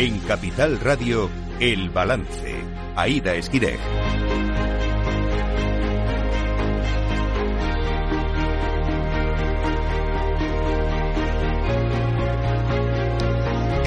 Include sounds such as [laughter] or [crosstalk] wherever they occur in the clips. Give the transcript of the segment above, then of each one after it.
En Capital Radio, El Balance. Aida Esquireg.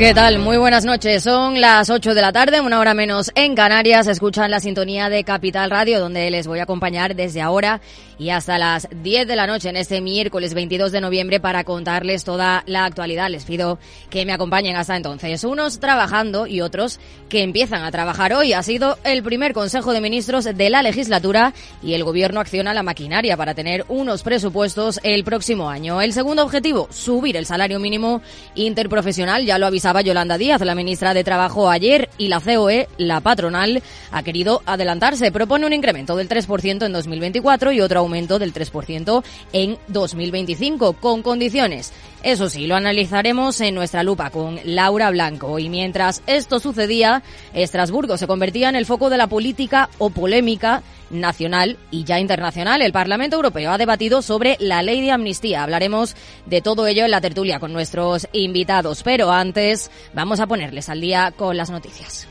¿Qué tal? Muy buenas noches. Son las 8 de la tarde, una hora menos en Canarias. Escuchan la sintonía de Capital Radio, donde les voy a acompañar desde ahora y hasta las 10 de la noche en este miércoles 22 de noviembre para contarles toda la actualidad. Les pido que me acompañen hasta entonces. Unos trabajando y otros que empiezan a trabajar hoy. Ha sido el primer Consejo de Ministros de la legislatura y el Gobierno acciona la maquinaria para tener unos presupuestos el próximo año. El segundo objetivo, subir el salario mínimo interprofesional. Ya lo avisaba Yolanda Díaz, la ministra de Trabajo, ayer y la COE, la patronal, ha querido adelantarse. Propone un incremento del 3% en 2024 y otro aumento del 3% en 2025, con condiciones. Eso sí, lo analizaremos en nuestra lupa con Laura Blanco. Y mientras esto sucedía, Estrasburgo se convertía en el foco de la política o polémica nacional y ya internacional. El Parlamento Europeo ha debatido sobre la ley de amnistía. Hablaremos de todo ello en la tertulia con nuestros invitados. Pero antes vamos a ponerles al día con las noticias.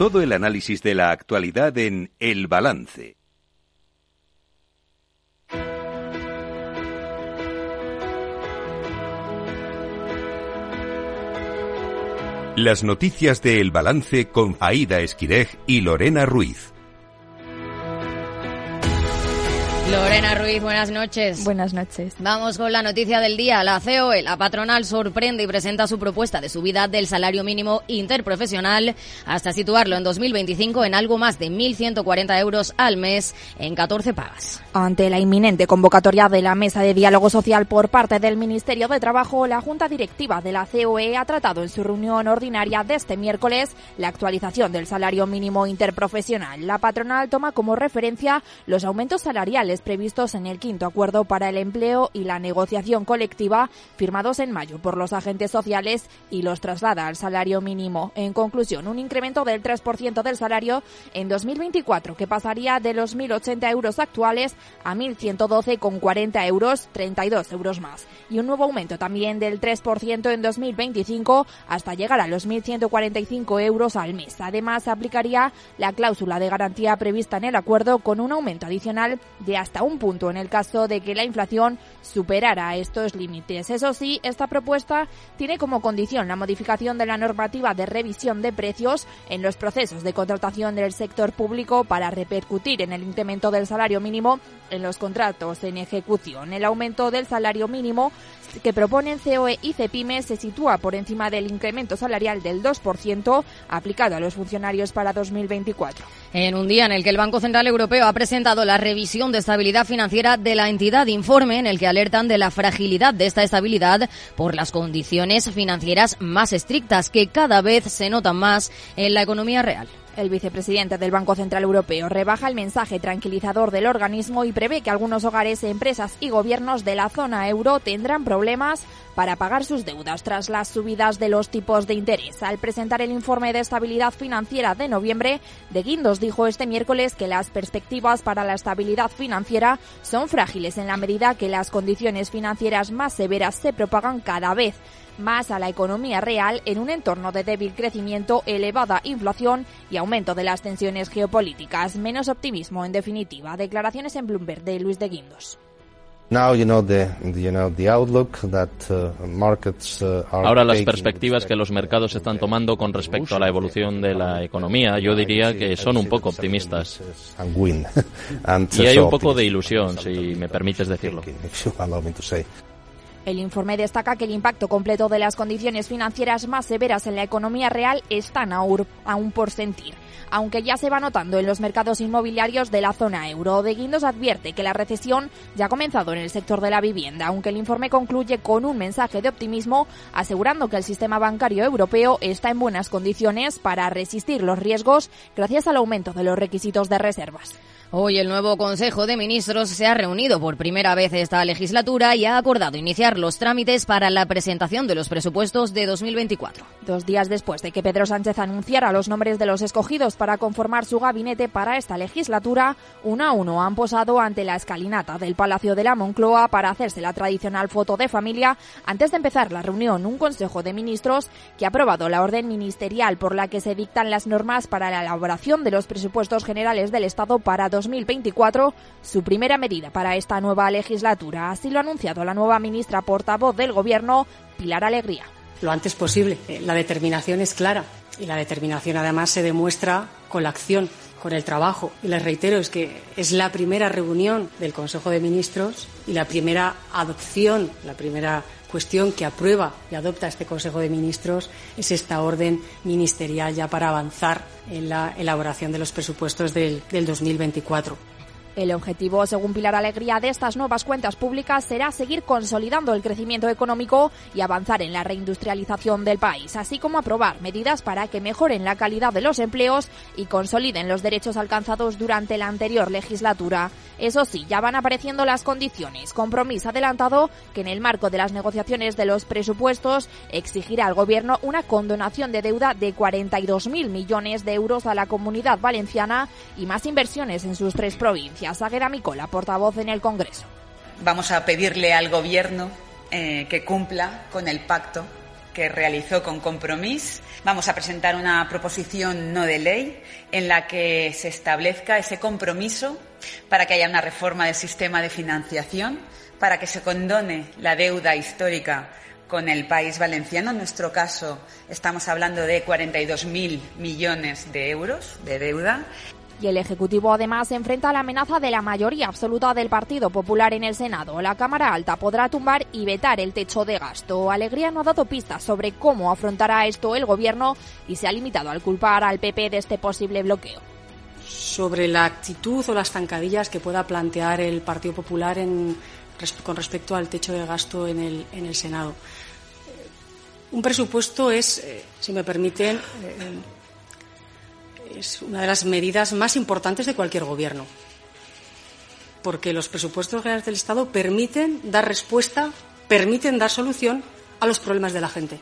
Todo el análisis de la actualidad en El Balance. Las noticias de El Balance con Aida Esquirej y Lorena Ruiz. Lorena Ruiz, buenas noches. Buenas noches. Vamos con la noticia del día. La COE, la patronal, sorprende y presenta su propuesta de subida del salario mínimo interprofesional hasta situarlo en 2025 en algo más de 1.140 euros al mes en 14 pagas. Ante la inminente convocatoria de la mesa de diálogo social por parte del Ministerio de Trabajo, la Junta Directiva de la COE ha tratado en su reunión ordinaria de este miércoles la actualización del salario mínimo interprofesional. La patronal toma como referencia los aumentos salariales previstos en el quinto acuerdo para el empleo y la negociación colectiva firmados en mayo por los agentes sociales y los traslada al salario mínimo. En conclusión, un incremento del 3% del salario en 2024 que pasaría de los 1.080 euros actuales a 1.112,40 euros, 32 euros más. Y un nuevo aumento también del 3% en 2025 hasta llegar a los 1.145 euros al mes. Además, aplicaría la cláusula de garantía prevista en el acuerdo con un aumento adicional de hasta un punto en el caso de que la inflación superara estos límites. Eso sí, esta propuesta tiene como condición la modificación de la normativa de revisión de precios en los procesos de contratación del sector público para repercutir en el incremento del salario mínimo en los contratos en ejecución. El aumento del salario mínimo que proponen COE y CEPIME se sitúa por encima del incremento salarial del 2% aplicado a los funcionarios para 2024. En un día en el que el Banco Central Europeo ha presentado la revisión de estabilidad financiera de la entidad, informe en el que alertan de la fragilidad de esta estabilidad por las condiciones financieras más estrictas que cada vez se notan más en la economía real. El vicepresidente del Banco Central Europeo rebaja el mensaje tranquilizador del organismo y prevé que algunos hogares, empresas y gobiernos de la zona euro tendrán problemas para pagar sus deudas tras las subidas de los tipos de interés. Al presentar el informe de estabilidad financiera de noviembre, De Guindos dijo este miércoles que las perspectivas para la estabilidad financiera son frágiles en la medida que las condiciones financieras más severas se propagan cada vez más a la economía real en un entorno de débil crecimiento, elevada inflación y aumento de las tensiones geopolíticas. Menos optimismo, en definitiva. Declaraciones en Bloomberg de Luis de Guindos. Ahora las perspectivas que los mercados están tomando con respecto a la evolución de la economía, yo diría que son un poco optimistas. [laughs] Y hay un poco de ilusión, si me permites decirlo. El informe destaca que el impacto completo de las condiciones financieras más severas en la economía real están aún por sentir, aunque ya se va notando en los mercados inmobiliarios de la zona euro. De Guindos advierte que la recesión ya ha comenzado en el sector de la vivienda, aunque el informe concluye con un mensaje de optimismo, asegurando que el sistema bancario europeo está en buenas condiciones para resistir los riesgos gracias al aumento de los requisitos de reservas. Hoy el nuevo Consejo de Ministros se ha reunido por primera vez esta legislatura y ha acordado iniciar los trámites para la presentación de los presupuestos de 2024. Dos días después de que Pedro Sánchez anunciara los nombres de los escogidos para conformar su gabinete para esta legislatura, uno a uno han posado ante la escalinata del Palacio de la Moncloa para hacerse la tradicional foto de familia antes de empezar la reunión. Un Consejo de Ministros que ha aprobado la orden ministerial por la que se dictan las normas para la elaboración de los presupuestos generales del Estado para 2024, su primera medida para esta nueva legislatura. Así lo ha anunciado la nueva ministra portavoz del Gobierno, Pilar Alegría. Lo antes posible. Eh, la determinación es clara y la determinación además se demuestra con la acción con el trabajo. Y les reitero, es que es la primera reunión del Consejo de Ministros y la primera adopción, la primera cuestión que aprueba y adopta este Consejo de Ministros es esta orden ministerial ya para avanzar en la elaboración de los presupuestos del, del 2024. El objetivo, según Pilar Alegría, de estas nuevas cuentas públicas será seguir consolidando el crecimiento económico y avanzar en la reindustrialización del país, así como aprobar medidas para que mejoren la calidad de los empleos y consoliden los derechos alcanzados durante la anterior legislatura. Eso sí, ya van apareciendo las condiciones. Compromiso adelantado que en el marco de las negociaciones de los presupuestos exigirá al Gobierno una condonación de deuda de 42.000 millones de euros a la comunidad valenciana y más inversiones en sus tres provincias. Gracias. Micola, portavoz en el Congreso. Vamos a pedirle al Gobierno eh, que cumpla con el pacto que realizó con compromiso. Vamos a presentar una proposición no de ley en la que se establezca ese compromiso para que haya una reforma del sistema de financiación, para que se condone la deuda histórica con el país valenciano. En nuestro caso, estamos hablando de 42.000 millones de euros de deuda y el Ejecutivo además se enfrenta a la amenaza de la mayoría absoluta del Partido Popular en el Senado. La Cámara Alta podrá tumbar y vetar el techo de gasto. Alegría no ha dado pistas sobre cómo afrontará esto el Gobierno y se ha limitado al culpar al PP de este posible bloqueo. Sobre la actitud o las zancadillas que pueda plantear el Partido Popular con respecto al techo de gasto en el, en el Senado. Un presupuesto es, eh, si me permiten, eh, es una de las medidas más importantes de cualquier gobierno, porque los presupuestos generales del Estado permiten dar respuesta, permiten dar solución a los problemas de la gente.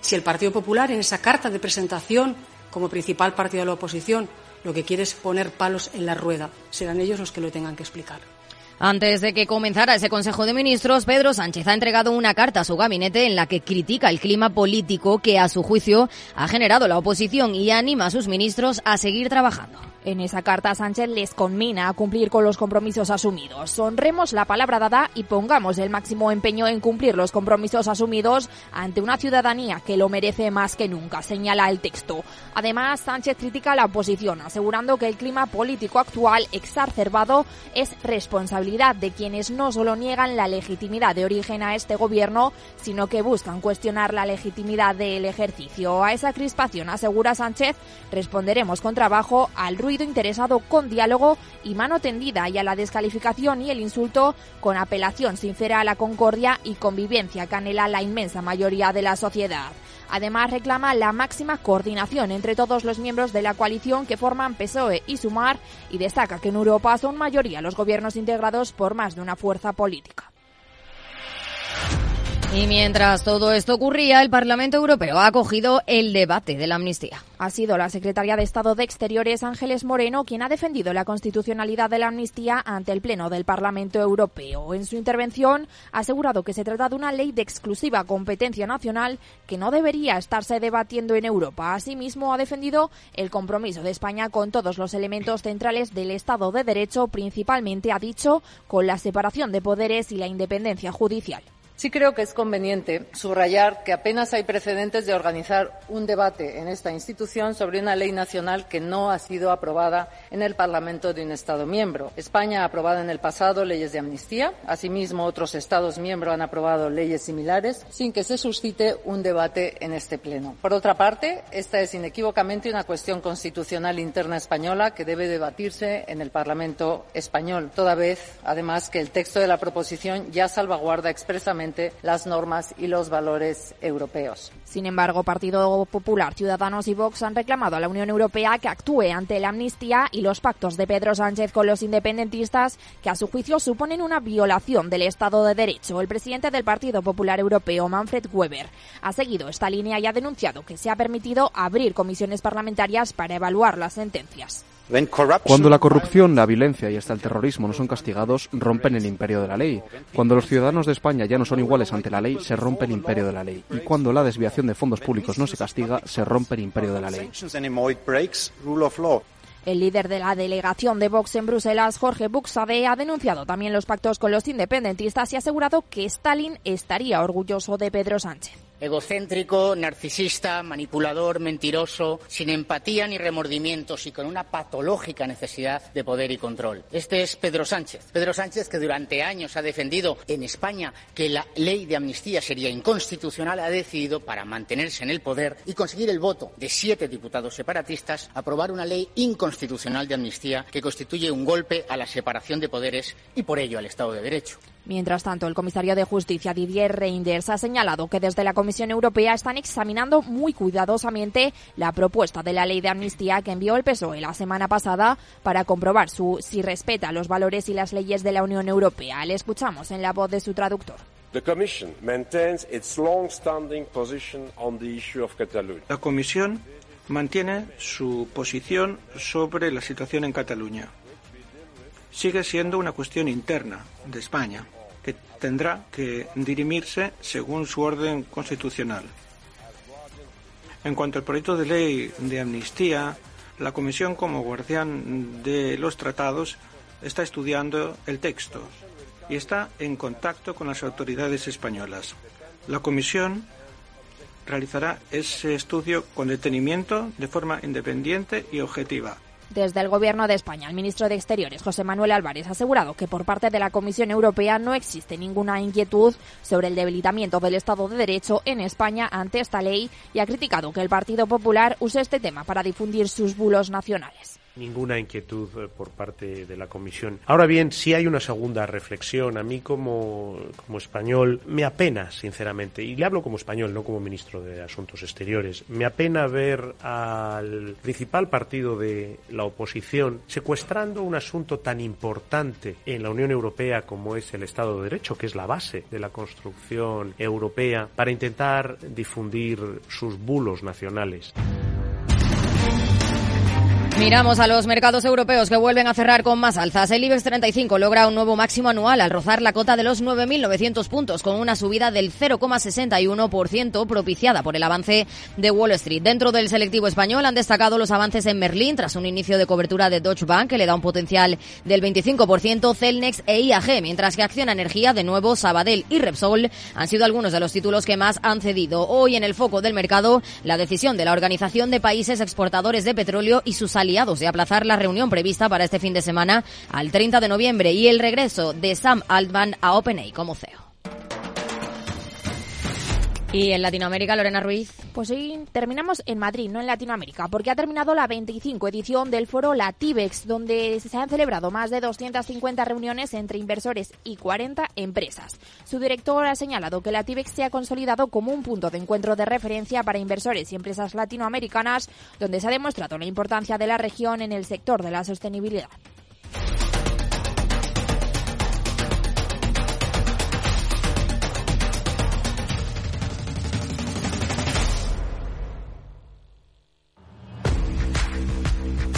Si el Partido Popular, en esa carta de presentación como principal partido de la oposición, lo que quiere es poner palos en la rueda, serán ellos los que lo tengan que explicar. Antes de que comenzara ese Consejo de Ministros, Pedro Sánchez ha entregado una carta a su gabinete en la que critica el clima político que, a su juicio, ha generado la oposición y anima a sus ministros a seguir trabajando. En esa carta, Sánchez les conmina a cumplir con los compromisos asumidos. Honremos la palabra dada y pongamos el máximo empeño en cumplir los compromisos asumidos ante una ciudadanía que lo merece más que nunca, señala el texto. Además, Sánchez critica a la oposición, asegurando que el clima político actual exacerbado es responsabilidad de quienes no solo niegan la legitimidad de origen a este gobierno, sino que buscan cuestionar la legitimidad del ejercicio. A esa crispación, asegura Sánchez, responderemos con trabajo al ruido interesado con diálogo y mano tendida y a la descalificación y el insulto con apelación sincera a la concordia y convivencia que anhela la inmensa mayoría de la sociedad. Además, reclama la máxima coordinación entre todos los miembros de la coalición que forman PSOE y Sumar y destaca que en Europa son mayoría los gobiernos integrados por más de una fuerza política. Y mientras todo esto ocurría, el Parlamento Europeo ha acogido el debate de la amnistía. Ha sido la secretaria de Estado de Exteriores, Ángeles Moreno, quien ha defendido la constitucionalidad de la amnistía ante el Pleno del Parlamento Europeo. En su intervención ha asegurado que se trata de una ley de exclusiva competencia nacional que no debería estarse debatiendo en Europa. Asimismo, ha defendido el compromiso de España con todos los elementos centrales del Estado de Derecho, principalmente, ha dicho, con la separación de poderes y la independencia judicial. Sí creo que es conveniente subrayar que apenas hay precedentes de organizar un debate en esta institución sobre una ley nacional que no ha sido aprobada en el Parlamento de un Estado miembro. España ha aprobado en el pasado leyes de amnistía. Asimismo, otros Estados miembros han aprobado leyes similares sin que se suscite un debate en este Pleno. Por otra parte, esta es inequívocamente una cuestión constitucional interna española que debe debatirse en el Parlamento español, toda vez, además, que el texto de la proposición ya salvaguarda expresamente las normas y los valores europeos. Sin embargo, Partido Popular, Ciudadanos y Vox han reclamado a la Unión Europea que actúe ante la amnistía y los pactos de Pedro Sánchez con los independentistas, que a su juicio suponen una violación del Estado de Derecho. El presidente del Partido Popular Europeo, Manfred Weber, ha seguido esta línea y ha denunciado que se ha permitido abrir comisiones parlamentarias para evaluar las sentencias. Cuando la corrupción, la violencia y hasta el terrorismo no son castigados, rompen el imperio de la ley. Cuando los ciudadanos de España ya no son iguales ante la ley, se rompe el imperio de la ley. Y cuando la desviación de fondos públicos no se castiga, se rompe el imperio de la ley. El líder de la delegación de Vox en Bruselas, Jorge Buxade, ha denunciado también los pactos con los independentistas y ha asegurado que Stalin estaría orgulloso de Pedro Sánchez egocéntrico, narcisista, manipulador, mentiroso, sin empatía ni remordimientos y con una patológica necesidad de poder y control. Este es Pedro Sánchez. Pedro Sánchez que durante años ha defendido en España que la ley de amnistía sería inconstitucional, ha decidido, para mantenerse en el poder y conseguir el voto de siete diputados separatistas, aprobar una ley inconstitucional de amnistía que constituye un golpe a la separación de poderes y por ello al Estado de Derecho. Mientras tanto, el comisario de Justicia Didier Reinders ha señalado que desde la Comisión Europea están examinando muy cuidadosamente la propuesta de la ley de amnistía que envió el PSOE la semana pasada para comprobar su, si respeta los valores y las leyes de la Unión Europea. Le escuchamos en la voz de su traductor. La Comisión mantiene su posición sobre la situación en Cataluña. Sigue siendo una cuestión interna de España que tendrá que dirimirse según su orden constitucional. En cuanto al proyecto de ley de amnistía, la Comisión, como guardián de los tratados, está estudiando el texto y está en contacto con las autoridades españolas. La Comisión realizará ese estudio con detenimiento, de forma independiente y objetiva. Desde el Gobierno de España, el ministro de Exteriores, José Manuel Álvarez, ha asegurado que por parte de la Comisión Europea no existe ninguna inquietud sobre el debilitamiento del Estado de Derecho en España ante esta ley y ha criticado que el Partido Popular use este tema para difundir sus bulos nacionales ninguna inquietud eh, por parte de la Comisión. Ahora bien, si hay una segunda reflexión. A mí como, como español me apena, sinceramente, y le hablo como español, no como ministro de Asuntos Exteriores, me apena ver al principal partido de la oposición secuestrando un asunto tan importante en la Unión Europea como es el Estado de Derecho, que es la base de la construcción europea, para intentar difundir sus bulos nacionales. Miramos a los mercados europeos que vuelven a cerrar con más alzas. El IBEX 35 logra un nuevo máximo anual al rozar la cota de los 9.900 puntos con una subida del 0,61% propiciada por el avance de Wall Street. Dentro del selectivo español han destacado los avances en Merlín tras un inicio de cobertura de Deutsche Bank que le da un potencial del 25%, Celnex e IAG, mientras que Acciona Energía, de nuevo Sabadell y Repsol han sido algunos de los títulos que más han cedido. Hoy en el foco del mercado la decisión de la Organización de Países Exportadores de Petróleo y sus aliados de aplazar la reunión prevista para este fin de semana al 30 de noviembre y el regreso de Sam Altman a OpenAI como CEO. ¿Y en Latinoamérica, Lorena Ruiz? Pues hoy terminamos en Madrid, no en Latinoamérica, porque ha terminado la 25 edición del foro Latibex, donde se han celebrado más de 250 reuniones entre inversores y 40 empresas. Su director ha señalado que Latibex se ha consolidado como un punto de encuentro de referencia para inversores y empresas latinoamericanas, donde se ha demostrado la importancia de la región en el sector de la sostenibilidad.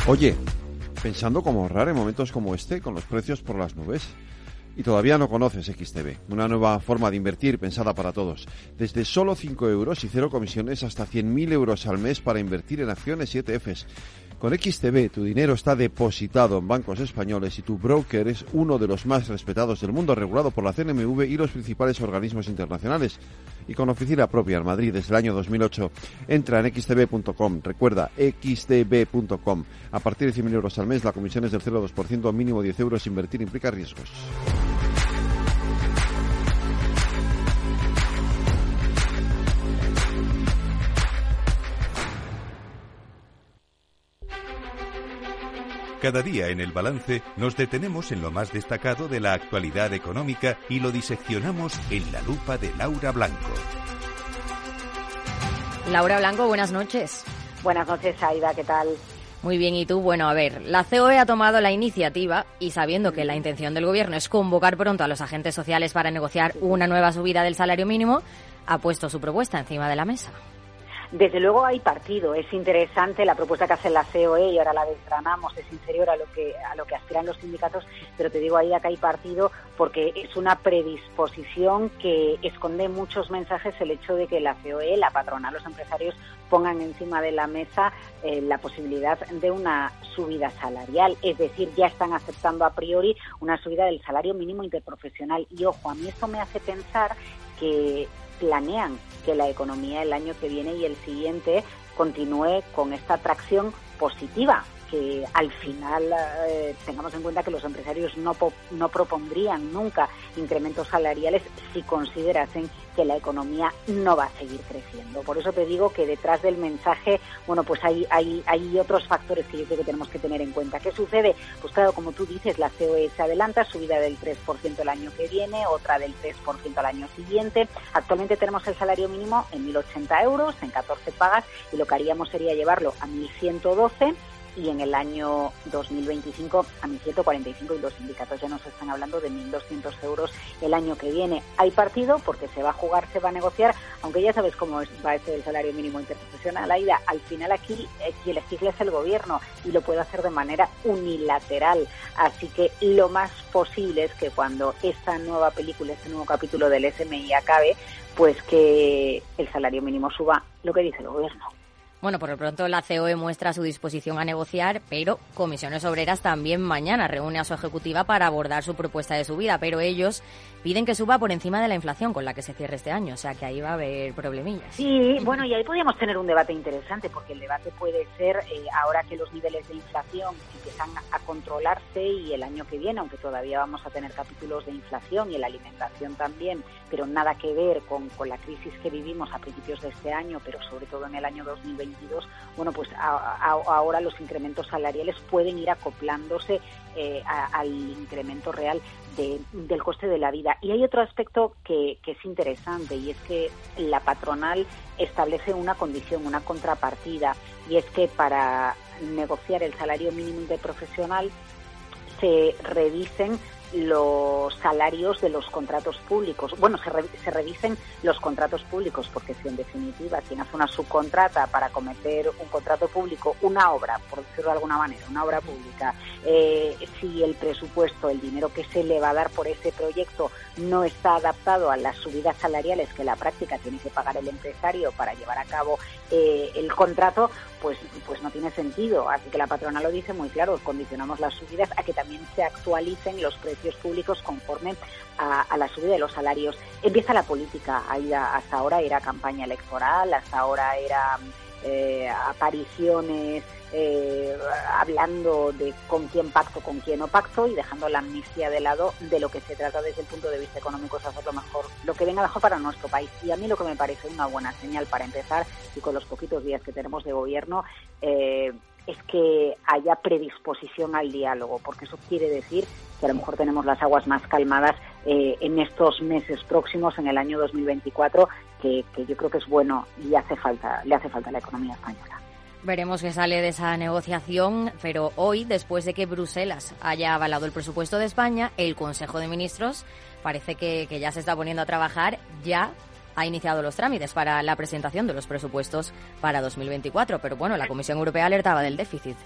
Oye, pensando cómo ahorrar en momentos como este con los precios por las nubes. Y todavía no conoces XTB, una nueva forma de invertir pensada para todos. Desde solo 5 euros y cero comisiones hasta 100.000 euros al mes para invertir en acciones y ETFs. Con XTB tu dinero está depositado en bancos españoles y tu broker es uno de los más respetados del mundo, regulado por la CNMV y los principales organismos internacionales. Y con oficina propia en Madrid desde el año 2008. Entra en xtb.com. Recuerda, xtb.com. A partir de 100.000 euros al mes, la comisión es del 0,2%, mínimo 10 euros. Invertir implica riesgos. Cada día en el balance nos detenemos en lo más destacado de la actualidad económica y lo diseccionamos en la lupa de Laura Blanco. Laura Blanco, buenas noches. Buenas noches, Aida, ¿qué tal? Muy bien, ¿y tú? Bueno, a ver, la COE ha tomado la iniciativa y sabiendo que la intención del Gobierno es convocar pronto a los agentes sociales para negociar una nueva subida del salario mínimo, ha puesto su propuesta encima de la mesa. Desde luego hay partido, es interesante la propuesta que hace la COE y ahora la desgranamos, es inferior a lo que a lo que aspiran los sindicatos, pero te digo ahí acá hay partido porque es una predisposición que esconde muchos mensajes el hecho de que la COE, la patronal, los empresarios pongan encima de la mesa eh, la posibilidad de una subida salarial, es decir, ya están aceptando a priori una subida del salario mínimo interprofesional. Y ojo, a mí esto me hace pensar que planean que la economía el año que viene y el siguiente continúe con esta atracción positiva que al final eh, tengamos en cuenta que los empresarios no, no propondrían nunca incrementos salariales si considerasen que la economía no va a seguir creciendo. Por eso te digo que detrás del mensaje, bueno, pues hay, hay, hay otros factores que yo creo que tenemos que tener en cuenta. ¿Qué sucede? Pues claro, como tú dices, la COE se adelanta, subida del 3% el año que viene, otra del 3% al año siguiente. Actualmente tenemos el salario mínimo en 1.080 euros, en 14 pagas, y lo que haríamos sería llevarlo a 1.112 y en el año 2025 a 1.145 y los sindicatos ya nos están hablando de 1.200 euros el año que viene. Hay partido porque se va a jugar, se va a negociar, aunque ya sabes cómo va a ser el salario mínimo interprofesional. Aida, al final aquí eh, quien legisla es el gobierno y lo puede hacer de manera unilateral. Así que lo más posible es que cuando esta nueva película, este nuevo capítulo del SMI acabe, pues que el salario mínimo suba lo que dice el gobierno. Bueno, por lo pronto la COE muestra su disposición a negociar, pero Comisiones Obreras también mañana reúne a su ejecutiva para abordar su propuesta de subida, pero ellos piden que suba por encima de la inflación con la que se cierre este año, o sea que ahí va a haber problemillas. Sí, bueno, y ahí podríamos tener un debate interesante, porque el debate puede ser, eh, ahora que los niveles de inflación empiezan a controlarse y el año que viene, aunque todavía vamos a tener capítulos de inflación y la alimentación también, pero nada que ver con, con la crisis que vivimos a principios de este año, pero sobre todo en el año 2020 bueno, pues ahora los incrementos salariales pueden ir acoplándose eh, al incremento real del coste de la vida. Y hay otro aspecto que, que, es interesante y es que la patronal establece una condición, una contrapartida, y es que para negociar el salario mínimo interprofesional se revisen los salarios de los contratos públicos. Bueno, se, se, revisen los contratos públicos, porque si en definitiva quien hace una subcontrata para cometer un contrato público, una obra, por decirlo de alguna manera, una obra pública, eh, si el presupuesto, el dinero que se le va a dar por ese proyecto no está adaptado a las subidas salariales que la práctica tiene que pagar el empresario para llevar a cabo eh, el contrato, pues, pues no tiene sentido. Así que la patrona lo dice muy claro, condicionamos las subidas a que también se actualicen los precios públicos conforme a, la subida de los salarios. Empieza la política, hasta ahora era campaña electoral, hasta ahora era eh, apariciones eh, hablando de con quién pacto, con quién no pacto y dejando la amnistía de lado de lo que se trata desde el punto de vista económico es hacer lo mejor, lo que venga mejor para nuestro país. Y a mí lo que me parece una buena señal para empezar y con los poquitos días que tenemos de gobierno eh, es que haya predisposición al diálogo, porque eso quiere decir que a lo mejor tenemos las aguas más calmadas eh, en estos meses próximos, en el año 2024, que, que yo creo que es bueno y hace falta, le hace falta a la economía española. Veremos qué sale de esa negociación, pero hoy, después de que Bruselas haya avalado el presupuesto de España, el Consejo de Ministros parece que, que ya se está poniendo a trabajar, ya ha iniciado los trámites para la presentación de los presupuestos para 2024, pero bueno, la Comisión Europea alertaba del déficit.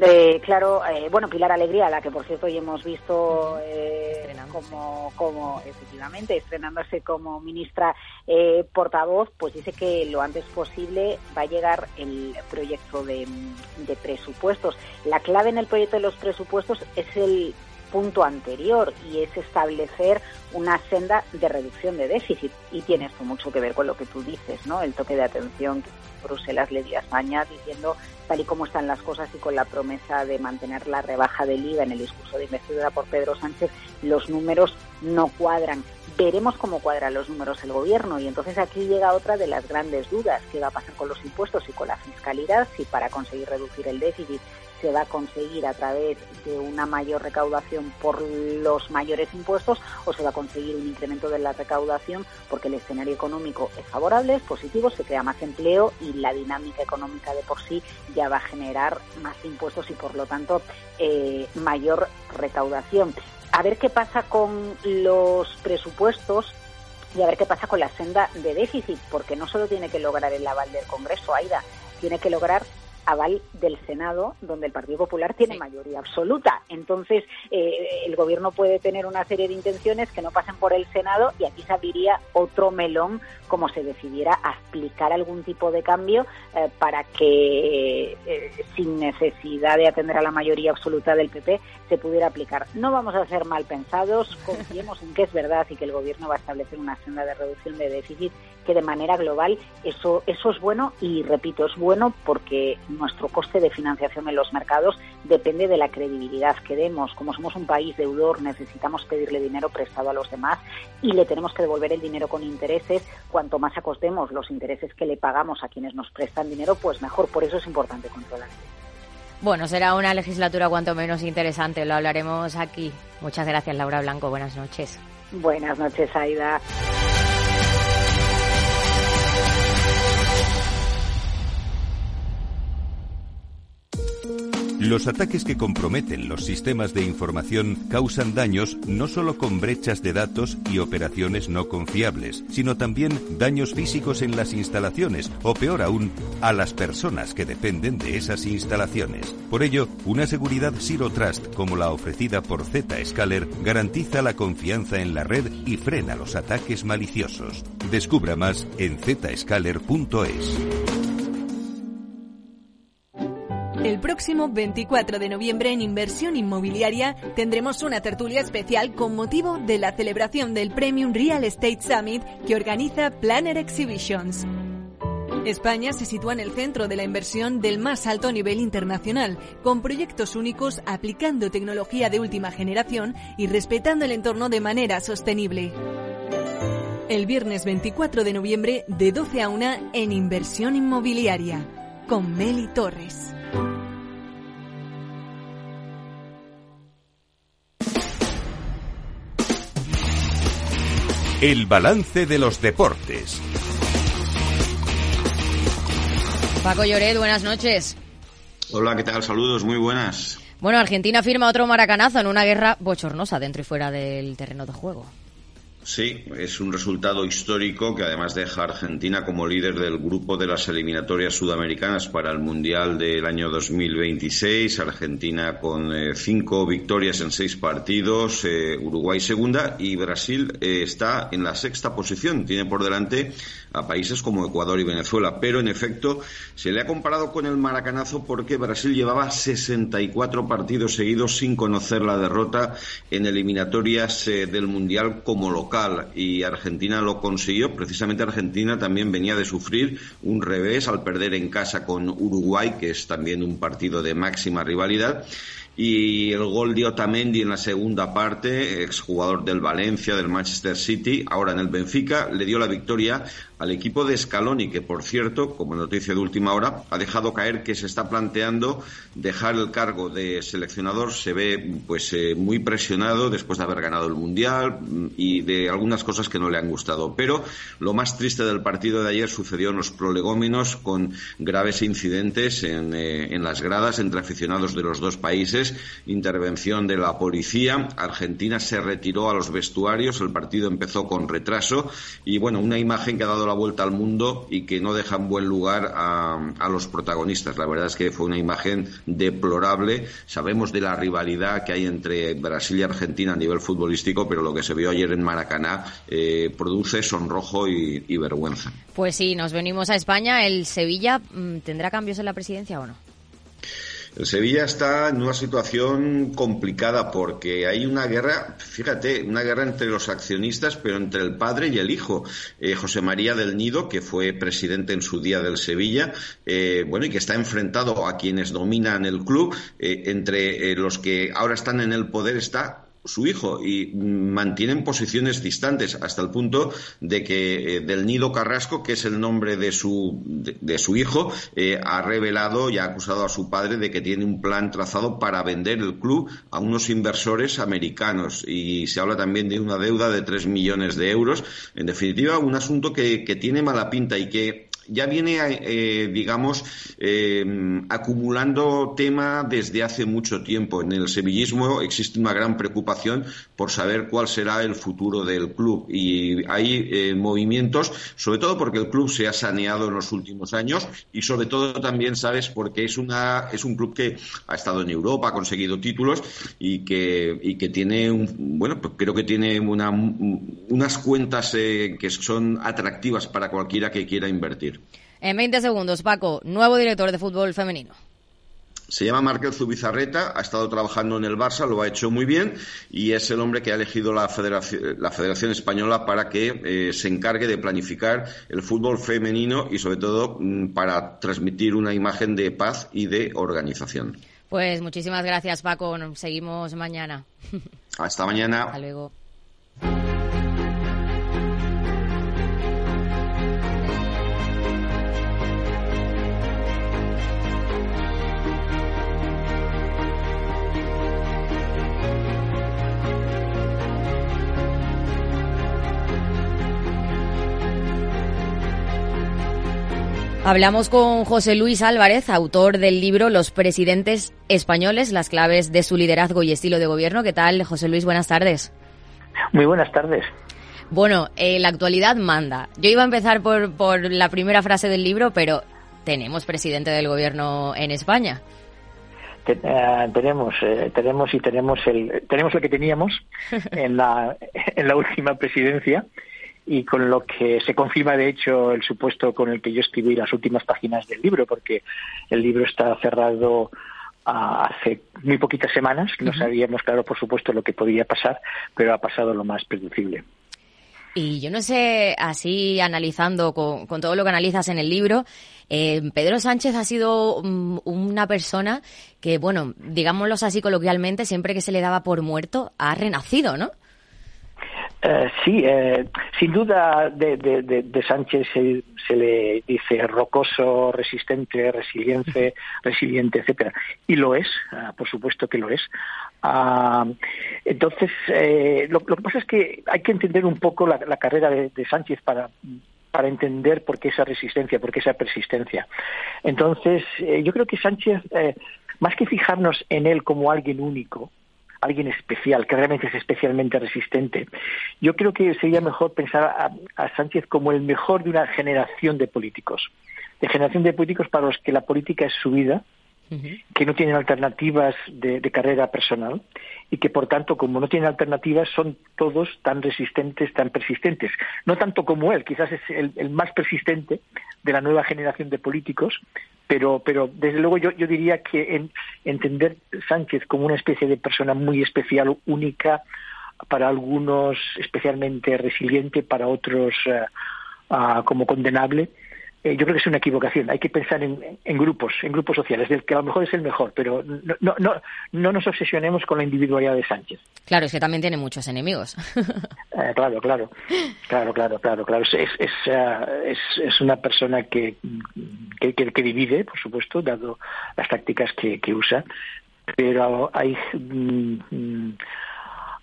Eh, claro, eh, bueno, Pilar Alegría, la que por cierto hoy hemos visto eh, como, como, efectivamente, estrenándose como ministra eh, portavoz, pues dice que lo antes posible va a llegar el proyecto de, de presupuestos. La clave en el proyecto de los presupuestos es el punto anterior y es establecer una senda de reducción de déficit. Y tiene esto mucho que ver con lo que tú dices, ¿no? El toque de atención que Bruselas le dio a España diciendo tal y como están las cosas y con la promesa de mantener la rebaja del IVA en el discurso de investidura por Pedro Sánchez, los números no cuadran. Veremos cómo cuadran los números el gobierno y entonces aquí llega otra de las grandes dudas, qué va a pasar con los impuestos y con la fiscalidad, si para conseguir reducir el déficit se va a conseguir a través de una mayor recaudación por los mayores impuestos o se va a conseguir un incremento de la recaudación porque el escenario económico es favorable, es positivo, se crea más empleo y la dinámica económica de por sí ya va a generar más impuestos y por lo tanto eh, mayor recaudación. A ver qué pasa con los presupuestos y a ver qué pasa con la senda de déficit, porque no solo tiene que lograr el aval del Congreso, Aida, tiene que lograr aval del Senado, donde el Partido Popular tiene mayoría absoluta. Entonces, eh, el Gobierno puede tener una serie de intenciones que no pasen por el Senado y aquí se abriría otro melón como se decidiera aplicar algún tipo de cambio eh, para que, eh, sin necesidad de atender a la mayoría absoluta del PP, se pudiera aplicar. No vamos a ser mal pensados, [laughs] confiemos en que es verdad y que el Gobierno va a establecer una senda de reducción de déficit que de manera global eso, eso es bueno y repito, es bueno porque nuestro coste de financiación en los mercados depende de la credibilidad que demos. Como somos un país deudor, necesitamos pedirle dinero prestado a los demás y le tenemos que devolver el dinero con intereses. Cuanto más acostemos los intereses que le pagamos a quienes nos prestan dinero, pues mejor. Por eso es importante controlar. Bueno, será una legislatura cuanto menos interesante, lo hablaremos aquí. Muchas gracias, Laura Blanco. Buenas noches. Buenas noches, Aida. Los ataques que comprometen los sistemas de información causan daños no solo con brechas de datos y operaciones no confiables, sino también daños físicos en las instalaciones o peor aún, a las personas que dependen de esas instalaciones. Por ello, una seguridad Zero Trust como la ofrecida por Zscaler garantiza la confianza en la red y frena los ataques maliciosos. Descubra más en zscaler.es. El próximo 24 de noviembre en Inversión Inmobiliaria tendremos una tertulia especial con motivo de la celebración del Premium Real Estate Summit que organiza Planner Exhibitions. España se sitúa en el centro de la inversión del más alto nivel internacional, con proyectos únicos aplicando tecnología de última generación y respetando el entorno de manera sostenible. El viernes 24 de noviembre de 12 a 1 en Inversión Inmobiliaria, con Meli Torres. El balance de los deportes. Paco Lloret, buenas noches. Hola, ¿qué tal? Saludos, muy buenas. Bueno, Argentina firma otro maracanazo en una guerra bochornosa dentro y fuera del terreno de juego. Sí, es un resultado histórico que además deja a Argentina como líder del grupo de las eliminatorias sudamericanas para el Mundial del año 2026. Argentina con eh, cinco victorias en seis partidos, eh, Uruguay segunda y Brasil eh, está en la sexta posición. Tiene por delante a países como Ecuador y Venezuela. Pero en efecto se le ha comparado con el maracanazo porque Brasil llevaba 64 partidos seguidos sin conocer la derrota en eliminatorias del Mundial como local y Argentina lo consiguió. Precisamente Argentina también venía de sufrir un revés al perder en casa con Uruguay, que es también un partido de máxima rivalidad y el gol de Otamendi en la segunda parte, exjugador del Valencia, del Manchester City, ahora en el Benfica, le dio la victoria al equipo de Scaloni, que por cierto, como noticia de última hora, ha dejado caer que se está planteando dejar el cargo de seleccionador. Se ve pues eh, muy presionado después de haber ganado el Mundial mm, y de algunas cosas que no le han gustado. Pero lo más triste del partido de ayer sucedió en los prolegómenos con graves incidentes en, eh, en las gradas entre aficionados de los dos países, intervención de la policía. Argentina se retiró a los vestuarios, el partido empezó con retraso y bueno, una imagen que ha dado la vuelta al mundo y que no deja en buen lugar a, los protagonistas. La verdad es que fue una imagen deplorable. Sabemos de la rivalidad que hay entre Brasil y Argentina a nivel futbolístico, pero lo que se vio ayer en Maracaná eh, produce sonrojo y, y vergüenza. Pues sí, nos venimos a España. ¿El Sevilla mm, tendrá cambios en la presidencia o no? El Sevilla está en una situación complicada porque hay una guerra, fíjate, una guerra entre los accionistas, pero entre el padre y el hijo. Eh, José María del Nido, que fue presidente en su día del Sevilla, eh, bueno, y que está enfrentado a quienes dominan el club, eh, entre los que ahora están en el poder está su hijo y mantienen posiciones distantes hasta el punto de que eh, del Nido Carrasco, que es el nombre de su, de, su hijo, eh, ha revelado y ha acusado a su padre de que tiene un plan trazado para vender el club a unos inversores americanos y se habla también de una deuda de tres millones de euros. En definitiva, un asunto que, que tiene mala pinta y que ya viene, eh, digamos, eh, acumulando tema desde hace mucho tiempo. En el sevillismo existe una gran preocupación por saber cuál será el futuro del club y hay eh, movimientos, sobre todo porque el club se ha saneado en los últimos años y sobre todo también, sabes, porque es una es un club que ha estado en Europa, ha conseguido títulos y que y que tiene un, bueno, pues creo que tiene una, unas cuentas que son atractivas para cualquiera que quiera invertir. En 20 segundos, Paco, nuevo director de fútbol femenino. Se llama Markel Zubizarreta, ha estado trabajando en el Barça, lo ha hecho muy bien y es el hombre que ha elegido la Federación, la Federación Española para que eh, se encargue de planificar el fútbol femenino y sobre todo mm, para transmitir una imagen de paz y de organización. Pues muchísimas gracias Paco, seguimos mañana. Hasta mañana. Hasta luego. Hablamos con José Luis Álvarez, autor del libro Los presidentes españoles, las claves de su liderazgo y estilo de gobierno. ¿Qué tal, José Luis? Buenas tardes. Muy buenas tardes. Bueno, eh, la actualidad manda. Yo iba a empezar por, por la primera frase del libro, pero tenemos presidente del gobierno en España. Eh, tenemos, eh, tenemos y tenemos el, tenemos lo que teníamos [laughs] en la, en la última presidencia y con lo que se confirma de hecho el supuesto con el que yo escribí las últimas páginas del libro, porque el libro está cerrado hace muy poquitas semanas, no sabíamos claro por supuesto lo que podía pasar, pero ha pasado lo más predecible. Y yo no sé, así analizando con, todo lo que analizas en el libro, eh, Pedro Sánchez ha sido mm, una persona que, bueno, digámoslo así coloquialmente, siempre que se le daba por muerto, ha renacido, ¿no? Eh, sí, eh, sin duda de, de, Sánchez se, le dice rocoso, resistente, resiliente, resiliente, etcétera, y lo es, ah, por supuesto que lo es. Ah, entonces, eh, lo, que pasa es que hay que entender un poco la, carrera de, Sánchez para para entender por qué esa resistencia, por qué esa persistencia. Entonces, yo creo que Sánchez, más que fijarnos en él como alguien único, alguien especial, que realmente es especialmente resistente. Yo creo que sería mejor pensar a, Sánchez como el mejor de una generación de políticos, de generación de políticos para los que la política es su vida, que no tienen alternativas de, carrera personal y que, por tanto, como no tienen alternativas, son todos tan resistentes, tan persistentes. No tanto como él, quizás es el, más persistente de la nueva generación de políticos, pero, pero desde luego yo, yo diría que en, entender Sánchez como una especie de persona muy especial, única, para algunos especialmente resiliente, para otros eh, ah, como condenable, eh, yo creo que es una equivocación. Hay que pensar en, grupos, en grupos sociales, del que a lo mejor es el mejor, pero no, no, no, no nos obsesionemos con la individualidad de Sánchez. Claro, es que también tiene muchos enemigos. [laughs] Eh, claro, claro, claro, claro, claro, claro. Es, es, eh, es, una persona que, que, que, divide, por supuesto, dado las tácticas que, que usa, pero hay, mm, mm,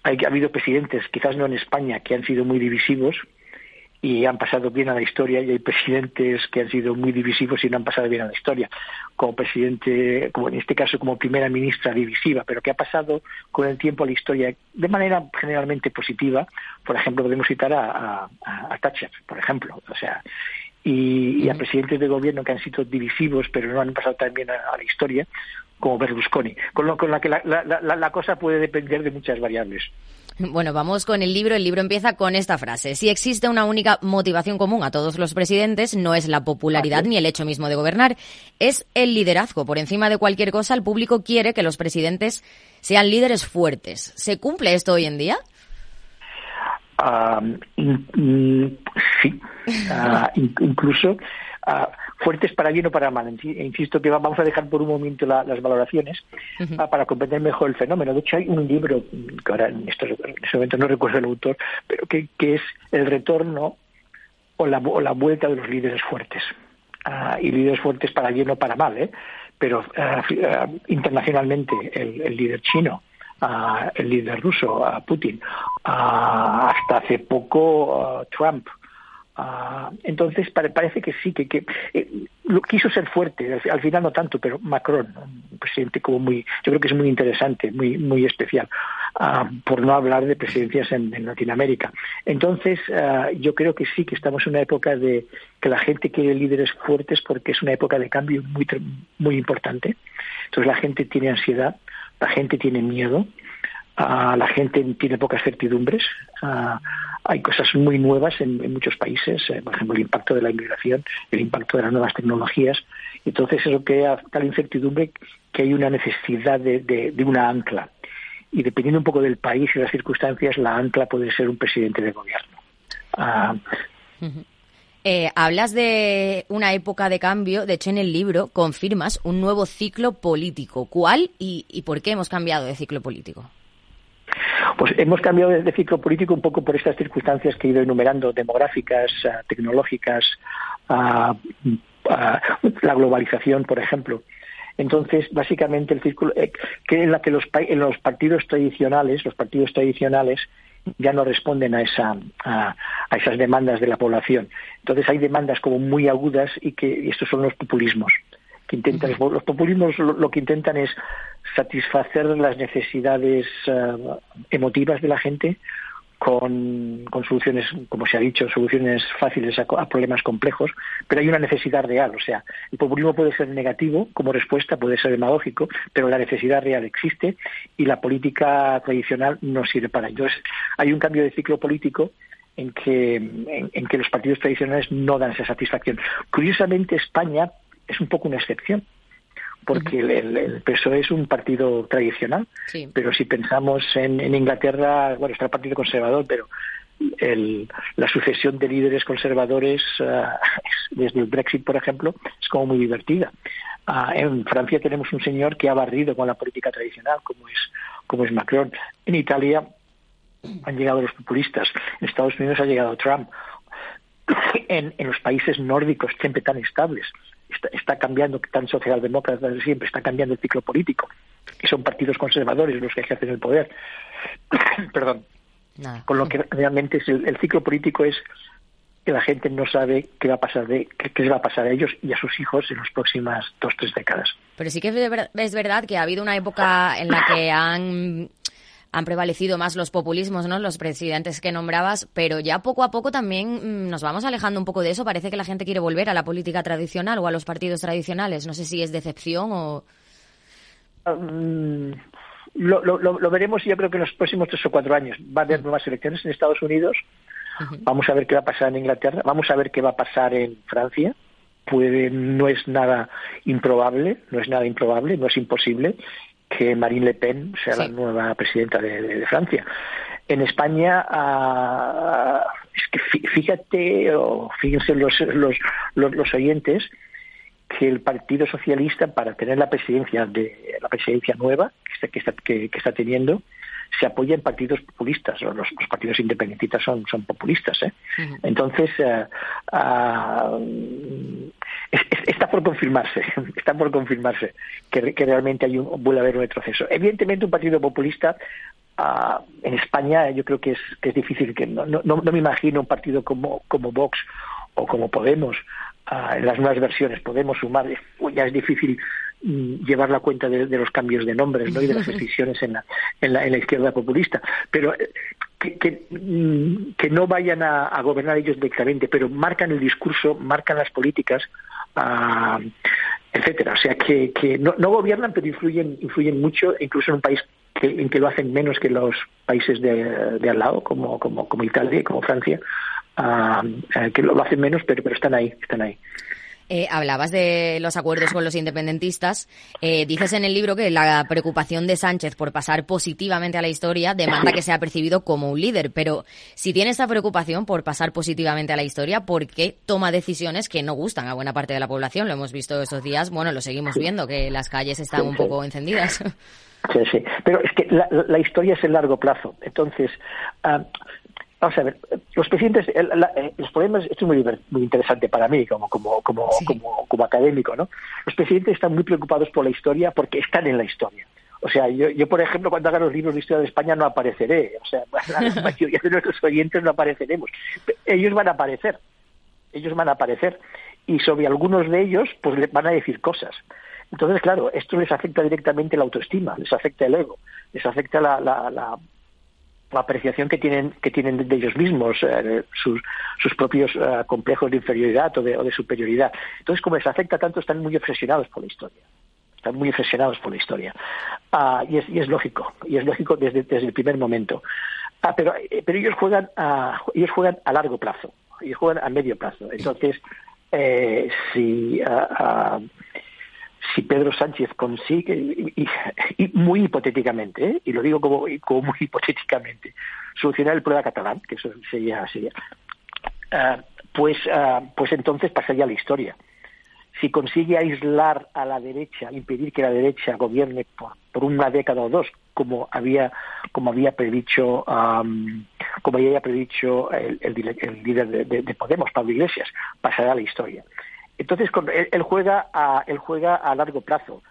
hay, ha habido presidentes, quizás no en España, que han sido muy divisivos, y han pasado bien a la historia y hay presidentes que han sido muy divisivos y no han pasado bien a la historia como presidente como en este caso como primera ministra divisiva pero que ha pasado con el tiempo a la historia de manera generalmente positiva. Por ejemplo podemos citar a, a, Thatcher por ejemplo o sea y, a presidentes de gobierno que han sido divisivos pero no han pasado también a, a la historia como Berlusconi. Con lo con la que la, la, la cosa puede depender de muchas variables [laughs] bueno, vamos con el libro. El libro empieza con esta frase. Si existe una única motivación común a todos los presidentes, no es la popularidad ni el hecho mismo de gobernar, es el liderazgo. Por encima de cualquier cosa, el público quiere que los presidentes sean líderes fuertes. ¿Se cumple esto hoy en día? sí, ah, [laughs] incluso ah, fuertes para bien o para mal. Insisto que vamos a dejar por un momento las valoraciones ah, para comprender mejor el fenómeno. De hecho, hay un libro, que ahora en, este momento no recuerdo el autor, pero que, es El retorno o la, vuelta de los líderes fuertes. Ah, y líderes fuertes para bien o para mal, ¿eh? pero ah, internacionalmente el, líder chino, el líder ruso, Putin, hasta hace poco Trump, Ah, entonces parece que sí, que, que eh, quiso ser fuerte, al, final no tanto, pero Macron, un presidente como muy, yo creo que es muy interesante, muy, muy especial, ah, por no hablar de presidencias en, Latinoamérica. Entonces ah, yo creo que sí, que estamos en una época de que la gente quiere líderes fuertes porque es una época de cambio muy, muy importante. Entonces la gente tiene ansiedad, la gente tiene miedo, la gente tiene pocas certidumbres. Hay cosas muy nuevas en, muchos países, eh, por ejemplo, el impacto de la inmigración, el impacto de las nuevas tecnologías. Entonces, eso crea tal incertidumbre que hay una necesidad de, una ancla. Y dependiendo un poco del país y las circunstancias, la ancla puede ser un presidente de gobierno. Ah, eh, hablas de una época de cambio, de hecho en el libro confirmas un nuevo ciclo político. ¿Cuál y por qué hemos cambiado de ciclo político? Pues hemos cambiado de, ciclo político un poco por estas circunstancias que he ido enumerando, demográficas, ah, tecnológicas, ah, ah, la globalización, por ejemplo. Entonces, básicamente, el círculo, eh, que en la que los, en los partidos tradicionales, los partidos tradicionales ya no responden a, esa, a, esas demandas de la población. Entonces, hay demandas como muy agudas y que estos son los populismos que intentan, los populismos lo, que intentan es satisfacer las necesidades eh, emotivas de la gente con, soluciones, como se ha dicho, soluciones fáciles a, problemas complejos, pero hay una necesidad real. O sea, el populismo puede ser negativo como respuesta, puede ser demagógico, pero la necesidad real existe y la política tradicional no sirve para ello. Entonces, hay un cambio de ciclo político en que, en que los partidos tradicionales no dan esa satisfacción. Curiosamente, España es un poco una excepción porque el, PSOE es un partido tradicional, pero si pensamos en, Inglaterra, bueno, está el Partido Conservador, pero la sucesión de líderes conservadores ah, desde el Brexit, por ejemplo, es como muy divertida. Ah, en Francia tenemos un señor que ha barrido con la política tradicional, como es, como es Macron. En Italia han llegado los populistas. En Estados Unidos ha llegado Trump. [coughs] En, en los países nórdicos, siempre tan estables, está, cambiando, tan socialdemócrata de siempre, está cambiando el ciclo político, y son partidos conservadores los que ejercen el poder. [coughs] Perdón. Con lo que realmente es el, ciclo político es que la gente no sabe qué va a pasar de qué, les va a pasar a ellos y a sus hijos en las próximas dos tres décadas. Pero sí que es verdad que ha habido una época en la que han han prevalecido más los populismos, ¿no? Los presidentes que nombrabas, pero ya poco a poco también mm, nos vamos alejando un poco de eso. Parece que la gente quiere volver a la política tradicional o a los partidos tradicionales. No sé si es decepción o. Mm, lo, lo, veremos yo creo que en los próximos tres o cuatro años. Va a haber nuevas elecciones en Estados Unidos. Vamos a ver qué va a pasar en Inglaterra. Vamos a ver qué va a pasar en Francia. Puede, no es nada improbable, no es nada improbable, no es imposible que Marine Le Pen sea la nueva presidenta de, Francia. En España, ah, es que fíjate, o fíjense los, los, los, oyentes, que el Partido Socialista, para tener la presidencia de la presidencia nueva que está, que, está teniendo, se apoya en partidos populistas. Los, los partidos independentistas son, son populistas. ¿eh? Entonces, eh, ah, está por confirmarse, [laughs] está por confirmarse que, realmente hay un, vuelve a haber un retroceso. Evidentemente, un partido populista ah, en España yo creo que es, que es difícil, que no, no, no me imagino un partido como, como Vox o como Podemos ah, en las nuevas versiones Podemos sumar, ya es difícil llevar la cuenta de, los cambios de nombres ¿no? y de las [laughs] decisiones en la, en la, en la izquierda populista. Pero eh, que, que, mm, que, no vayan a, a, gobernar ellos directamente, pero marcan el discurso, marcan las políticas etcétera. O sea, que, que no, no, gobiernan, pero influyen, influyen mucho, incluso en un país que, en que lo hacen menos que los países de, de al lado, como, como, como Italia y como Francia, eh, que lo, hacen menos, pero, pero están ahí, están ahí. Eh, hablabas de los acuerdos con los independentistas. Eh, dices en el libro que la preocupación de Sánchez por pasar positivamente a la historia demanda que sea percibido como un líder. Pero si tiene esta preocupación por pasar positivamente a la historia, ¿por qué toma decisiones que no gustan a buena parte de la población? Lo hemos visto estos días. Bueno, lo seguimos viendo, que las calles están un poco encendidas. Sí, sí. Pero es que la, historia es el largo plazo. Entonces, ah, Vamos a ver, los presidentes, los problemas, esto es muy, muy interesante para mí como, como, como, como, como, académico, ¿no? Los presidentes están muy preocupados por la historia porque están en la historia. O sea, yo, yo por ejemplo, cuando haga los libros de historia de España no apareceré. O sea, [laughs] la mayoría de nuestros oyentes no apareceremos. Ellos van a aparecer. Ellos van a aparecer. Y sobre algunos de ellos, pues van a decir cosas. Entonces, claro, esto les afecta directamente la autoestima, les afecta el ego, les afecta la, la la apreciación que tienen que tienen de ellos mismos, eh, sus, sus propios eh, complejos de inferioridad o de, o de superioridad. Entonces, como les afecta tanto, están muy obsesionados por la historia. Están muy obsesionados por la historia. Ah, y, es, y es lógico, y es lógico desde, desde el primer momento. Ah, pero, eh, pero ellos juegan a, ellos juegan a largo plazo, ellos juegan a medio plazo. Entonces, si ah, si Pedro Sánchez consigue, y, muy hipotéticamente, ¿eh? y lo digo como, muy hipotéticamente, solucionar el problema catalán, que eso sería, sería uh, pues, uh, pues entonces pasaría la historia. Si consigue aislar a la derecha, impedir que la derecha gobierne por, por una década o dos, como había, como había predicho, um, como había predicho el, el, el líder de, de, de Podemos, Pablo Iglesias, pasará a la historia. Entonces, él, juega a, él juega a largo plazo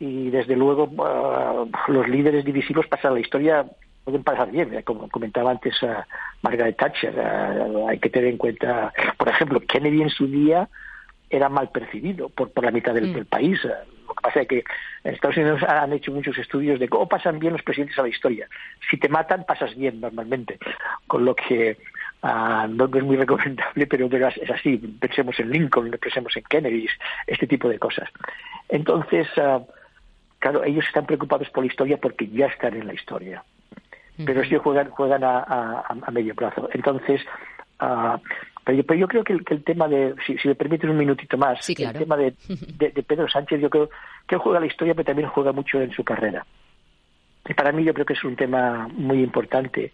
y desde luego uh, los líderes divisivos pasan a la historia pueden pasar bien, ¿eh? como comentaba antes uh, Margaret Thatcher. Uh, hay que tener en cuenta, por ejemplo, Kennedy en su día era mal percibido por, por la mitad del, mm. del país. Lo que pasa es que en Estados Unidos han hecho muchos estudios de cómo pasan bien los presidentes a la historia. Si te matan, pasas bien normalmente. Con lo que Ah, no, es muy recomendable, pero, es así. Pensemos en Lincoln, pensemos en Kennedy, este tipo de cosas. Entonces, uh, claro, ellos están preocupados por la historia porque ya están en la historia. Pero sí juegan, juegan a, a, medio plazo. Entonces, uh, pero, yo, creo que el, tema de, si, me permiten un minutito más, el tema [laughs] de, de, Pedro Sánchez, yo creo que él juega la historia, pero también juega mucho en su carrera. Y para mí yo creo que es un tema muy importante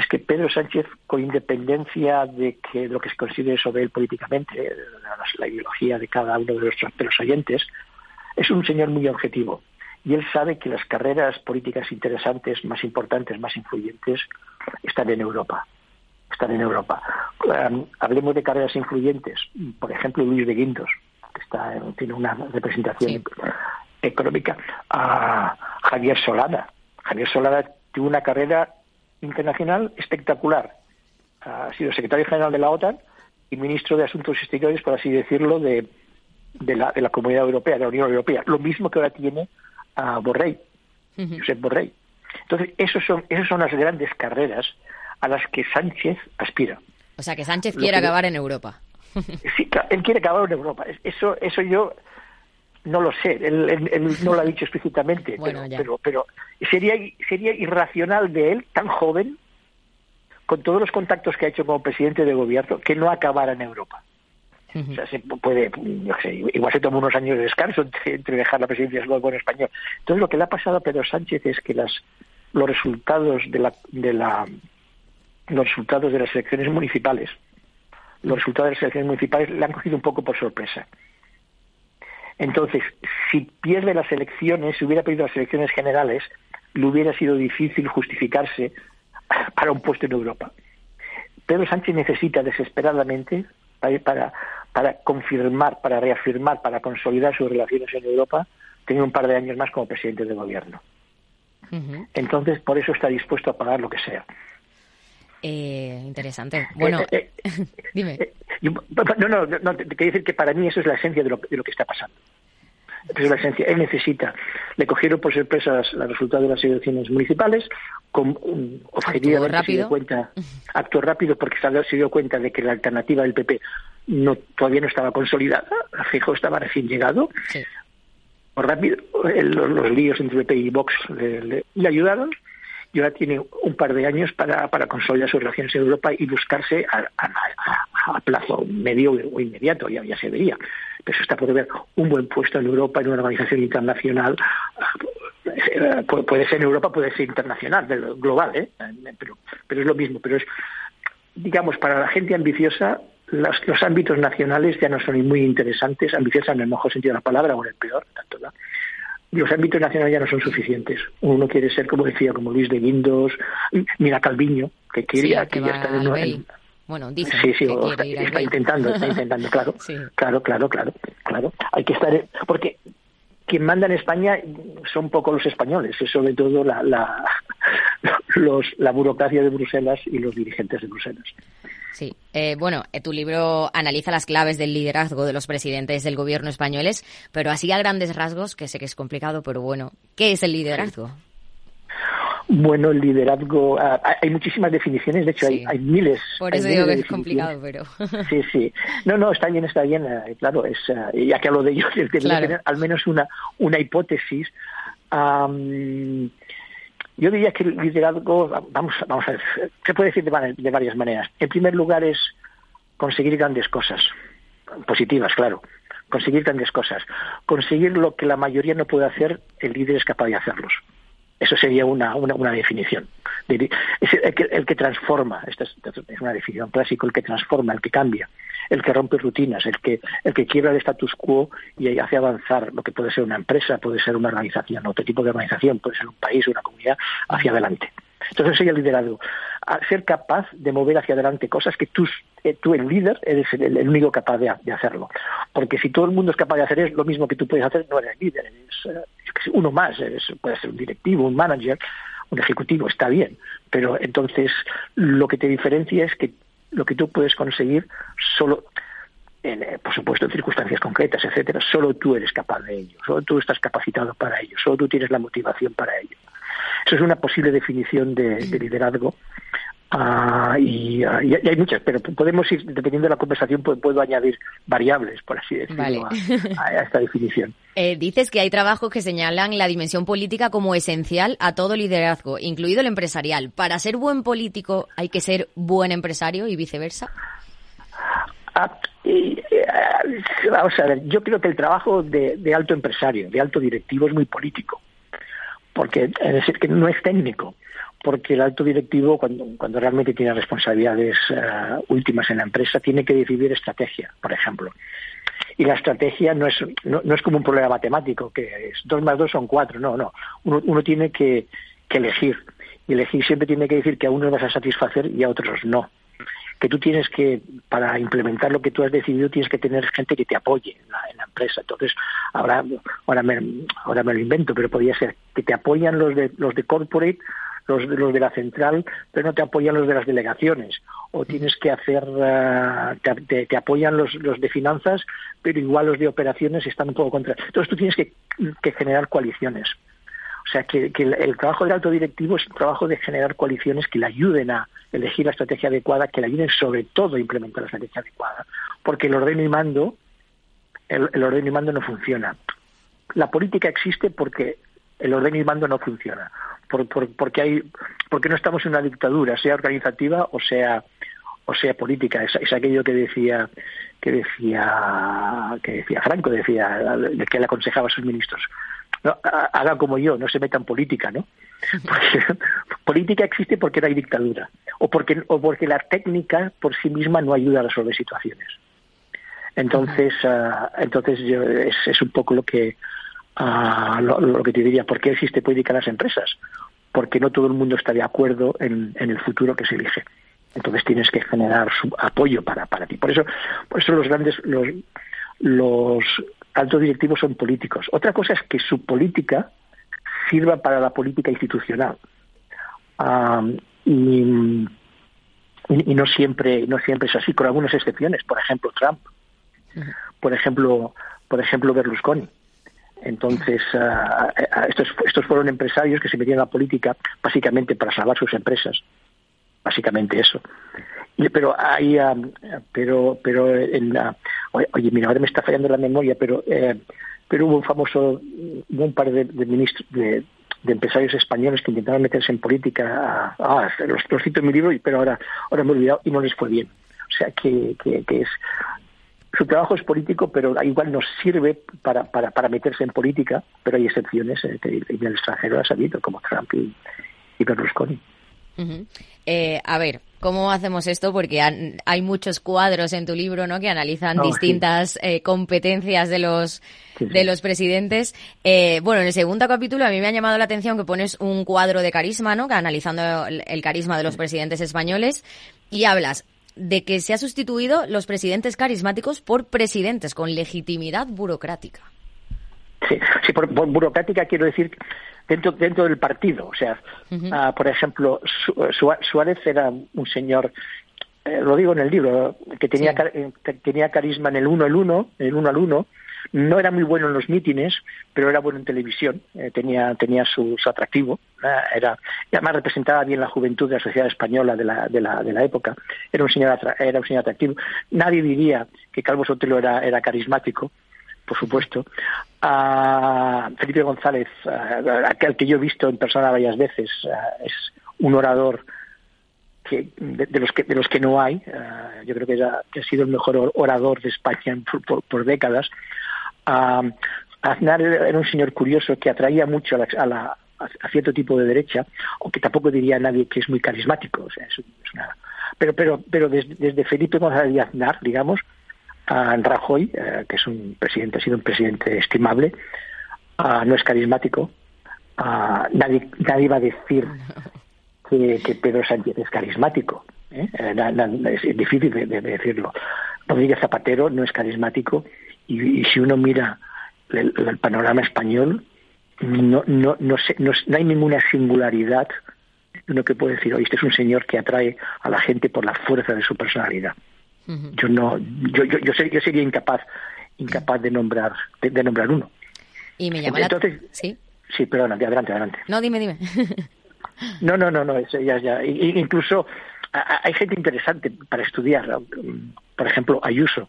es que Pedro Sánchez, con independencia de que lo que se considere sobre él políticamente, la, ideología de cada uno de, de los oyentes, es un señor muy objetivo. Y él sabe que las carreras políticas interesantes, más importantes, más influyentes, están en Europa. Están en Europa. hablemos de carreras influyentes. Por ejemplo, Luis de Guindos, que está, tiene una representación económica. A Javier Solana. Javier Solana tuvo una carrera internacional espectacular. Ha sido secretario general de la OTAN y ministro de Asuntos Exteriores, por así decirlo, de, de, la, de la Comunidad Europea, de la Unión Europea. Lo mismo que ahora tiene a Borrell, Josep Borrell. Entonces, esos son, esas son las grandes carreras a las que Sánchez aspira. O sea, que Sánchez quiere acabar en Europa. Sí, él quiere acabar en Europa. Eso, eso yo no lo sé, él, no lo ha dicho explícitamente, pero, pero, sería, sería irracional de él, tan joven, con todos los contactos que ha hecho como presidente de gobierno, que no acabara en Europa. O sea, se puede, yo sé, igual se toma unos años de descanso entre, dejar la presidencia luego en español. Entonces, lo que le ha pasado a Pedro Sánchez es que las, los resultados de la, de la, los resultados de las elecciones municipales, los resultados de las elecciones municipales le han cogido un poco por sorpresa. Entonces, si pierde las elecciones, si hubiera perdido las elecciones generales, le hubiera sido difícil justificarse [laughs] para un puesto en Europa. Pedro Sánchez necesita desesperadamente para, para, confirmar, para reafirmar, para consolidar sus relaciones en Europa, tener un par de años más como presidente de gobierno. Entonces, por eso está dispuesto a pagar lo que sea. Eh, interesante. Bueno, eh, eh, [laughs] dime. No, no, no, te quería decir que para mí eso es la esencia de lo, de lo que está pasando. es la esencia. Él necesita. Le cogieron por sorpresa los resultados de las elecciones municipales, con un objetivo se dio cuenta, actuó rápido porque se dio cuenta de que la alternativa del PP no, todavía no estaba consolidada. Fijo estaba recién llegado. Sí. Rápido, los, líos entre PP y Vox le ayudaron y ahora tiene un par de años para, para consolidar sus relaciones en Europa y buscarse a, a, plazo medio o inmediato, ya, ya se vería, pero eso está por ver. Un buen puesto en Europa, en una organización internacional, eh, puede ser en Europa, puede ser internacional, global, ¿eh? pero, pero es lo mismo. Pero es, digamos, para la gente ambiciosa, los, los ámbitos nacionales ya no son muy interesantes, ambiciosa en el mejor sentido de la palabra o en el peor, tanto los ámbitos nacionales ya no son suficientes. Uno quiere ser, como decía, como Luis de Guindos, mira Calviño, que quería que, ya está en, bueno, dice sí, sí, está, intentando, está intentando, [laughs] claro, claro, claro, claro, claro. Hay que estar, porque quien manda en España son poco los españoles, es sobre todo la, la, [laughs] los, la burocracia de Bruselas y los dirigentes de Bruselas. Sí, eh, bueno, eh, tu libro analiza las claves del liderazgo de los presidentes del gobierno españoles, pero así a grandes rasgos, que sé que es complicado, pero bueno, ¿qué es el liderazgo? Bueno, el liderazgo, ah, hay muchísimas definiciones, de hecho hay, hay, miles. Por eso digo que es complicado, pero... [laughs] Sí, sí. No, no, está bien, está bien, eh, claro, es, ah, ya que hablo de ello, [laughs] el que tener al menos una, una hipótesis. yo diría que el liderazgo, vamos, vamos a ver, se puede decir de, de varias maneras. En primer lugar es conseguir grandes cosas, positivas, claro conseguir grandes cosas. Conseguir lo que la mayoría no puede hacer, el líder es capaz de hacerlos. Eso sería una, una, definición. Es el que, el que transforma, esta es, una definición clásica, el que transforma, el que cambia, el que rompe rutinas, el que, el que quiebra el status quo y hace avanzar lo que puede ser una empresa, puede ser una organización, otro tipo de organización, puede ser un país, una comunidad, hacia adelante. Entonces sería el liderazgo. ser capaz de mover hacia adelante cosas que tú, eh, tú el líder, eres el, único capaz de, hacerlo. Porque si todo el mundo es capaz de hacer es lo mismo que tú puedes hacer, no eres líder, eres eh, uno más, puede ser un directivo, un manager, un ejecutivo, está bien. Pero entonces lo que te diferencia es que lo que tú puedes conseguir solo eh, por supuesto en circunstancias concretas, etcétera, solo tú eres capaz de ello, solo tú estás capacitado para ello, solo tú tienes la motivación para ello. Eso es una posible definición de, liderazgo. Ah, y, hay muchas, pero podemos ir, dependiendo de la conversación, puedo, añadir variables, por así decirlo, a, esta definición. [laughs] Eh, dices que hay trabajos que señalan la dimensión política como esencial a todo liderazgo, incluido el empresarial. ¿Para ser buen político hay que ser buen empresario y viceversa? Ah, eh, vamos a ver, yo creo que el trabajo de alto empresario, de alto directivo, es muy político porque es decir que no es técnico porque el alto directivo cuando, realmente tiene responsabilidades eh, últimas en la empresa tiene que decidir estrategia por ejemplo. Y la estrategia no es no, es como un problema matemático que es dos más dos son cuatro no no. Uno, uno tiene que, que elegir y elegir siempre tiene que decir que a unos vas a satisfacer y a otros no. Que tú tienes que, para implementar lo que tú has decidido, tienes que tener gente que te apoye en la, empresa. Entonces, ahora, ahora, me, ahora me lo invento, pero podría ser que te apoyan los de, los de corporate, los, los de la central, pero no te apoyan los de las delegaciones. O tienes que hacer, eh, te, te, apoyan los, los de finanzas, pero igual los de operaciones están un poco contra. Entonces tú tienes que, que generar coaliciones. O sea, que, el, trabajo del alto directivo es un trabajo de generar coaliciones que le ayuden a elegir la estrategia adecuada, que le ayuden sobre todo a implementar la estrategia adecuada. Porque el orden y mando, el, orden y mando no funciona. La política existe porque el orden y mando no funciona. porque, hay, porque no estamos en una dictadura, sea organizativa o sea o sea política es, es, aquello que decía que decía que decía Franco decía que le aconsejaba a sus ministros no, haga como yo, no se meta en política, ¿no? [laughs] política existe porque no hay dictadura o porque, o porque la técnica por sí misma no ayuda a resolver situaciones. Entonces, ah, entonces es, un poco lo que uh, lo, que te diría. ¿Por qué existe política en las empresas? Porque no todo el mundo está de acuerdo en, en el futuro que se elige. Entonces tienes que generar su apoyo para, para ti. Por eso, por eso los grandes, los, los altos directivos son políticos. Otra cosa es que su política sirva para la política institucional. y, no siempre no siempre es así con algunas excepciones por ejemplo Trump por ejemplo por ejemplo Berlusconi entonces ah, estos estos fueron empresarios que se metían en la política básicamente para salvar sus empresas. Básicamente eso. Pero hay pero pero en la, oye mira ahora me está fallando la memoria pero eh, pero hubo un famoso un par de, ministros de, empresarios españoles que intentaron meterse en política ah, los, cito en mi libro pero ahora ahora me he olvidado y no les fue bien. O sea que, que, es su trabajo es político, pero igual nos sirve para, para, para meterse en política, pero hay excepciones eh, en el extranjero ha salido, como Trump y, Berlusconi. eh, a ver, ¿cómo hacemos esto? Porque hay muchos cuadros en tu libro, ¿no? Que analizan distintas eh, competencias de los de los presidentes. Eh, bueno, en el segundo capítulo a mí me ha llamado la atención que pones un cuadro de carisma, ¿no? Que analizando el carisma de los presidentes españoles y hablas de que se ha sustituido los presidentes carismáticos por presidentes con legitimidad burocrática. Sí, sí por, burocrática quiero decir dentro dentro del partido. O sea, ah, por ejemplo, Suárez era un señor, eh, lo digo en el libro, que tenía, eh, tenía carisma en el uno al uno, el uno al uno, no era muy bueno en los mítines, pero era bueno en televisión, eh, tenía, tenía su, atractivo, era, y además representaba bien la juventud de la sociedad española de la, de la, de la época, era un, señor era un señor atractivo. Nadie diría que Calvo Sotelo era, era carismático, por supuesto. A Felipe González, aquel que yo he visto en persona varias veces, es un orador que, de, los que de los que no hay. yo creo que, ha sido el mejor orador de España por décadas. Aznar era un señor curioso que atraía mucho a, la, a, cierto tipo de derecha, aunque tampoco diría a nadie que es muy carismático. O sea, es, Pero, pero, pero desde, Felipe González y Aznar, digamos, a Rajoy, eh, que es un presidente, ha sido un presidente estimable, no es carismático, nadie, nadie va a decir que, Pedro Sánchez es carismático. ¿eh? Eh, es difícil de, decirlo. Rodríguez Zapatero no es carismático y, si uno mira el, panorama español, no, no, no, no, hay ninguna singularidad uno que puede decir, oye, este es un señor que atrae a la gente por la fuerza de su personalidad. Yo no, yo, yo, yo, sería, yo sería incapaz, incapaz de nombrar, de, nombrar uno. Y me llama Entonces, Sí. Sí, perdona, adelante, adelante. No, dime, dime. [laughs] no, no, no, no, ya, ya. Incluso hay gente interesante para estudiar. Por ejemplo, Ayuso.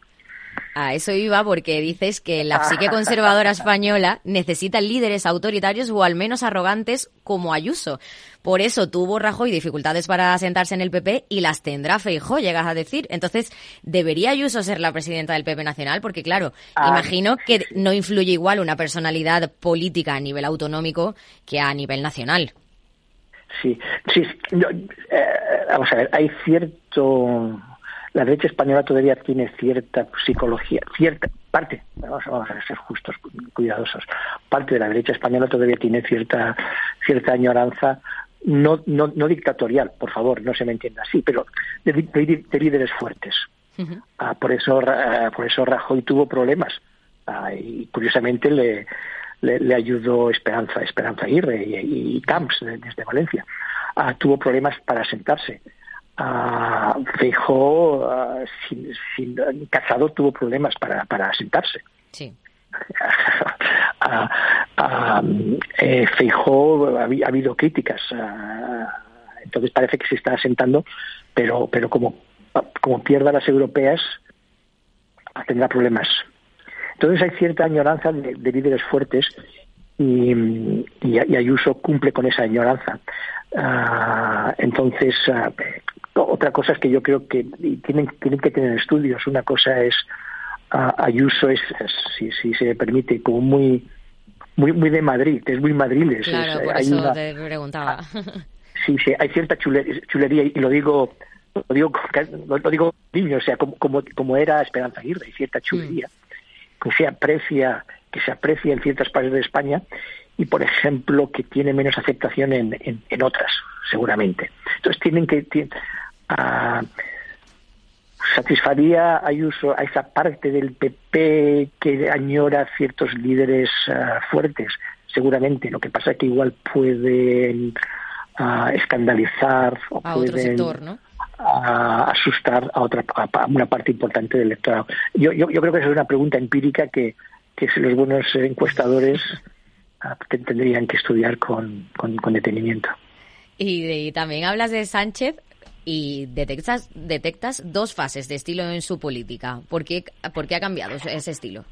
A eso iba porque dices que la psique conservadora española necesita líderes autoritarios o al menos arrogantes como Ayuso. Por eso tuvo Rajoy dificultades para sentarse en el PP y las tendrá Feijó, llegas a decir. Entonces, ¿debería Ayuso ser la presidenta del PP nacional? Porque claro, ah. imagino que no influye igual una personalidad política a nivel autonómico que a nivel nacional. Sí, sí. Eh, vamos a ver, hay cierto la derecha española todavía tiene cierta psicología, cierta parte, vamos, a ser justos, cuidadosos, parte de la derecha española todavía tiene cierta cierta añoranza no, no, no dictatorial, por favor, no se me entienda así, pero de, líderes fuertes. Ah, por eso ah, por eso Rajoy tuvo problemas ah, y curiosamente le, le, ayudó Esperanza Esperanza Aguirre y, y Camps desde Valencia. tuvo problemas para sentarse a Feijó, sin, Casado tuvo problemas para, para sentarse. Sí. a, [laughs] eh, Feijó ha, habido críticas, entonces parece que se está asentando, pero, pero como, como pierda las europeas, tendrá problemas. Entonces hay cierta añoranza de, líderes fuertes y, y, Ayuso cumple con esa añoranza. Ah, entonces, ah, otra cosa es que yo creo que tienen, tienen que tener estudios. Una cosa es Ayuso es, si, si se permite, como muy muy muy de Madrid, es muy madriles. Claro, por eso te preguntaba. [laughs] Sí, sí, hay cierta chulería, y lo digo lo digo lo digo niño, o sea, como, como, como era Esperanza Aguirre, hay cierta chulería mm. que se aprecia que se aprecia en ciertas partes de España y, por ejemplo, que tiene menos aceptación en, en, otras, seguramente. Entonces tienen que satisfaría Ayuso a esa parte del PP que añora ciertos líderes ah, fuertes, seguramente. Lo que pasa es que igual pueden ah, escandalizar o pueden ah, asustar a otra a una parte importante del electorado. Yo, yo, creo que esa es una pregunta empírica que, que los buenos encuestadores [laughs] tendrían que estudiar con, con, detenimiento. y, también hablas de Sánchez y detectas, detectas dos fases de estilo en su política. ¿Por qué, ha cambiado ese estilo?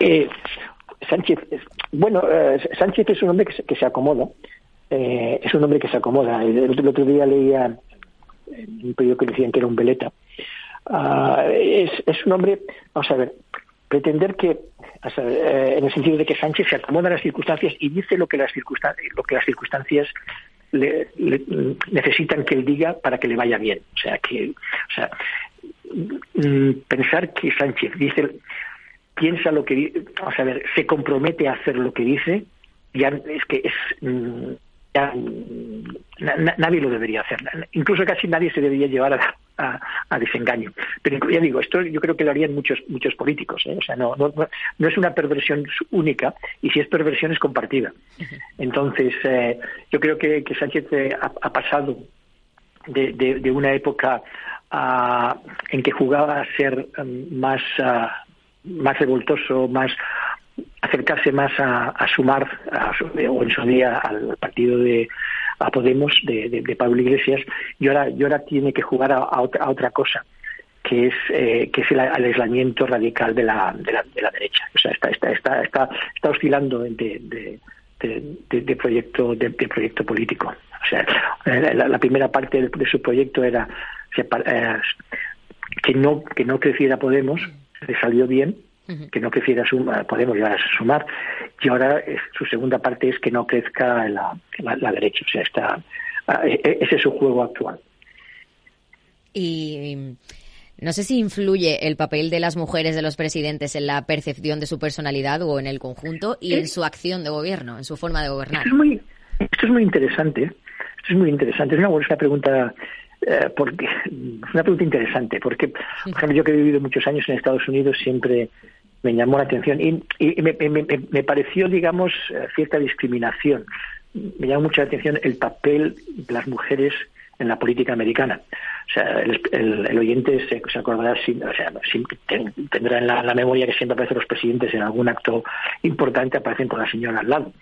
Eh, Sánchez, bueno, eh, Sánchez es un hombre que se, acomoda. Eh, es un hombre que se acomoda. El, otro día leía un periódico que decían que era un veleta. ah, es, es un hombre, vamos a ver, pretender que, eh, en el sentido de que Sánchez se acomoda a las circunstancias y dice lo que las circunstancias, lo que las circunstancias le, necesitan que él diga para que le vaya bien. O sea, que, o sea, mm, pensar que Sánchez dice, piensa lo que, vamos a ver, se compromete a hacer lo que dice, ya es que es, mm, ya, nadie lo debería hacer. Incluso casi nadie se debería llevar a, desengaño. Pero ya digo, esto yo creo que lo harían muchos muchos políticos. ¿eh? O sea, no, no, no, es una perversión única y si es perversión es compartida. Entonces, eh, yo creo que, Sánchez eh, ha, pasado de, de, una época ah, en que jugaba a ser mm, más, ah, más revoltoso, más acercarse más a, sumar, o en su día al partido de a Podemos de, Pablo Iglesias, y ahora, y ahora tiene que jugar a, otra, cosa, que es, eh, que es el, aislamiento radical de la, de la, de la derecha. O sea, está, está, está, está, está oscilando de, de, proyecto de, proyecto político. O sea, eh, la, primera parte de, su proyecto era eh, que no que no creciera Podemos, le salió bien, que no creciera sumar, podemos llegar a sumar, y ahora su segunda parte es que no crezca la, la, derecha. O sea, está, ah, e, e, ese es su juego actual. Y no sé si influye el papel de las mujeres de los presidentes en la percepción de su personalidad o en el conjunto y en su acción de gobierno, en su forma de gobernar. Esto es muy, esto es muy interesante. Esto es muy interesante. Es una buena pregunta eh, porque es una pregunta interesante porque por ejemplo yo que he vivido muchos años en Estados Unidos siempre me llamó la atención y, me, pareció, digamos, eh, cierta discriminación. Me llamó mucho la atención el papel de las mujeres en la política americana. O sea, el, oyente se, acordará, o sea, tendrá en la, memoria que siempre aparecen los presidentes en algún acto importante, aparecen con la señora al lado.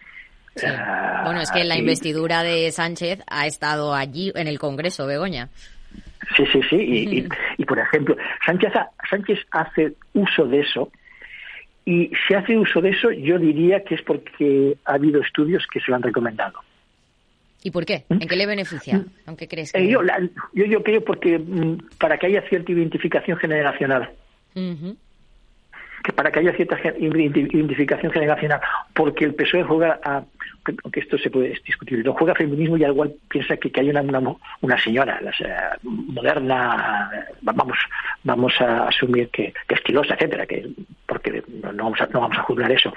Eh, bueno, es que la investidura de Sánchez ha estado allí en el Congreso, Begoña. Sí, sí, sí. Y, y, por ejemplo, Sánchez, Sánchez hace uso de eso y si hace uso de eso, yo diría que es porque ha habido estudios que se lo han recomendado. ¿Y por qué? ¿En qué le beneficia? Aunque crees eh, yo, yo, creo porque mm, para que haya cierta identificación generacional. Que para que haya cierta identificación generacional. Porque el PSOE juega a aunque esto se puede discutir, no juega feminismo y al igual piensa que, que hay una, una, señora moderna, vamos vamos a asumir que, que estilosa, etcétera, que porque no, vamos a, no vamos a juzgar eso.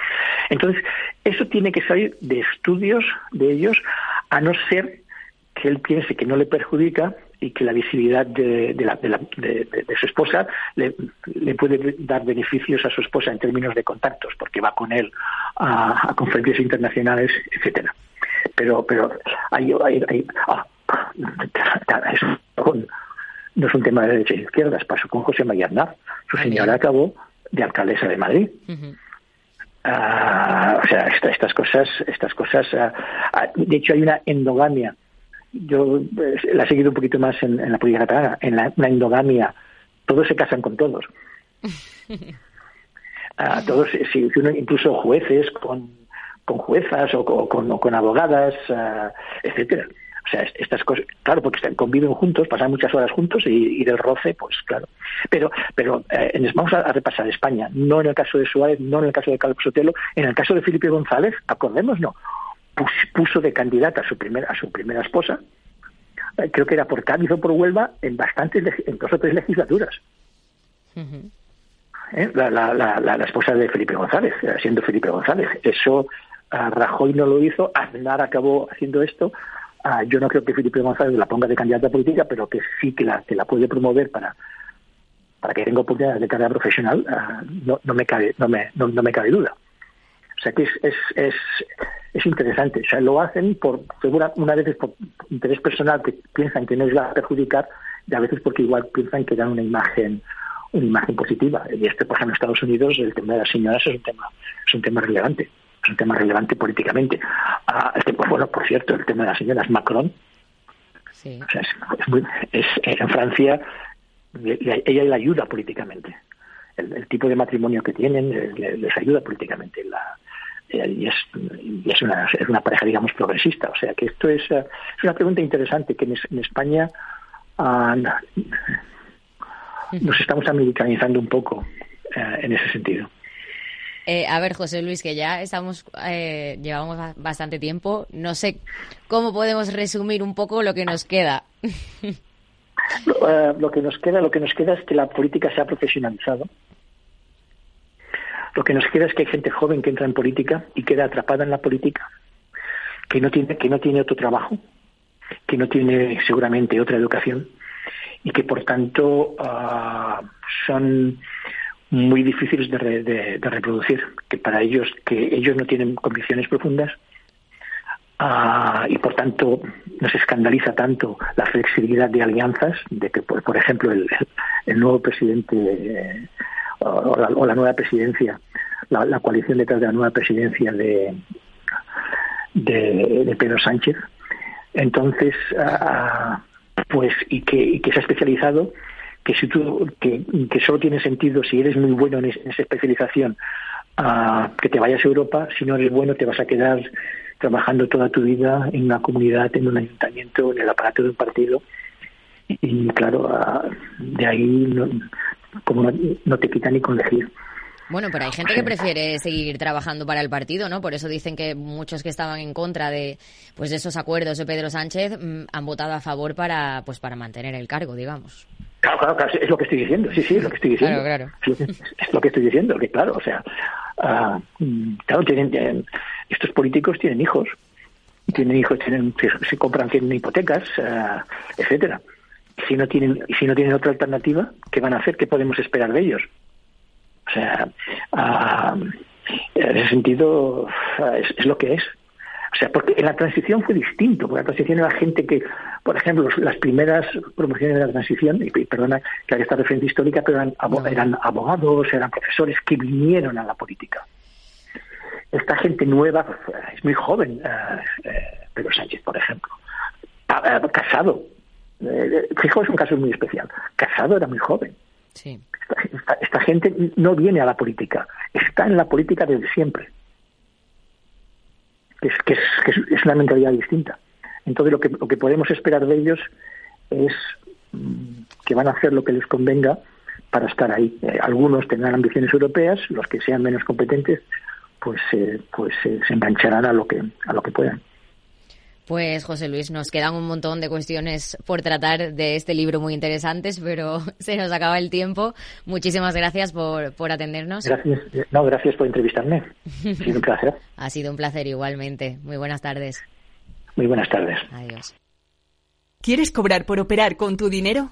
Entonces, eso tiene que salir de estudios de ellos, a no ser que él piense que no le perjudica y que la visibilidad de, la, de, su esposa le, puede dar beneficios a su esposa en términos de contactos, porque va con él a, conferencias internacionales, etcétera. Pero, pero hay, hay, ah, no es un tema de derecha e izquierdas, pasó con José María Su señora acabó de alcaldesa de Madrid. Ah, o sea, estas cosas, estas cosas. Ah, de hecho, hay una endogamia yo pues, la he seguido un poquito más en, la política catalana, en la, endogamia, todos se casan con todos. [laughs] Ah, todos, si, uno, incluso jueces con, con juezas o, con, con, abogadas, uh, etcétera. O sea, estas cosas, claro, porque conviven juntos, pasan muchas horas juntos y, del roce, pues claro. Pero, pero eh, vamos a, repasar España, no en el caso de Suárez, no en el caso de Carlos Sotelo, en el caso de Felipe González, acordemos, no puso de candidata a su primera a su primera esposa eh, creo que era por Cádiz o por Huelva en bastantes en dos o tres legislaturas. ¿Eh? la, la, la, esposa de Felipe González eh, siendo Felipe González. Eso Rajoy no lo hizo Aznar acabó haciendo esto. Yo no creo que Felipe González la ponga de candidata política pero que sí que la que la puede promover para para que tenga oportunidades de carrera profesional no, no me cabe no me no me cabe duda o sea que es, es, es, es interesante. O sea, lo hacen por, segura, una vez por interés personal que piensan que no les va a perjudicar y a veces porque igual piensan que dan una imagen una imagen positiva. Y este, por ejemplo, en Estados Unidos, el tema de las señoras es un tema, es un tema relevante. Es un tema relevante políticamente. Ah, este, pues, bueno, por cierto, el tema de las señoras Macron. Sí. O sea, es, muy, es, en Francia, ella le ayuda políticamente. El, tipo de matrimonio que tienen les ayuda políticamente. La, y es, es, una, es una pareja, digamos, progresista. O sea que esto es, eh, es una pregunta interesante que en, España nos estamos americanizando un poco eh, en ese sentido. Eh, a ver, José Luis, que ya estamos, eh, llevamos bastante tiempo. No sé cómo podemos resumir un poco lo que nos queda. [laughs] lo, lo, que nos queda, lo que nos queda es que la política se ha profesionalizado. Lo que nos queda es que hay gente joven que entra en política y queda atrapada en la política, que no tiene, que no tiene otro trabajo, que no tiene seguramente otra educación y que por tanto uh, son muy difíciles de, reproducir, que para ellos, que ellos no tienen convicciones profundas uh, y por tanto nos escandaliza tanto la flexibilidad de alianzas, de que por, por ejemplo el, el, nuevo presidente eh, o, la, o, la, nueva presidencia, la, coalición detrás de la nueva presidencia de, de, Pedro Sánchez, entonces uh, pues y que, y que se ha especializado que si tú que, que, solo tiene sentido si eres muy bueno en, esa especialización uh, que te vayas a Europa. Si no eres bueno te vas a quedar trabajando toda tu vida en una comunidad en un ayuntamiento en el aparato de un partido. Y claro uh, de ahí como no, no, te quita ni con elegir bueno, pero hay gente que prefiere seguir trabajando para el partido, ¿no? Por eso dicen que muchos que estaban en contra de pues de esos acuerdos de Pedro Sánchez mmm, han votado a favor para pues para mantener el cargo, digamos. Claro, claro, claro, es lo que estoy diciendo, sí, sí, es lo que estoy diciendo. Claro, claro. Es, lo que, estoy diciendo, que claro, o sea, uh, claro, tienen, tienen, estos políticos tienen hijos, tienen hijos, tienen, se, se compran, tienen hipotecas, uh, etcétera. Si no tienen, si no tienen otra alternativa, ¿qué van a hacer? ¿Qué podemos esperar de ellos? O sea, uh, en ese sentido es, es, lo que es. O sea, porque en la transición fue distinto, porque la transición era gente que, por ejemplo, las primeras promociones de la transición, y perdona que haga esta referencia histórica, pero eran, eran abogados, eran profesores que vinieron a la política. Esta gente nueva es muy joven, uh, eh, Pedro Sánchez, por ejemplo. Uh, casado. Eh, fijaos, es un caso muy especial. Casado era muy joven. Sí. Esta, esta, esta, gente no viene a la política, está en la política desde siempre. Es, que, es, que es una mentalidad distinta. Entonces, lo que, lo que podemos esperar de ellos es mmm, que van a hacer lo que les convenga para estar ahí. Eh, algunos tendrán ambiciones europeas, los que sean menos competentes, pues, eh, pues eh, se engancharán a lo que, a lo que puedan. Pues José Luis, nos quedan un montón de cuestiones por tratar de este libro muy interesantes, pero [laughs] se nos acaba el tiempo. Muchísimas gracias por, por atendernos. Gracias, no, gracias por entrevistarme. Ha sido un placer. [laughs] ha sido un placer igualmente. Muy buenas tardes. Muy buenas tardes. Adiós. ¿Quieres cobrar por operar con tu dinero?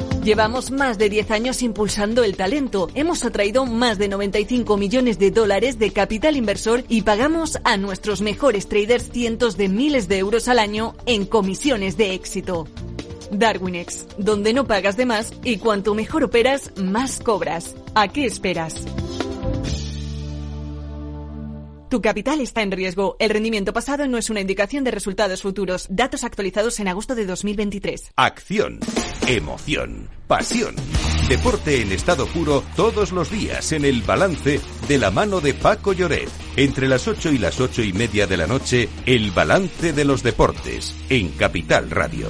Llevamos más de 10 años impulsando el talento. Hemos atraído más de 95 millones de dólares de capital inversor y pagamos a nuestros mejores traders cientos de miles de euros al año en comisiones de éxito. Darwinex, donde no pagas de más y cuanto mejor operas, más cobras. ¿A qué esperas? Tu capital está en riesgo. El rendimiento pasado no es una indicación de resultados futuros. Datos actualizados en agosto de 2023. Acción, emoción, pasión. Deporte en estado puro todos los días en el balance de la mano de Paco Lloret. Entre las 8 y las ocho y media de la noche, el balance de los deportes en Capital Radio.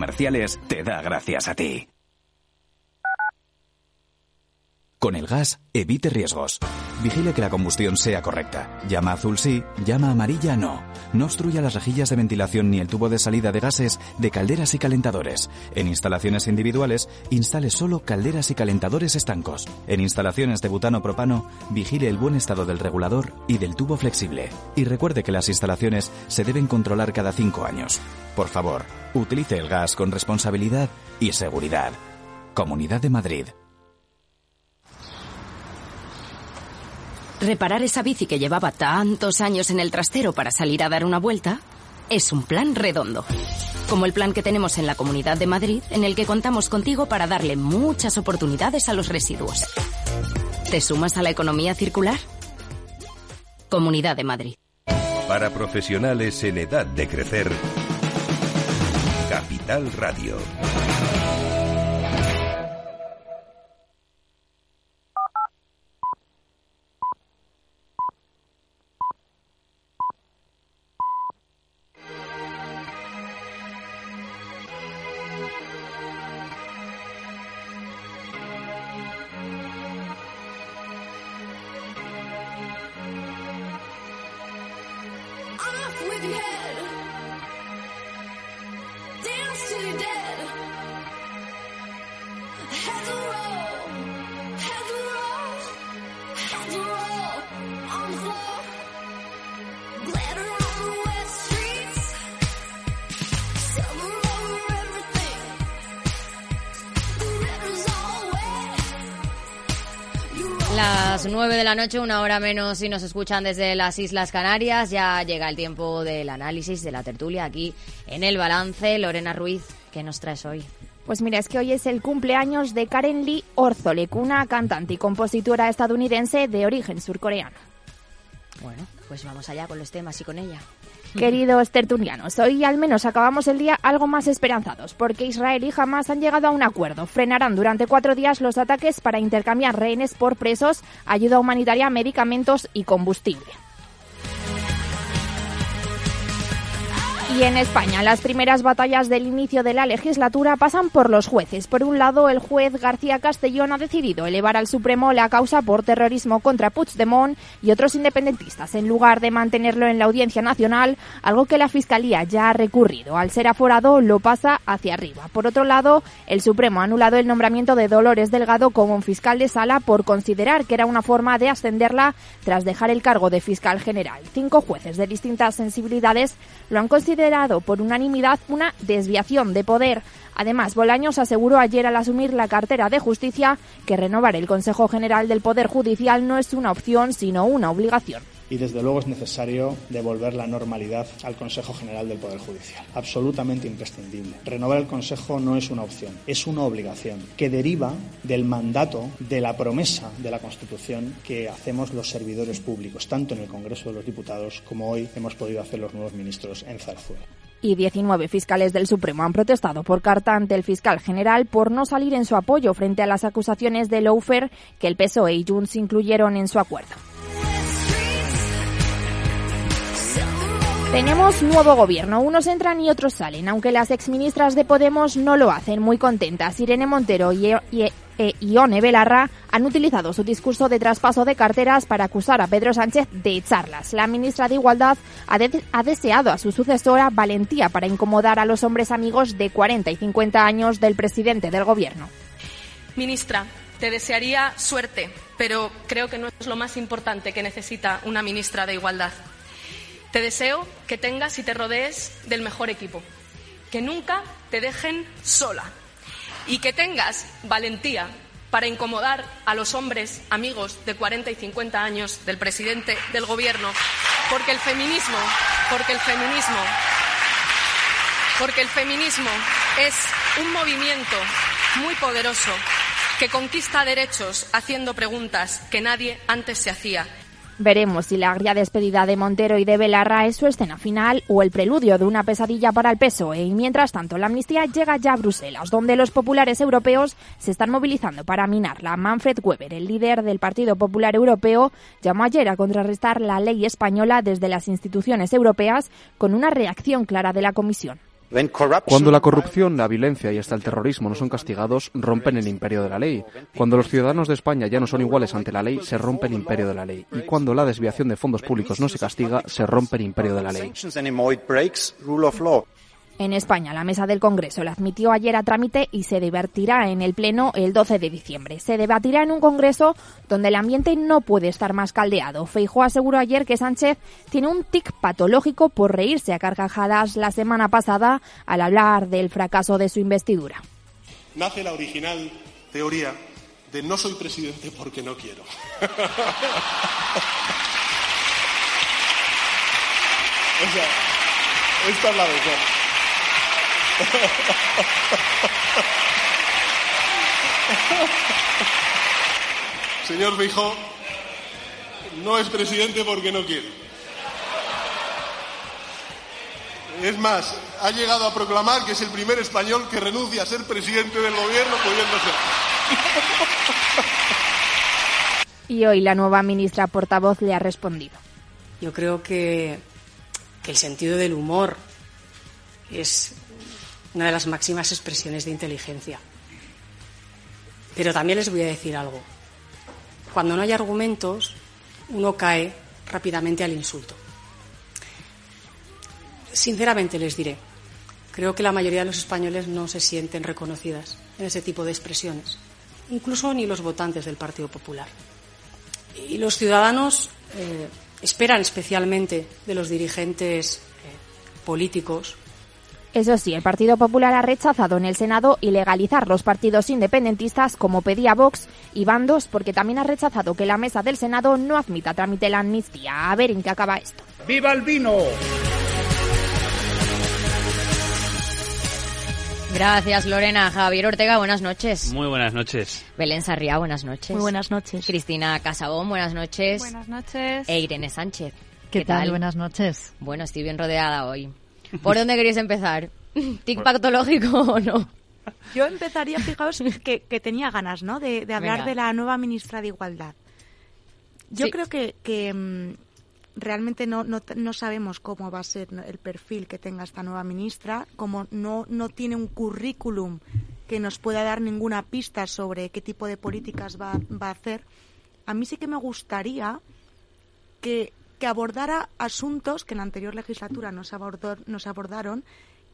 Comerciales te da gracias a ti. Con el gas, evite riesgos. Vigile que la combustión sea correcta. Llama azul sí, llama amarilla no. No obstruya las rejillas de ventilación ni el tubo de salida de gases de calderas y calentadores. En instalaciones individuales, instale solo calderas y calentadores estancos. En instalaciones de butano propano, vigile el buen estado del regulador y del tubo flexible. Y recuerde que las instalaciones se deben controlar cada cinco años. Por favor, utilice el gas con responsabilidad y seguridad. Comunidad de Madrid. Reparar esa bici que llevaba tantos años en el trastero para salir a dar una vuelta es un plan redondo. Como el plan que tenemos en la Comunidad de Madrid, en el que contamos contigo para darle muchas oportunidades a los residuos. ¿Te sumas a la economía circular? Comunidad de Madrid. Para profesionales en edad de crecer, Capital Radio. Las 9 de la noche, una hora menos si nos escuchan desde las Islas Canarias. Ya llega el tiempo del análisis de la tertulia aquí en el balance. Lorena Ruiz, ¿qué nos traes hoy? Pues mira, es que hoy es el cumpleaños de Karen Lee Orzolek, una cantante y compositora estadounidense de origen surcoreano. Bueno, pues vamos allá con los temas y con ella. Queridos tertulianos, hoy al menos acabamos el día algo más esperanzados, porque Israel y Hamas han llegado a un acuerdo. Frenarán durante cuatro días los ataques para intercambiar rehenes por presos, ayuda humanitaria, medicamentos y combustible. Y en España, las primeras batallas del inicio de la legislatura pasan por los jueces. Por un lado, el juez García Castellón ha decidido elevar al Supremo la causa por terrorismo contra Puigdemont y otros independentistas, en lugar de mantenerlo en la Audiencia Nacional, algo que la Fiscalía ya ha recurrido. Al ser aforado, lo pasa hacia arriba. Por otro lado, el Supremo ha anulado el nombramiento de Dolores Delgado como un fiscal de sala por considerar que era una forma de ascenderla tras dejar el cargo de fiscal general. Cinco jueces de distintas sensibilidades lo han considerado considerado por unanimidad una desviación de poder. Además, Bolaños aseguró ayer al asumir la cartera de justicia que renovar el Consejo General del Poder Judicial no es una opción, sino una obligación y desde luego es necesario devolver la normalidad al Consejo General del Poder Judicial. Absolutamente imprescindible. Renovar el Consejo no es una opción, es una obligación que deriva del mandato, de la promesa de la Constitución que hacemos los servidores públicos, tanto en el Congreso de los Diputados como hoy hemos podido hacer los nuevos ministros en Zarzuela y 19 fiscales del Supremo han protestado por carta ante el fiscal general por no salir en su apoyo frente a las acusaciones de Lawfare que el PSOE y Junts incluyeron en su acuerdo. Tenemos nuevo gobierno, unos entran y otros salen, aunque las exministras de Podemos no lo hacen muy contentas. Irene Montero y, e Ione Belarra han utilizado su discurso de traspaso de carteras para acusar a Pedro Sánchez de echarlas. La ministra de Igualdad ha, ha, deseado a su sucesora valentía para incomodar a los hombres amigos de 40 y 50 años del presidente del gobierno. Ministra, te desearía suerte, pero creo que no es lo más importante que necesita una ministra de Igualdad. Te deseo que tengas y te rodees del mejor equipo, que nunca te dejen sola. Y que tengas valentía para incomodar a los hombres amigos de 40 y 50 años del presidente del gobierno, porque el feminismo, porque el feminismo, porque el feminismo es un movimiento muy poderoso que conquista derechos haciendo preguntas que nadie antes se hacía Veremos si la agria despedida de Montero y de Belarra es su escena final o el preludio de una pesadilla para el PSOE. Y mientras tanto, la amnistía llega ya a Bruselas, donde los populares europeos se están movilizando para minarla. Manfred Weber, el líder del Partido Popular Europeo, llamó ayer a contrarrestar la ley española desde las instituciones europeas con una reacción clara de la Comisión. Cuando la corrupción, la violencia y hasta el terrorismo no son castigados, rompen el imperio de la ley. Cuando los ciudadanos de España ya no son iguales ante la ley, se rompe el imperio de la ley. Y cuando la desviación de fondos públicos no se castiga, se rompe el imperio de la ley. En España, la mesa del Congreso la admitió ayer a trámite y se debatirá en el Pleno el 12 de diciembre. Se debatirá en un Congreso donde el ambiente no puede estar más caldeado. Feijóo aseguró ayer que Sánchez tiene un tic patológico por reírse a carcajadas la semana pasada al hablar del fracaso de su investidura. Nace la original teoría de no soy presidente porque no quiero. [laughs] esta es la verdad. Señor Feijóo, no es presidente porque no quiere. Es más, ha llegado a proclamar que es el primer español que renuncia a ser presidente del gobierno pudiendo ser. Y hoy la nueva ministra portavoz le ha respondido. Yo creo que, que el sentido del humor es una de las máximas expresiones de inteligencia. Pero también les voy a decir algo. Cuando no hay argumentos, uno cae rápidamente al insulto. Sinceramente les diré, creo que la mayoría de los españoles no se sienten reconocidas en ese tipo de expresiones, incluso ni los votantes del Partido Popular. Y los ciudadanos eh, esperan especialmente de los dirigentes eh, políticos eso sí, el Partido Popular ha rechazado en el Senado ilegalizar los partidos independentistas como pedía Vox y Bandos porque también ha rechazado que la mesa del Senado no admita trámite la amnistía. A ver en qué acaba esto. ¡Viva el vino! Gracias, Lorena. Javier Ortega, buenas noches. Muy buenas noches. Belén Sarriá, buenas noches. Muy buenas noches. Cristina Casabón, buenas noches. Buenas noches. E Irene Sánchez. ¿Qué, tal? Buenas noches. Bueno, estoy bien rodeada hoy. ¿Por dónde queréis empezar? ¿Tic patológico o no? Yo empezaría, fijaos, que, que tenía ganas, ¿no? De, hablar de la nueva ministra de Igualdad. Yo creo que, que mm, realmente no, no, no, sabemos cómo va a ser el perfil que tenga esta nueva ministra, como no, no tiene un currículum que nos pueda dar ninguna pista sobre qué tipo de políticas va, va a hacer. A mí sí que me gustaría que, que abordara asuntos que en la anterior legislatura nos, abordó, nos abordaron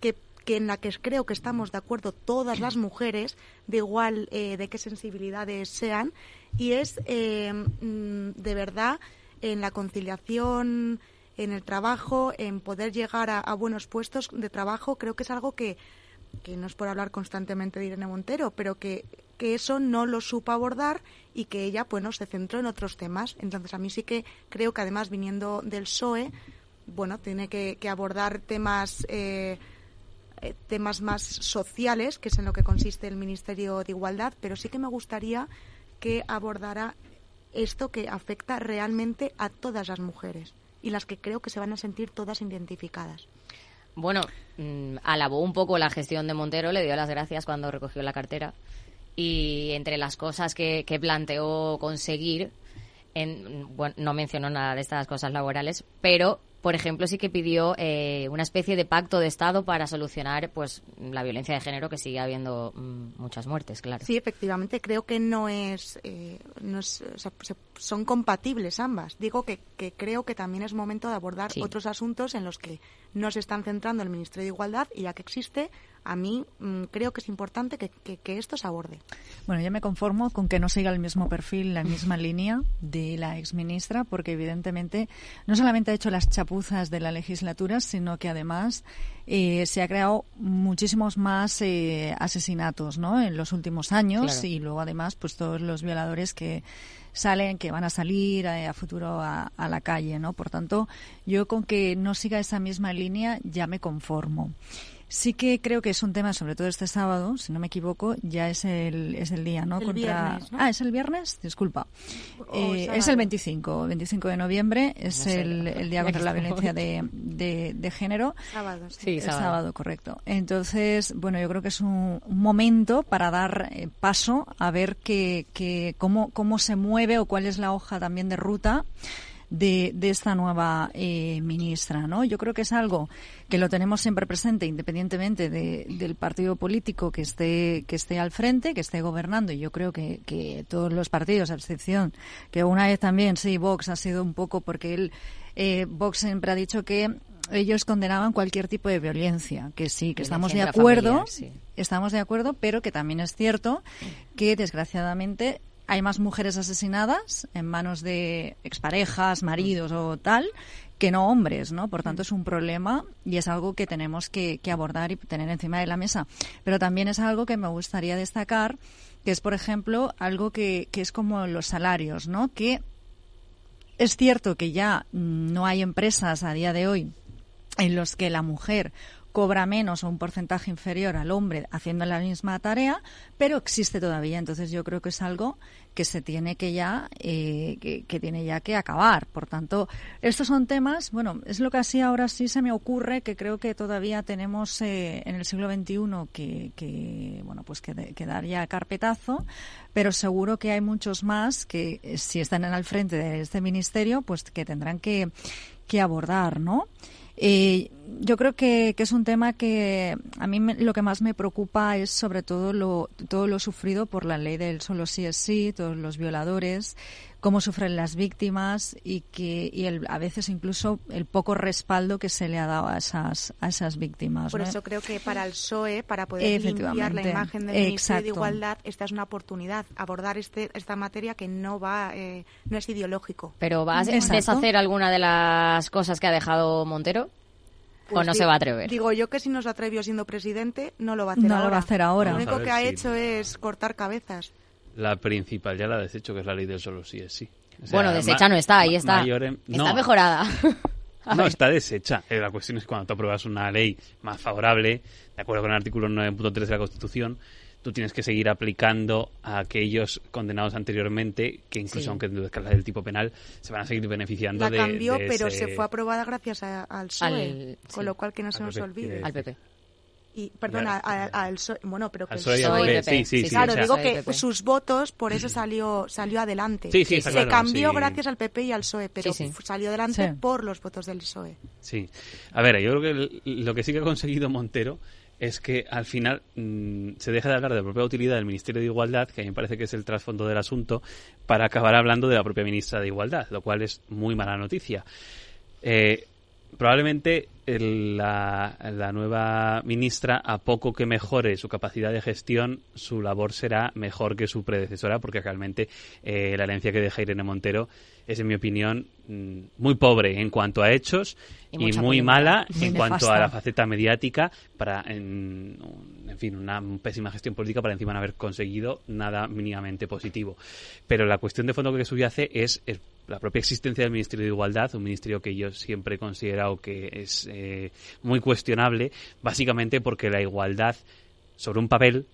que, en la que creo que estamos de acuerdo todas las mujeres, de igual eh, de qué sensibilidades sean, y es eh, mm, de verdad en la conciliación, en el trabajo, en poder llegar a, buenos puestos de trabajo, creo que es algo que, que no es por hablar constantemente de Irene Montero, pero que, que eso no lo supo abordar y que ella, bueno, se centró en otros temas. Entonces, a mí sí que creo que además viniendo del PSOE, bueno, tiene que, abordar temas eh, eh, temas más sociales, que es en lo que consiste el Ministerio de Igualdad, pero sí que me gustaría que abordara esto que afecta realmente a todas las mujeres y las que creo que se van a sentir todas identificadas. Bueno, mm, alabó un poco la gestión de Montero, le dio las gracias cuando recogió la cartera y entre las cosas que, que planteó conseguir, en, bueno, no mencionó nada de estas cosas laborales, pero por ejemplo, sí que pidió eh, una especie de pacto de Estado para solucionar pues la violencia de género que sigue habiendo mm, muchas muertes, claro. Sí, efectivamente, creo que no es, eh, son compatibles ambas. Digo que, que, creo que también es momento de abordar otros asuntos en los que no se están centrando el Ministerio de Igualdad y ya que existe, a mí mm, creo que es importante que, esto se aborde. Bueno, yo me conformo con que no siga el mismo perfil, la misma [laughs] línea de la exministra, porque evidentemente no solamente ha hecho las chapuzas de la legislatura, sino que además eh, se ha creado muchísimos más eh, asesinatos ¿no? en los últimos años y luego además pues todos los violadores que salen, que van a salir eh, a, futuro a, a, la calle, ¿no? Por tanto, yo con que no siga esa misma línea ya me conformo. Sí que creo que es un tema, sobre todo este sábado, si no me equivoco, ya es el, es el día, ¿no? El viernes, Ah, ¿es el viernes? Disculpa. Eh, es el 25, 25 de noviembre, es el, el, día contra la [laughs] violencia de, de, género. Sábado, sí. sábado. correcto. Entonces, bueno, yo creo que es un, momento para dar eh, paso a ver que, que cómo, cómo se mueve o cuál es la hoja también de ruta de, esta nueva eh, ministra, ¿no? Yo creo que es algo que lo tenemos siempre presente, independientemente del partido político que esté que esté al frente, que esté gobernando. Y yo creo que, que todos los partidos, a excepción que una vez también, sí, Vox ha sido un poco porque él, eh, Vox siempre ha dicho que ellos condenaban cualquier tipo de violencia, que sí, que estamos de acuerdo, estamos de acuerdo, pero que también es cierto que desgraciadamente hay más mujeres asesinadas en manos de exparejas, maridos o tal, que no hombres, ¿no? Por tanto, es un problema y es algo que tenemos que, abordar y tener encima de la mesa. Pero también es algo que me gustaría destacar, que es, por ejemplo, algo que, que es como los salarios, ¿no? Que es cierto que ya no hay empresas a día de hoy en los que la mujer cobra menos o un porcentaje inferior al hombre haciendo la misma tarea, pero existe todavía. Entonces yo creo que es algo que se tiene que ya eh, que, tiene ya que acabar. Por tanto, estos son temas. Bueno, es lo que así ahora sí se me ocurre que creo que todavía tenemos eh, en el siglo XXI que, que bueno pues que, dar ya carpetazo, pero seguro que hay muchos más que eh, si están en el frente de este ministerio, pues que tendrán que que abordar, ¿no? Eh, yo creo que, es un tema que a mí lo que más me preocupa es sobre todo lo, todo lo sufrido por la ley del solo sí es sí, todos los violadores, cómo sufren las víctimas y que y el, a veces incluso el poco respaldo que se le ha dado a esas a esas víctimas. Por eso creo que para el PSOE, para poder limpiar la imagen del Ministerio de Igualdad, esta es una oportunidad abordar este, esta materia que no va eh, no es ideológico. Pero vas a deshacer alguna de las cosas que ha dejado Montero. ¿O pues no se va a atrever? Digo yo que si no se atrevió siendo presidente, no lo va a hacer no ahora. Lo va a hacer ahora. Lo único que ha hecho es cortar cabezas. La principal ya la ha deshecho, que es la ley del solo sí es sí. bueno, deshecha no está, ahí está. está mejorada. [laughs] no, está deshecha. Eh, la cuestión es cuando tú apruebas una ley más favorable, de acuerdo con el artículo 9.3 de la Constitución, tú tienes que seguir aplicando a aquellos condenados anteriormente, que incluso aunque aunque la del tipo penal, se van a seguir beneficiando la de. cambió, pero se fue aprobada gracias al PSOE, con lo cual que no se nos olvide. Al PP. Y, perdona, al PSOE, bueno, pero que el PSOE, sí, sí, sí, claro, digo que sus votos, por eso salió salió adelante. Sí, sí, se cambió gracias al PP y al PSOE, pero salió adelante por los votos del PSOE. Sí. A ver, yo creo que lo que sí que ha conseguido Montero es que al final mm, se deja de hablar de la propia utilidad del Ministerio de Igualdad, que a mí me parece que es el trasfondo del asunto, para acabar hablando de la propia ministra de Igualdad, lo cual es muy mala noticia. Eh, probablemente la, la, nueva ministra, a poco que mejore su capacidad de gestión, su labor será mejor que su predecesora, porque realmente eh, la herencia que deja Irene Montero es, en mi opinión, mm, muy pobre en cuanto a hechos y, muy mala en cuanto a la faceta mediática para, en, en, fin, una pésima gestión política para encima no haber conseguido nada mínimamente positivo. Pero la cuestión de fondo que subyace es la propia existencia del Ministerio de Igualdad, un ministerio que yo siempre he considerado que es eh, muy cuestionable, básicamente porque la igualdad sobre un papel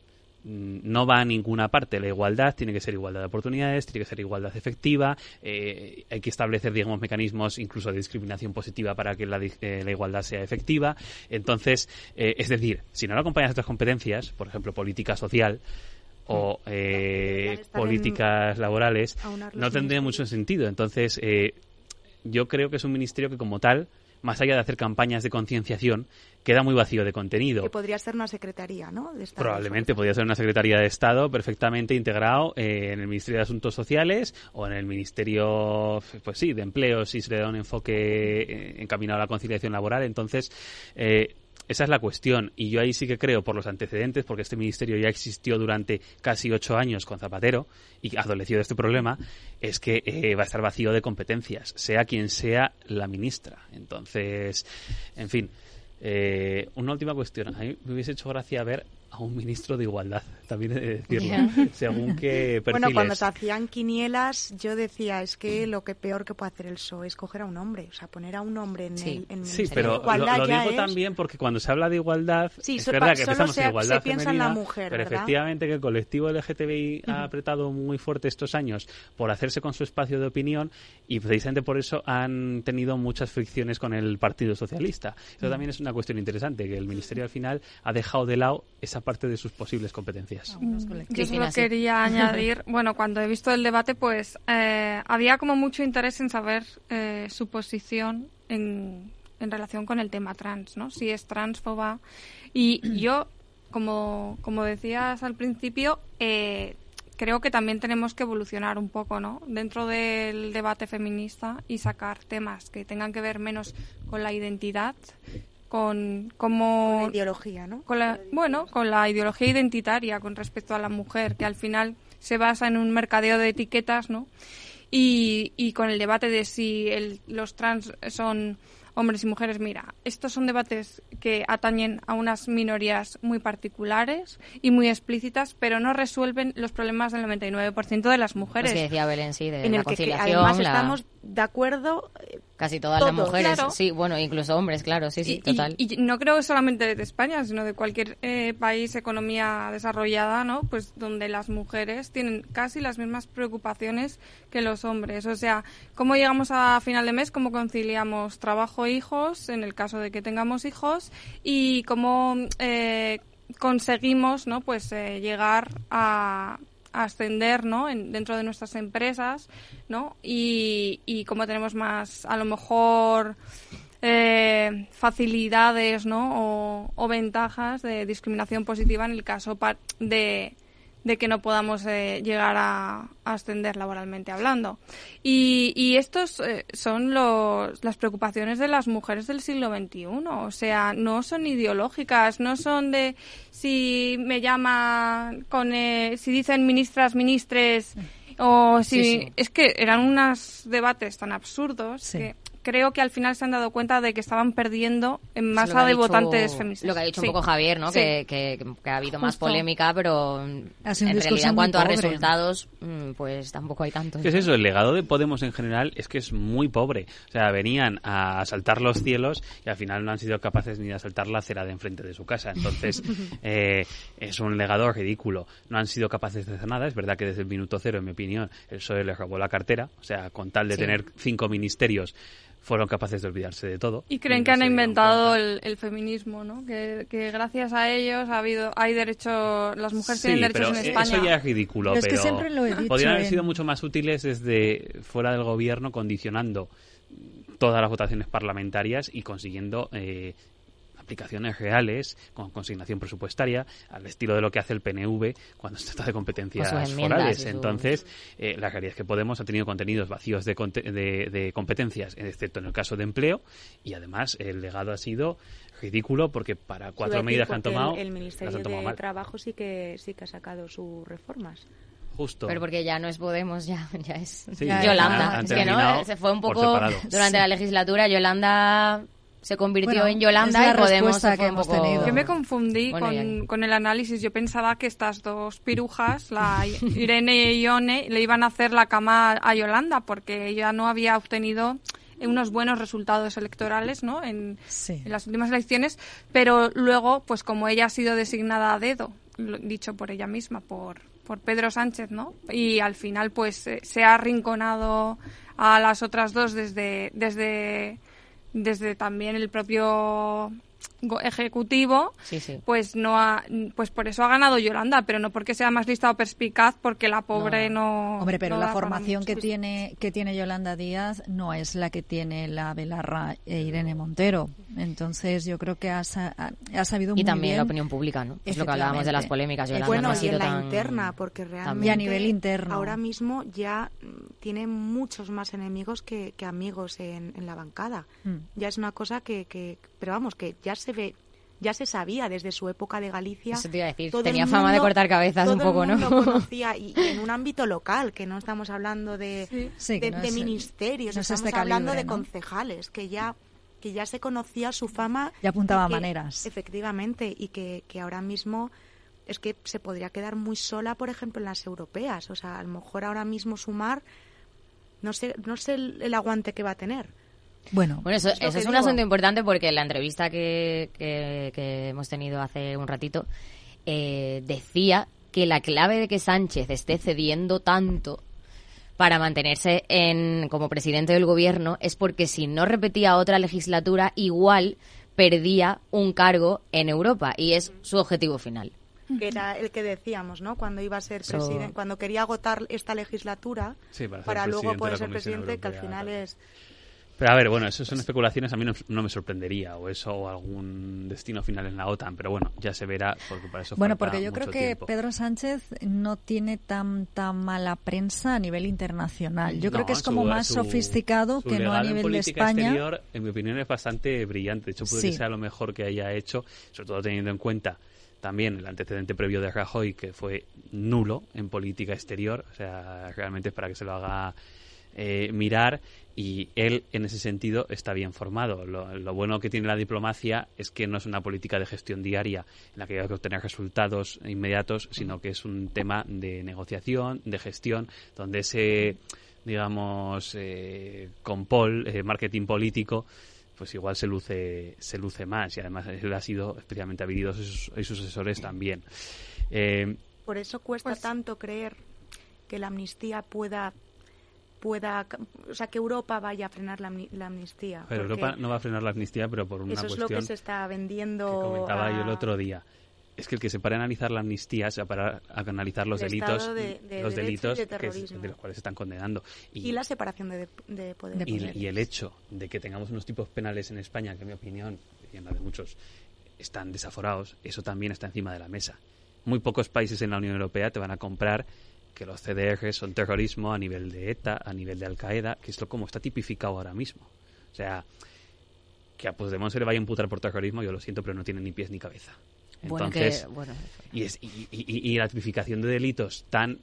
no va a ninguna parte. La igualdad tiene que ser igualdad de oportunidades, tiene que ser igualdad efectiva, eh, hay que establecer, digamos, mecanismos incluso de discriminación positiva para que la, eh, igualdad sea efectiva. Entonces, eh, es decir, si no la acompañas otras competencias, por ejemplo, política social, o políticas laborales, no tendría mucho sentido. Entonces, yo creo que es un ministerio que como tal, más allá de hacer campañas de concienciación, queda muy vacío de contenido. Que podría ser una secretaría, ¿no? Probablemente podría ser una secretaría de Estado perfectamente integrado eh, en el Ministerio de Asuntos Sociales o en el Ministerio, pues sí, de Empleo, si se le da un enfoque eh, encaminado a la conciliación laboral. Entonces, eh, esa es la cuestión. Y yo ahí sí que creo, por los antecedentes, porque este ministerio ya existió durante casi ocho años con Zapatero y adoleció de este problema, es que va a estar vacío de competencias, sea quien sea la ministra. Entonces, en fin. Eh, una última cuestión. A mí me hubiese hecho gracia ver a un ministro de igualdad, también he de decirlo, [laughs] según qué perfiles. Bueno, cuando se hacían quinielas, yo decía, es que lo que peor que puede hacer el PSOE es coger a un hombre, o sea, poner a un hombre en el en Sí, pero igualdad lo, digo también porque cuando se habla de igualdad, es verdad que pensamos en igualdad se piensa en la mujer, pero efectivamente que el colectivo LGTBI ha apretado muy fuerte estos años por hacerse con su espacio de opinión y precisamente por eso han tenido muchas fricciones con el Partido Socialista. Eso también es una cuestión interesante, que el Ministerio al final ha dejado de lado esa parte de sus posibles competencias. Yo solo quería [laughs] añadir, bueno, cuando he visto el debate, pues eh, había como mucho interés en saber eh, su posición en, en relación con el tema trans, ¿no? Si es transfoba. Y [clears throat] yo, como, como decías al principio, eh, creo que también tenemos que evolucionar un poco, ¿no? Dentro del debate feminista y sacar temas que tengan que ver menos con la identidad, con cómo Con la ideología, ¿no? con la- bueno, con la ideología identitaria con respecto a la mujer, que al final se basa en un mercadeo de etiquetas, ¿no? Y, y con el debate de si el- los trans son hombres y mujeres, mira, estos son debates que atañen a unas minorías muy particulares y muy explícitas, pero no resuelven los problemas del 99% de las mujeres. Pues que decía Belén, sí, de en la el que, que conciliación. además la- estamos de acuerdo eh, Casi todas las mujeres, claro. sí, bueno, incluso hombres, claro, sí, sí, Y- total. Y, no creo solamente de España, sino de cualquier eh, país, economía desarrollada, ¿no? Pues donde las mujeres tienen casi las mismas preocupaciones que los hombres. O sea, ¿cómo llegamos a final de mes? ¿Cómo conciliamos trabajo e hijos, en el caso de que tengamos hijos? Y cómo eh, conseguimos, ¿no? Pues eh, llegar a ascender ¿no? En- dentro de nuestras empresas ¿no? y, cómo tenemos más a lo mejor eh, facilidades ¿no? o, o ventajas de discriminación positiva en el caso de, de que no podamos eh, llegar a, a ascender laboralmente hablando. Y, y estos eh, son los, las preocupaciones de las mujeres del siglo XXI. O sea, no son ideológicas, no son de si me llama con, eh, si dicen ministras, ministres, o si. Sí, sí. Es que eran unos debates tan absurdos Sí. que creo que al final se han dado cuenta de que estaban perdiendo en masa de dicho- votantes feministas. Lo que ha dicho Sí. un poco Javier, ¿no? Sí. Que, que- que ha habido más polémica, pero en realidad en cuanto a resultados, mm, pues tampoco hay tanto. ¿Qué es eso? El legado de Podemos en general es que es muy pobre. O sea, venían a asaltar los cielos y al final no han sido capaces ni de asaltar la acera de enfrente de su casa. Entonces, [laughs] eh, es un legado ridículo. No han sido capaces de hacer nada. Es verdad que desde el minuto cero, en mi opinión, el PSOE les robó la cartera. O sea, con tal de Sí. tener cinco ministerios, fueron capaces de olvidarse de todo. Y creen que han inventado el, el feminismo, ¿no? Que, que gracias a ellos ha habido hay derecho, las mujeres Sí, tienen derechos pero en España. eso ya es ridículo. Pero es que siempre lo he dicho podrían haber sido mucho más útiles desde fuera del gobierno, condicionando todas las votaciones parlamentarias y consiguiendo eh, aplicaciones reales con consignación presupuestaria al estilo de lo que hace el PNV cuando se trata de competencias enmiendas forales. Entonces, eh, la realidad es que Podemos ha tenido contenidos vacíos de, conte- de, de competencias, excepto en el caso de empleo, y además el legado ha sido ridículo porque para cuatro medidas que han tomado, El, el las Ministerio han tomado de mal. Trabajo sí que, sí que ha sacado sus reformas. Justo. Pero porque ya no es Podemos, ya, ya es Sí, Yolanda. han- han es que no, terminado se fue un poco durante la legislatura. Yolanda se convirtió Bueno, en es Yolanda la y Podemos fue que un hemos poco... tenido. Yo me confundí Bueno, con, ya- con el análisis. Yo pensaba que estas dos pirujas, la [laughs] Irene y Ione, le iban a hacer la cama a Yolanda porque ella no había obtenido unos buenos resultados electorales ¿no? en, en las últimas elecciones, pero luego, pues como ella ha sido designada a dedo, lo- dicho por ella misma, por, por Pedro Sánchez, ¿no? Y al final, pues eh, se ha arrinconado a las otras dos desde, desde, desde también el propio ejecutivo, Sí, sí. pues no ha, pues por eso ha ganado Yolanda, pero no porque sea más lista o perspicaz, porque la pobre no. Hombre, pero no la formación que tiene que tiene Yolanda Díaz no es la que tiene la Belarra e Irene Montero. Entonces yo creo que ha, ha- sabido Y muy también bien. la opinión pública, ¿no? Es lo que hablábamos de las polémicas. Yolanda bueno, no ha y la tan- interna, porque realmente Y a nivel interno. ahora mismo ya mm, tiene muchos más enemigos que, que amigos en, en la bancada. Mm. Ya es una cosa que, que, pero vamos, que ya se ve, ya se sabía desde su época de Galicia. Eso te iba a decir, tenía fama de cortar cabezas un el poco, ¿no? [laughs] conocía, y, y en un ámbito local, que no estamos hablando de, Sí, que de, no de es- ministerios, no es estamos hablando calibre, de ¿no? concejales, que ya que ya se conocía su fama. Ya apuntaba y que- maneras. Efectivamente, y que, que ahora mismo es que se podría quedar muy sola, por ejemplo, en las europeas. O sea, a lo mejor ahora mismo sumar, no sé, no sé el, el aguante que va a tener. Bueno, Bueno, eso, Es eso un digo. asunto importante porque en la entrevista que, que- que hemos tenido hace un ratito eh, decía que la clave de que Sánchez esté cediendo tanto para mantenerse en, como presidente del gobierno es porque si no repetía otra legislatura igual perdía un cargo en Europa y es su objetivo final. que era el que decíamos, ¿no? Cuando iba a ser So- presidente, cuando quería agotar esta legislatura Sí, para luego poder ser presidente, que al final es Pero a ver, bueno, eso son especulaciones, a mí no, no me sorprendería, o eso, o algún destino final en la OTAN, pero bueno, ya se verá, porque para eso Bueno, porque yo creo que tiempo. Pedro Sánchez no tiene tanta mala prensa a nivel internacional. Yo creo que es como su- más su- sofisticado su que no a en nivel de España. exterior, en mi opinión, es bastante brillante. De hecho, puede Sí. que sea lo mejor que haya hecho, sobre todo teniendo en cuenta también el antecedente previo de Rajoy, que fue nulo en política exterior. O sea, realmente es para que se lo haga eh, mirar. Y él, en ese sentido, está bien formado. Lo, lo bueno que tiene la diplomacia es que no es una política de gestión diaria en la que hay que obtener resultados inmediatos, sino que es un tema de negociación, de gestión, donde ese digamos, eh, con Paul, eh, marketing político, pues igual se luce, se luce más y además él ha sido especialmente habilidoso y sus, y sus asesores también. Eh, por eso cuesta Pues tanto creer que la amnistía pueda pueda o sea que Europa vaya a frenar la, amni- la amnistía pero Europa no va a frenar la amnistía, pero por una eso es lo cuestión que se está vendiendo que comentaba yo el otro día. Es que el que se para a analizar la amnistía se va a analizar los El delitos, de- de los delitos de que es- terrorismo. de los cuales se están condenando. y, la separación de, de poderes Y, y el hecho de que tengamos unos tipos penales en España, que en mi opinión, y en la de muchos, están desaforados, eso también está encima de la mesa. Muy pocos países en la Unión Europea te van a comprar que los CDR son terrorismo a nivel de ETA, a nivel de Al-Qaeda, que es lo como está tipificado ahora mismo. O sea, que a Puigdemont se le vaya a imputar por terrorismo, yo lo siento, pero no tiene ni pies ni cabeza. Bueno, Entonces, que- bueno, y, es, y, y- y la tipificación de delitos tan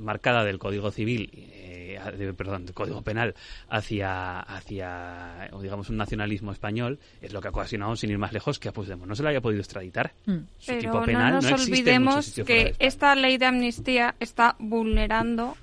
marcada del Código Civil, eh, de- perdón, del Código Penal hacia, hacia digamos, un nacionalismo español, es lo que ha ocasionado, sin ir más lejos, que a Puigdemont no se le haya podido extraditar. Mm. Su Pero tipo no penal nos no existe en olvidemos que esta ley de amnistía está vulnerando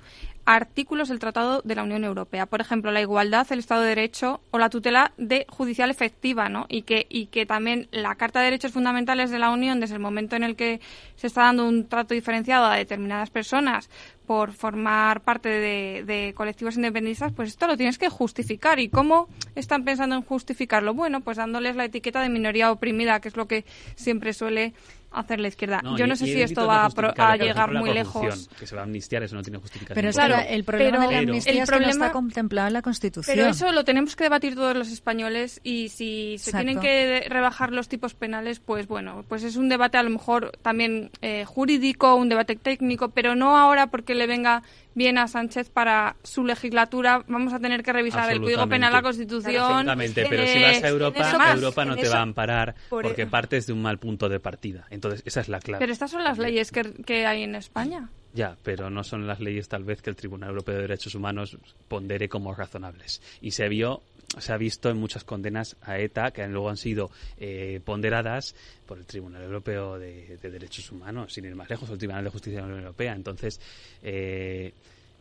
artículos del Tratado de la Unión Europea. Por ejemplo, la igualdad, el Estado de Derecho o la tutela de judicial efectiva, ¿no? Y que, y que también la Carta de Derechos Fundamentales de la Unión, desde el momento en el que se está dando un trato diferenciado a determinadas personas por formar parte de, de colectivos independentistas, pues esto lo tienes que justificar. ¿Y cómo están pensando en justificarlo? Bueno, pues dándoles la etiqueta de minoría oprimida, que es lo que siempre suele hacer la izquierda. Yo no sé si esto va a, llegar ejemplo, muy lejos. Que se va a amnistiar, eso no tiene justificación. Pero Claro, el problema de la amnistía el es que no problema- está contemplado en la Constitución. Pero eso lo tenemos que debatir todos los españoles y si se Exacto. tienen que rebajar los tipos penales, pues bueno, pues es un debate a lo mejor también eh, jurídico, un debate técnico, pero no ahora porque le venga bien a Sánchez para su legislatura. Vamos a tener que revisar el Código Penal, la Constitución. Absolutamente, pero si vas a Europa, Europa no te eso- va a amparar por porque e- partes de un mal punto de partida. Entonces, esa es la clave. Pero estas son las leyes que, que hay en España. Ya, pero no son las leyes tal vez que el Tribunal Europeo de Derechos Humanos pondere como razonables. Y se vio, se ha visto en muchas condenas a ETA que luego han sido eh, ponderadas por el Tribunal Europeo de, de Derechos Humanos, sin ir más lejos, el Tribunal de Justicia de la Unión Europea. Entonces, eh,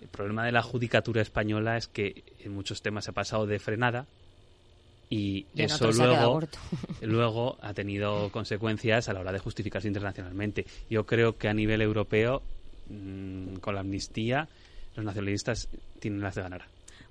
el problema de la judicatura española es que en muchos temas se ha pasado de frenada y eso ha [laughs] luego ha tenido consecuencias a la hora de justificarse internacionalmente. Yo creo que a nivel europeo, mm, con la amnistía, los nacionalistas tienen las de ganar.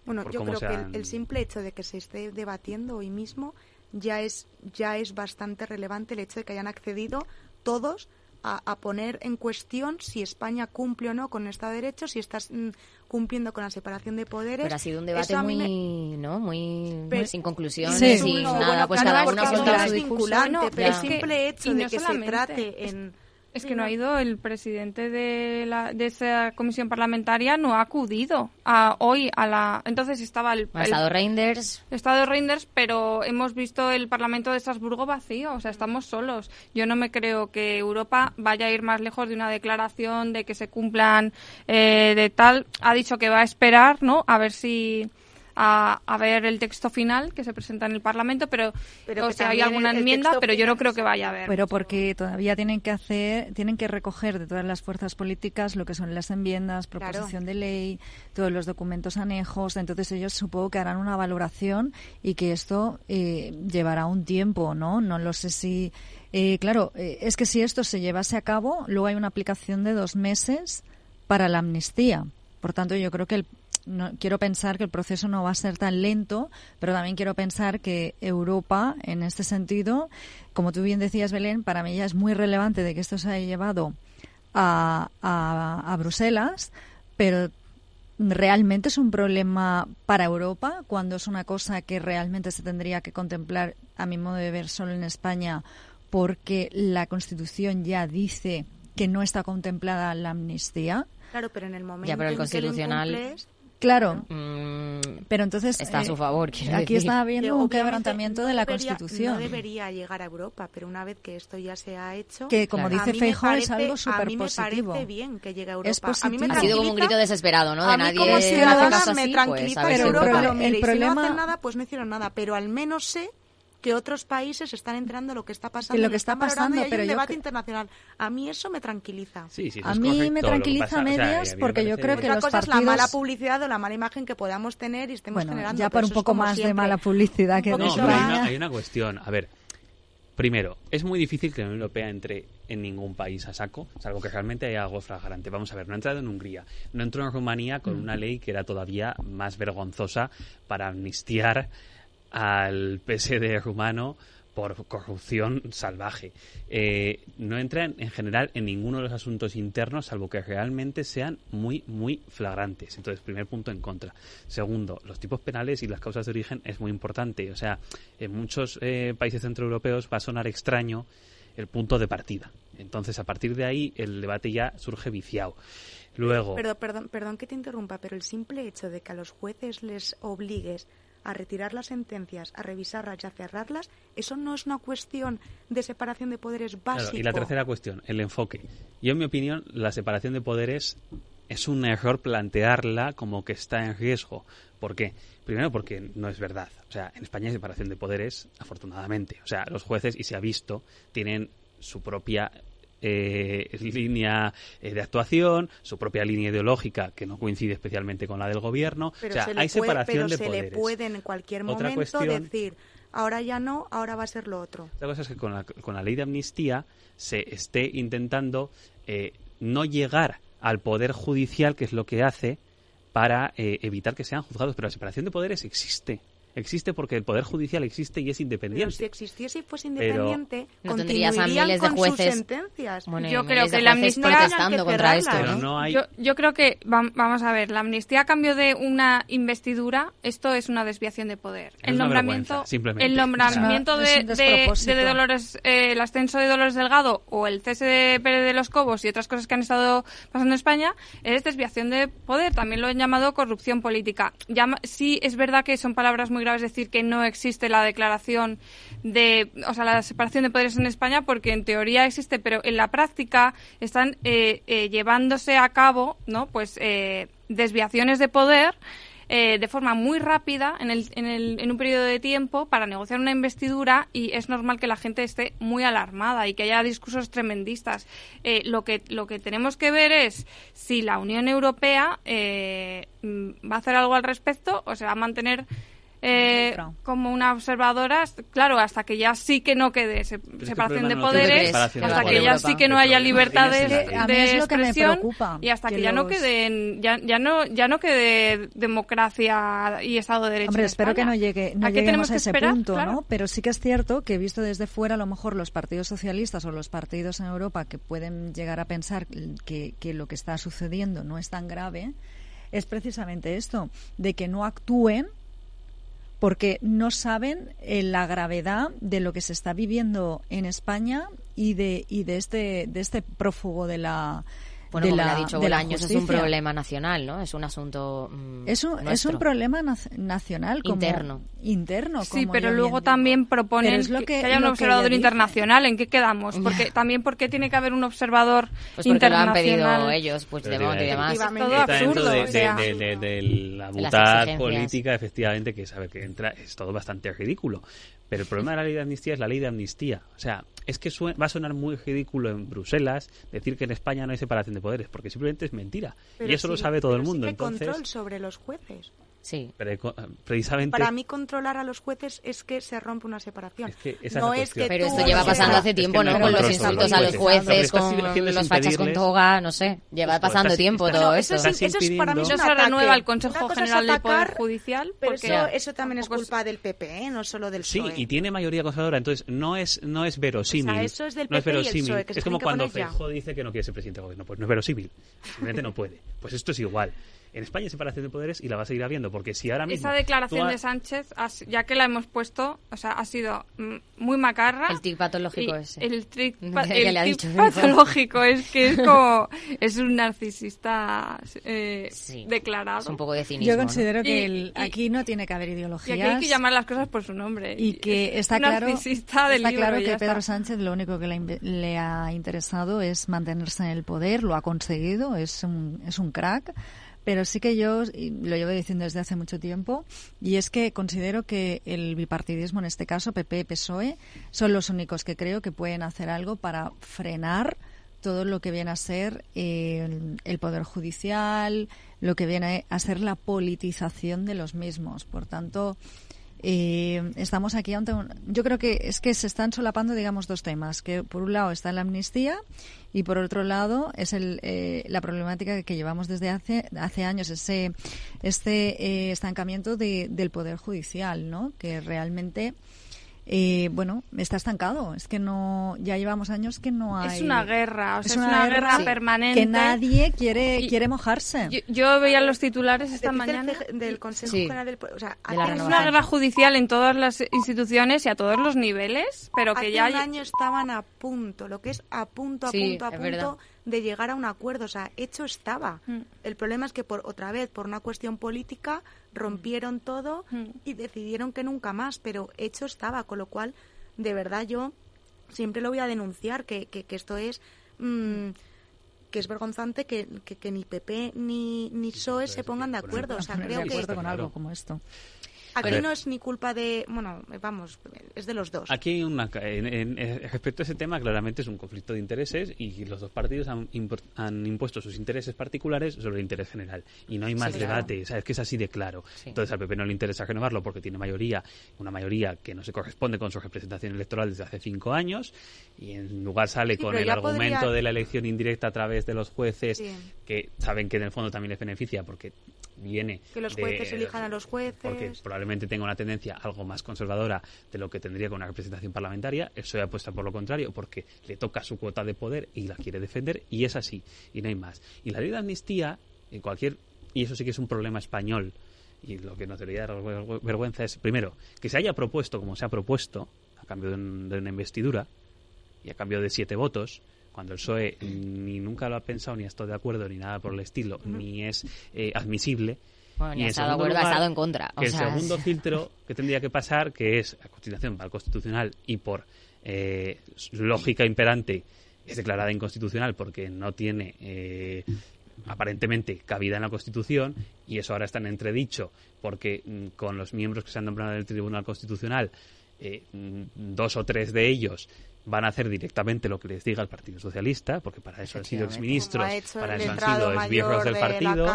Bueno, yo creo se que el, el simple hecho de que se esté debatiendo hoy mismo ya es ya es bastante relevante el hecho de que hayan accedido todos a, a poner en cuestión si España cumple o no con el Estado de Derecho, si estás mm, cumpliendo con la separación de poderes. Pero ha sido un debate muy, me- ¿no? Muy, Pero- muy sin conclusión, Sí. sin No, nada, bueno, pues cada uno su discurso. vinculante, pero Ya. el simple hecho Y de no que se solamente, trate es- en Es que no ha ido el presidente de, la, de esa comisión parlamentaria, no ha acudido a, hoy a la. Entonces estaba el. Ha el- estado Reinders. Estado Reinders, pero hemos visto el Parlamento de Estrasburgo vacío, o sea, estamos solos. Yo no me creo que Europa vaya a ir más lejos de una declaración de que se cumplan eh, de tal. Ha dicho que va a esperar, ¿no? A ver si. A, a ver el texto final que se presenta en el Parlamento, pero, Pero o sea, hay alguna enmienda, pero yo no creo que vaya a haber. Pero porque todavía tienen que hacer, tienen que recoger de todas las fuerzas políticas lo que son las enmiendas, Claro. proposición de ley, todos los documentos anejos. Entonces ellos supongo que harán una valoración y que esto eh, llevará un tiempo, ¿no? No lo sé si. eh, claro, eh, es que si esto se llevase a cabo, luego hay una aplicación de dos meses para la amnistía. Por tanto, yo creo que el, no, quiero pensar que el proceso no va a ser tan lento, pero también quiero pensar que Europa, en este sentido, como tú bien decías, Belén, para mí ya es muy relevante de que esto se haya llevado a, a, a Bruselas, pero realmente es un problema para Europa cuando es una cosa que realmente se tendría que contemplar, a mi modo de ver, solo en España, porque la Constitución ya dice que no está contemplada la amnistía. Claro, pero en el momento ya, pero el en constitucional que lo incumples, Claro, mm, pero entonces está a su eh, favor. quiero Aquí decir. está habiendo un quebrantamiento no de la debería- Constitución. No debería llegar a Europa, pero una vez que esto ya se ha hecho, Que, como a dice Feijóo, es algo A mí me superpositivo. parece bien que llegue a Europa. Es A mí me positivo. Ha sido como un grito desesperado, ¿no? De a mí nadie como hace ciudadana caso me así, tranquiliza pues, Europa ocurre. lo mire. el Y si no problema- hacen nada, pues no hicieron nada. Pero al menos sé que otros países están enterando lo que está pasando. lo y que está pasando, y hay pero un yo debate internacional. A mí eso me tranquiliza. Sí, sí, eso A es mí me. Lo pasa- o sea, medias a mí me porque yo creo que Otra los cosa es la mala publicidad o la mala imagen que podamos tener y estemos Bueno, generando. ya por un poco más de mala publicidad que de No, poquito pero hay una, hay una cuestión. A ver, primero, es muy difícil que la Unión Europea entre en ningún país a saco, salvo que realmente haya algo flagrante. Vamos a ver, no ha entrado en Hungría, no entró en Rumanía con una ley que era todavía más vergonzosa para amnistiar al PSD rumano por corrupción salvaje. Eh, no entra en, en general en ninguno de los asuntos internos, salvo que realmente sean muy, muy flagrantes. Entonces, primer punto en contra. Segundo, los tipos penales y las causas de origen es muy importante. O sea, en muchos eh, países centroeuropeos va a sonar extraño el punto de partida. Entonces, a partir de ahí, el debate ya surge viciado. Luego, Perdón, perdón, perdón que te interrumpa, pero el simple hecho de que a los jueces les obligues a retirar las sentencias, a revisarlas y a cerrarlas, eso no es una cuestión de separación de poderes Claro, básico. y la tercera cuestión, el enfoque. Yo, en mi opinión, la separación de poderes es un error plantearla como que está en riesgo. ¿Por qué? Primero porque no es verdad. O sea, en España hay separación de poderes, afortunadamente. O sea, los jueces, y se ha visto, tienen su propia eh, línea eh, de actuación, su propia línea ideológica que no coincide especialmente con la del gobierno. Pero o sea, se hay puede- separación pero de se poderes. le puede en cualquier Otra momento cuestión- decir, ahora ya no, ahora va a ser lo otro. La cosa es que con la, con la ley de amnistía se esté intentando eh, no llegar al poder judicial, que es lo que hace, para eh, evitar que sean juzgados. Pero la separación de poderes existe. Existe porque el poder judicial existe y es Pero independiente. si existiese y fuese Pero- independiente, No tendrías a continuarían miles de con jueces. sus sentencias. Bueno, Yo creo que la amnistía- protestando contra esto, Pero ¿no? no hay... Yo, yo creo que, vam- vamos a ver, la amnistía a cambio de una investidura, esto es una desviación de poder. Es el nombramiento, el nombramiento O sea, de, de Dolores, eh, el ascenso de Dolores Delgado o el cese de Pérez de los Cobos y otras cosas que han estado pasando en España es desviación de poder. También lo han llamado corrupción política. Llama- sí, es verdad que son palabras muy graves decir que no existe la declaración de, o sea, la separación de poderes en España, porque en teoría existe, pero en la práctica están eh, eh, llevándose a cabo, ¿no? Pues eh, desviaciones de poder eh, de forma muy rápida en, el, en, el, en un periodo de tiempo para negociar una investidura y es normal que la gente esté muy alarmada y que haya discursos tremendistas. Eh, lo, que, lo que tenemos que ver es si la Unión Europea eh, mm, va a hacer algo al respecto o se va a mantener eh, como una observadora, claro, hasta que ya sí que no quede se- que separación de no poderes, de hasta que ya sí que no haya El problema libertad tiene de, expresión y hasta que, que ya no queden ya, ya no ya no quede democracia y Estado de Derecho. Hombre, en espero que no llegue no ¿A qué lleguemos tenemos a que ese esperar? punto, Claro. ¿no? Pero sí que es cierto que visto desde fuera, a lo mejor los partidos socialistas o los partidos en Europa que pueden llegar a pensar que, que lo que está sucediendo no es tan grave, es precisamente esto, de que no actúen porque no saben eh, la gravedad de lo que se está viviendo en España y de y de este de este prófugo de la Bueno, de como la, le ha dicho Bolaños, es un problema nacional, ¿no? Es un asunto mm, Es un, es un problema nac- nacional como Interno. interno Sí, pero luego bien también proponen Pero es lo que, haya un observador internacional. ¿En qué quedamos? Porque también porque tiene que haber un observador Pues porque lo han internacional. pedido ellos, pues de y demás. Es todo Está absurdo. de, o sea. de- de- de la butad política, efectivamente, que sabe que entra, es todo bastante ridículo. Pero el problema de la ley de amnistía es la ley de amnistía. O sea, es que sue- va a sonar muy ridículo en Bruselas decir que en España no hay separación de poderes, porque simplemente es mentira. Pero y eso lo sabe todo el pero sí mundo. que Entonces, control sobre los jueces. Sí. Pero, precisamente. Para mí, controlar a los jueces es que se rompe una separación. Es que esa no es, que Pero esto lleva pasando hace tiempo, es que ¿no? no Con los insultos a los jueces. con los fachas con toga, no sé. Lleva pasando estás- tiempo estás- todo No, esto. eso, es, eso es para mí No se renueva el Consejo General del Poder Judicial Pero eso, eso también es culpa del PP, ¿eh? no solo del Sí, PSOE. y tiene mayoría conservadora, entonces no es no es verosímil. O sea, eso es del no es PP y el. PSOE, que se es como cuando. Feijóo dice que no quiere ser presidente de gobierno, pues no es verosímil. Simplemente no puede. Pues esto es igual. En España hay separación de poderes y la va a seguir habiendo, porque si ahora mismo Esa declaración tú ha- de Sánchez, ya que la hemos puesto, o sea, ha sido muy macarra. El tic patológico y ese. El tic, [laughs] pa- le el tic dicho patológico es que es [laughs] como es un narcisista eh, declarado. Es un poco de cinismo. Yo considero que Y- el- y- aquí no tiene que haber Y ideologías. aquí hay que llamar las cosas por su nombre. y que está claro, narcisista del está libro claro y que Pedro está. Sánchez lo único que le, le ha interesado es mantenerse en el poder, lo ha conseguido, es un, es un crack. Pero sí que yo lo llevo diciendo desde hace mucho tiempo y es que considero que el bipartidismo, en este caso PP, PSOE, E, son los únicos que creo que pueden hacer algo para frenar todo lo que viene a ser eh, el poder judicial, lo que viene a ser la politización de los mismos. Por tanto, eh, estamos aquí ante un, yo creo que es que se están solapando digamos dos temas que por un lado está la amnistía y por otro lado es el, eh, la problemática que llevamos desde hace hace años ese este eh, estancamiento de- del poder judicial no que realmente eh, bueno, está estancado. Es que no, ya llevamos años que no hay. Es una guerra, o sea, es una guerra permanente. Que nadie quiere, Y- quiere mojarse. Yo, yo veía los titulares esta del mañana. CG del Consejo Sí. General del. O sea, De hace es un una guerra judicial en todas las instituciones y a todos los niveles, pero que hace ya un hay- año estaban a punto, lo que es a punto, a Sí, punto, a punto verdad. De llegar a un acuerdo. O sea, hecho estaba. Mm. El problema es que por otra vez, por una cuestión política, rompieron todo Mm. y decidieron que nunca más, pero hecho estaba, con lo cual, de verdad yo siempre lo voy a denunciar, que, que, que esto es... mm, que es vergonzante que, que, que ni PP ni, ni PSOE se pongan de acuerdo. O sea, creo que acuerdo con algo como esto. Aquí no es ni culpa de... Bueno, vamos, es de los dos. Aquí hay una, en, en- en- respecto a ese tema, claramente es un conflicto de intereses y los dos partidos han, impor- han impuesto sus intereses particulares sobre el interés general. Y no hay más Sí, claro. debate, ¿sabes? que es así de claro. Entonces al PP no le interesa renovarlo porque tiene mayoría, una mayoría que no se corresponde con su representación electoral desde hace cinco años y en lugar sale Sí, con el argumento podría- de la elección indirecta a través de los jueces que saben que en el fondo también les beneficia porque viene Que los de- jueces elijan a los jueces. porque probablemente tenga una tendencia algo más conservadora de lo que tendría con una representación parlamentaria. El PSOE apuesta por lo contrario, porque le toca su cuota de poder y la quiere defender, y es así, y no hay más. Y la ley de amnistía, en cualquier, y eso sí que es un problema español, y lo que nos debería dar ver- vergüenza es, primero, que se haya propuesto como se ha propuesto, a cambio de, un- de una investidura, y a cambio de siete votos, cuando el PSOE ni nunca lo ha pensado, ni ha estado de acuerdo, ni nada por el estilo, ni es eh, admisible. Bueno, ni ha estado de acuerdo, ha lugar, estado en contra. O Que el segundo es- [laughs] filtro que tendría que pasar, que es a continuación va al constitucional y por eh, lógica imperante es declarada inconstitucional porque no tiene eh, aparentemente cabida en la Constitución y eso ahora está en entredicho porque mm, con los miembros que se han nombrado en el Tribunal Constitucional eh, mm, dos o tres de ellos van a hacer directamente lo que les diga el Partido Socialista, porque para eso han sido exministros, para eso han sido exviejos del partido.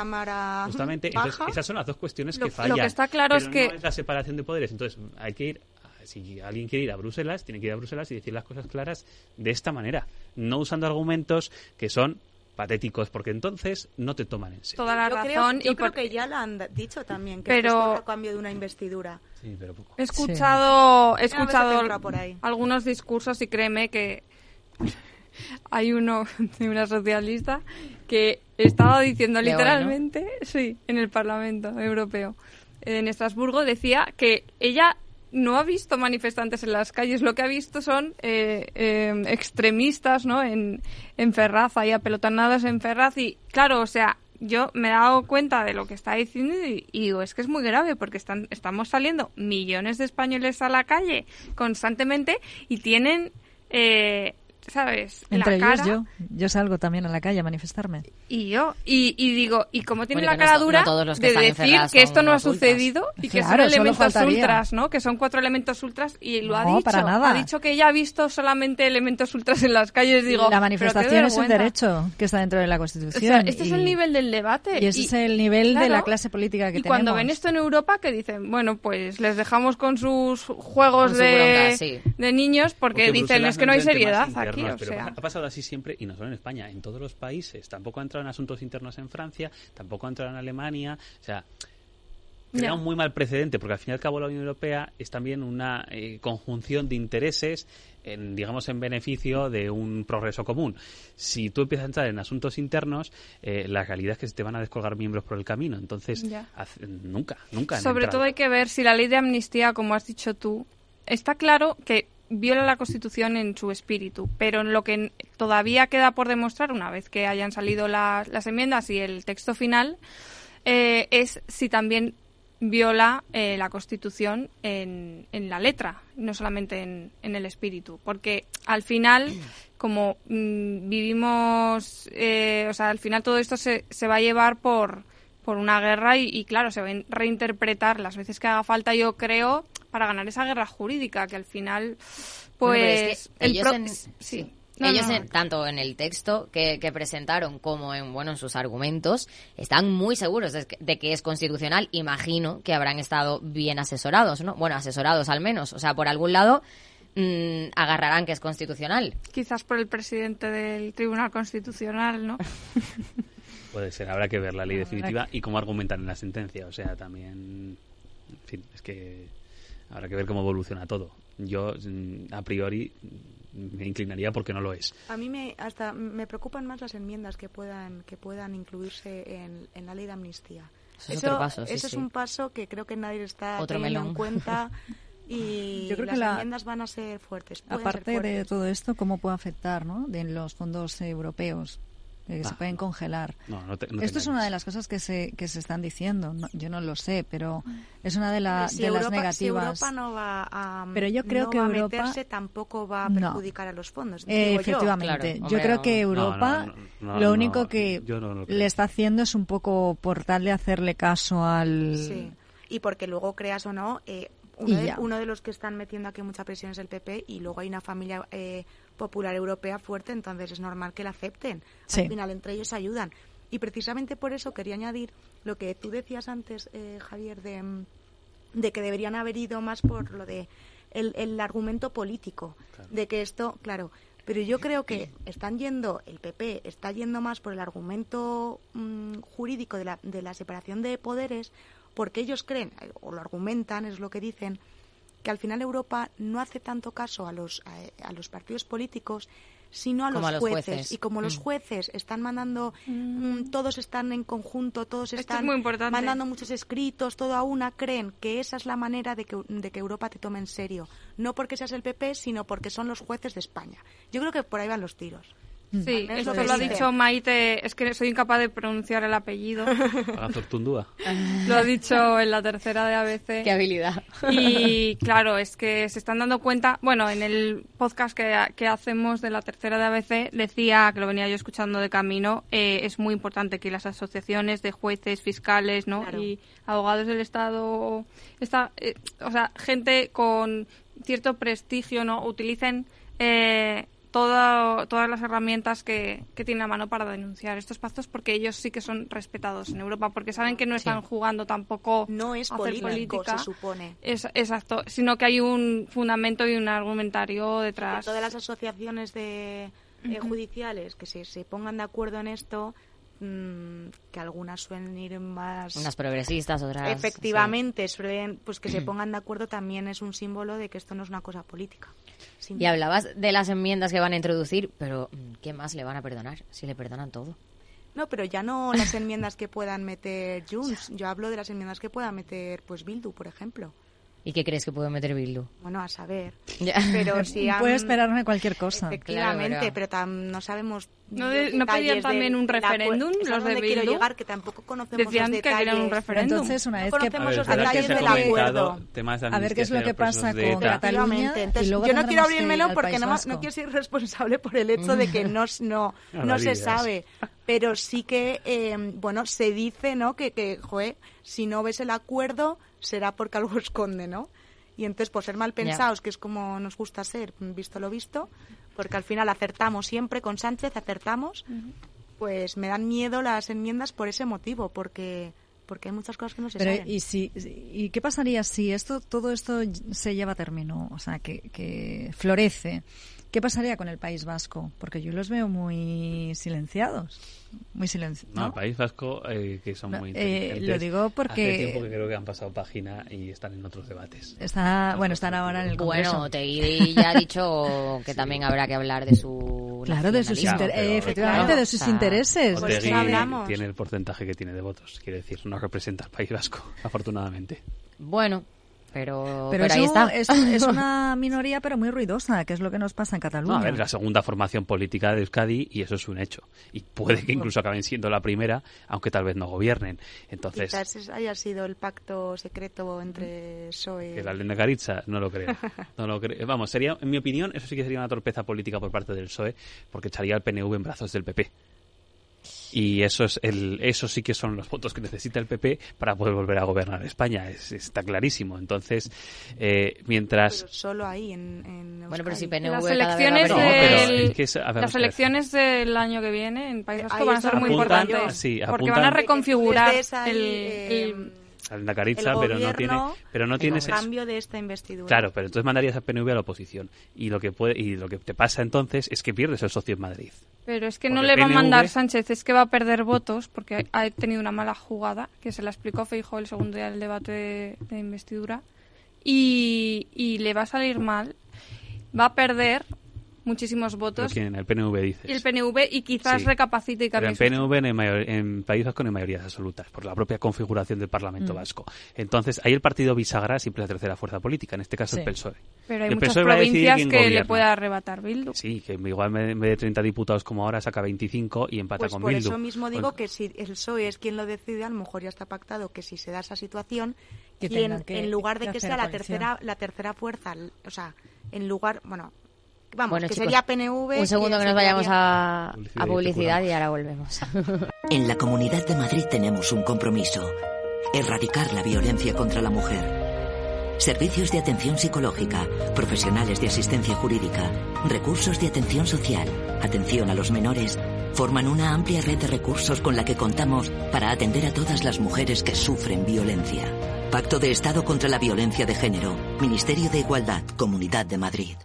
Justamente, entonces, esas son las dos cuestiones Lo- que lo fallan. que está claro es que- no es la separación de poderes. Entonces, hay que ir, si alguien quiere ir a Bruselas, tiene que ir a Bruselas y decir las cosas claras de esta manera, no usando argumentos que son patéticos, porque entonces no te toman en serio. toda la yo razón creo, yo y creo por- que ya lo han dicho también, que Pero- es a cambio de una investidura. Sí, pero poco. He escuchado, he Sí. Escuchado entra por ahí. algunos discursos y créeme que [laughs] hay uno de una socialista que estaba diciendo León, ¿no? literalmente, sí, en el Parlamento Europeo, en Estrasburgo, decía que ella no ha visto manifestantes en las calles, lo que ha visto son eh, eh, extremistas, ¿no? En, en Ferraz, ahí apelotanados en Ferraz y, claro, o sea, yo me he dado cuenta de lo que está diciendo y, y digo, es que es muy grave porque están, estamos saliendo millones de españoles a la calle constantemente y tienen... Eh, ¿sabes? Entre la ellos cara. yo. Yo salgo también a la calle a manifestarme. Y yo, y, y digo, ¿y cómo tiene Bueno, la cara dura no todos los que de decir que esto no ha ocultas. sucedido y que Claro, son elementos ultras, ¿no? Que son cuatro elementos ultras y lo ha dicho. para nada. Ha dicho que ella ha visto solamente elementos ultras en las calles. Digo, la "Pero qué manifestación es un vergüenza". derecho que está dentro de la O Constitución. sea, este es y- el nivel del debate. Y ese es el nivel de la clase política que y tenemos. cuando ven esto en Europa, que dicen, bueno, pues les dejamos con sus juegos Con su de, bronca, sí. de niños porque, dicen, Bruselas es que no hay seriedad aquí. Internos, O pero sea, ha pasado así siempre y no solo en España, en todos los países. Tampoco ha entrado en asuntos internos en Francia, tampoco ha entrado en Alemania. O sea, crea Ya. un muy mal precedente porque al fin y al cabo la Unión Europea es también una eh, conjunción de intereses en, digamos en beneficio de un progreso común. Si tú empiezas a entrar en asuntos internos, eh, la realidad es que se te van a descolgar miembros por el camino. Entonces, haz- nunca, nunca. Sobre todo hay que ver si la ley de amnistía, como has dicho tú, está claro que viola la Constitución en su espíritu, pero en lo que todavía queda por demostrar, una vez que hayan salido la- las enmiendas y el texto final, eh, es si también viola eh, la Constitución en, en la letra, no solamente en, en el espíritu, porque al final, como mm, vivimos, eh, o sea, al final todo esto se, se va a llevar por, por una guerra y, y, claro, se va a reinterpretar. Las veces que haga falta, yo creo, para ganar esa guerra jurídica, que al final, Bueno, pero es pues... ellos en- sí. No, Ellos, no. en- tanto en el texto que, que presentaron como en bueno en sus argumentos, están muy seguros de que, de que es constitucional. Imagino que habrán estado bien asesorados, ¿no? Bueno, asesorados al menos. O sea, por algún lado mm, agarrarán que es constitucional. Quizás por el presidente del Tribunal Constitucional, ¿no? [laughs] Puede ser, habrá que ver la ley definitiva y cómo argumentan en la sentencia. O sea, también. En fin, es que habrá que ver cómo evoluciona todo. Yo, mm, a priori, me inclinaría porque no lo es. A mí me hasta me preocupan más las enmiendas que puedan que puedan incluirse en, en la ley de amnistía. Eso es otro paso, sí, eso es un paso que creo que nadie está Otro teniendo melón. en cuenta [laughs] y Yo creo las que la- enmiendas van a ser fuertes. ser Aparte de todo esto, ¿cómo puede afectar ¿no? de los fondos europeos? Que se Ah, pueden congelar. No, no te- no Esto es una de las cosas que se, que se están diciendo. No- yo no lo sé, pero es una de, la- si de las Europa- si negativas. Europa no va a, Pero yo creo no que va a Europa- meterse, tampoco va a No. perjudicar a los fondos. Eh, yo. efectivamente. yo hombre, creo que No, no, Europa no, no, lo no, único que le está haciendo es un poco por tal de hacerle caso al... Sí. Y porque luego creas o no, eh, uno, de, uno de los que están metiendo aquí mucha presión es el PP y luego hay una familia eh, popular europea fuerte, entonces es normal que la acepten. Sí. Al final entre ellos ayudan. Y precisamente por eso quería añadir lo que tú decías antes, eh, Javier, de, mm, de que deberían haber ido más por lo de el, el argumento político, de que esto, claro, pero yo creo que están yendo, el PP está yendo más por el argumento mm, jurídico de la, de la separación de poderes, porque ellos creen, eh, o lo argumentan, es lo que dicen, que al final Europa no hace tanto caso a los, a, a los partidos políticos, sino a los, Como a los jueces. jueces. Y como los Mm. jueces están mandando, mm, todos están en conjunto, todos es están muy mandando muchos escritos, todo a una, creen que esa es la manera de que, de que Europa te tome en serio. No porque seas el PP, sino porque son los jueces de España. Yo creo que por ahí van los tiros. Sí, esto lo lo ha dicho Maite, es que soy incapaz de pronunciar el apellido. Haga Zortundúa. Lo ha dicho en la tercera de ABC. Qué habilidad. Y claro, es que se están dando cuenta, bueno, en el podcast que, que hacemos de la tercera de ABC decía, que lo venía yo escuchando de camino, eh, es muy importante que las asociaciones de jueces, fiscales, ¿no? Claro. Y abogados del Estado, esta, eh, o sea, gente con cierto prestigio, ¿no? Utilicen eh, todo- todas las herramientas que, que tienen a mano para denunciar estos pactos porque ellos sí que son respetados en Europa porque saben que no están jugando tampoco No es a hacer política. se supone. Es- exacto, sino que hay un fundamento y un argumentario Que detrás. todas las asociaciones de, eh, judiciales que se, se pongan de acuerdo en esto, mm, que algunas suelen ir más... Unas progresistas, otras... Efectivamente, suelen, pues que se [clears throat] pongan de acuerdo también es un símbolo de que esto no es una cosa política. Sin Y hablabas de las enmiendas que van a introducir, pero mm, ¿qué más le van a perdonar si le perdonan todo? No, pero ya no las enmiendas que puedan meter Junts. Yo hablo de las enmiendas que pueda meter pues Bildu, por ejemplo. ¿Y qué crees que puede meter Bildu? Bueno, a saber. Ya. Pero [laughs] si han- Puede esperarme cualquier cosa. Efectivamente, Claro, pero tam- no sabemos. ¿No los de- no pedían también un la referéndum, es a los de donde quiero Bildu? llegar, que tampoco conocemos Decían los que querían un detalles. referéndum. Entonces, una No vez que conocemos los ver, que detalles del acuerdo. temas de A ver qué es lo que los pasa con. Cataluña Entonces, yo no quiero tendremos abrir el que ir melón al porque no, no quiero ser responsable por el hecho de que no, no, [laughs] no se sabe. Pero sí que, eh, bueno, se dice, ¿no? Que, que, joder, si no ves el acuerdo, será porque algo [laughs] esconde, ¿no? Y entonces, por ser mal pensados, que es como nos gusta ser, visto lo visto, porque al final acertamos siempre con Sánchez, acertamos, pues me dan miedo las enmiendas por ese motivo, porque porque hay muchas cosas que no se Pero saben. ¿y, si, ¿y qué pasaría si esto todo esto se lleva a término? O sea, que, que florece. ¿Qué pasaría con el País Vasco? Porque yo los veo muy silenciados. Muy silenciados. No, el País Vasco, eh, que son No, muy eh, inteligentes. lo digo porque- Hace tiempo que creo que han pasado página y están en otros debates. Está, bueno, están ahora en el Congreso. Bueno, Teguidi ya ha dicho [laughs] que también habrá que hablar de su Claro, de sus inter- eh, efectivamente, Claro, de sus o sea, intereses. Pues Otegi hablamos. tiene el porcentaje que tiene de votos, quiere decir, no representa al País Vasco, [laughs] afortunadamente. Bueno, pero, Pero, pero ahí está. Es, es una [laughs] minoría, pero muy ruidosa, que es lo que nos pasa en Cataluña. No, a ver, es la segunda formación política de Euskadi y eso es un hecho. Y puede que incluso acaben siendo la primera, aunque tal vez no gobiernen. Entonces, Quizás haya sido el pacto secreto entre PSOE que la Lenda Garitza, no lo creo. No lo creo. Vamos, sería, en mi opinión, eso sí que sería una torpeza política por parte del PSOE, porque echaría al PNV en brazos del PP. Y eso es el, eso sí que son los votos que necesita el PP para poder volver a gobernar España. Es- está clarísimo. Entonces, eh, mientras Pero solo ahí en, en Bueno, pero si. PNV Las cada vez va elecciones, No, del- es que es- a ver, las elecciones del año que viene en País Vasco van a ser muy apuntan- importantes. sí, porque van a reconfigurar el, el- a la Garitza, el pero no tiene, pero no en tiene ese- cambio de esta investidura. Claro, pero entonces mandarías al PNV a la oposición. Y lo que puede, y lo que te pasa entonces es que pierdes el socio en Madrid. Pero es que Porque no le va a mandar Sánchez, es que va a perder votos porque ha tenido una mala jugada, que se la explicó Feijóo el segundo día del debate de, de investidura, y, y le va a salir mal. Va a perder muchísimos votos ¿quién? El PNV dices. y el PNV y quizás Sí. recapacite y cambie en su- PNV mayor- en País Vasco no hay mayorías absolutas, por la propia configuración del Parlamento Mm. vasco. Entonces, ahí el partido bisagra siempre la tercera fuerza política, en este caso Sí. el PSOE. Pero hay el muchas PSOE provincias que le puede arrebatar Bildu. Sí, que igual en vez de 30 diputados como ahora saca 25 y empata Pues con por Bildu. eso mismo digo que si el PSOE es quien lo decide, a lo mejor ya está pactado que si se da esa situación, Que quien, que- en lugar de que sea la tercera, la tercera fuerza, o sea, en lugar, bueno, vamos, Bueno, que chicos, sería PNV. Un segundo que nos vayamos a, Publicidad a y publicidad y ahora volvemos. [laughs] En la Comunidad de Madrid tenemos un compromiso. Erradicar la violencia contra la mujer. Servicios de atención psicológica, profesionales de asistencia jurídica, recursos de atención social, atención a los menores, forman una amplia red de recursos con la que contamos para atender a todas las mujeres que sufren violencia. Pacto de Estado contra la Violencia de Género, Ministerio de Igualdad, Comunidad de Madrid.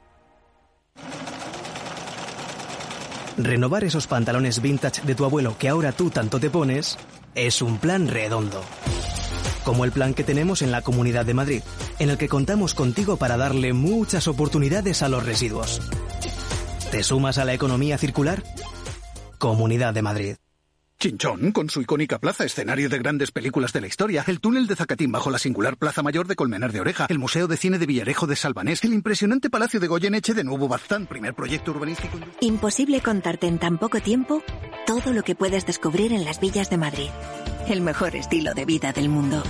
Renovar esos pantalones vintage de tu abuelo que ahora tú tanto te pones es un plan redondo. Como el plan que tenemos en la Comunidad de Madrid, en el que contamos contigo para darle muchas oportunidades a los residuos. ¿Te sumas a la economía circular? Comunidad de Madrid. Chinchón, con su icónica plaza, escenario de grandes películas de la historia, el túnel de Zacatín bajo la singular Plaza Mayor de Colmenar de Oreja, el Museo de Cine de Villarejo de Salvanés, el impresionante Palacio de Goyeneche de Nuevo Baztán, primer proyecto urbanístico. Imposible contarte en tan poco tiempo todo lo que puedes descubrir en las villas de Madrid. El mejor estilo de vida del mundo.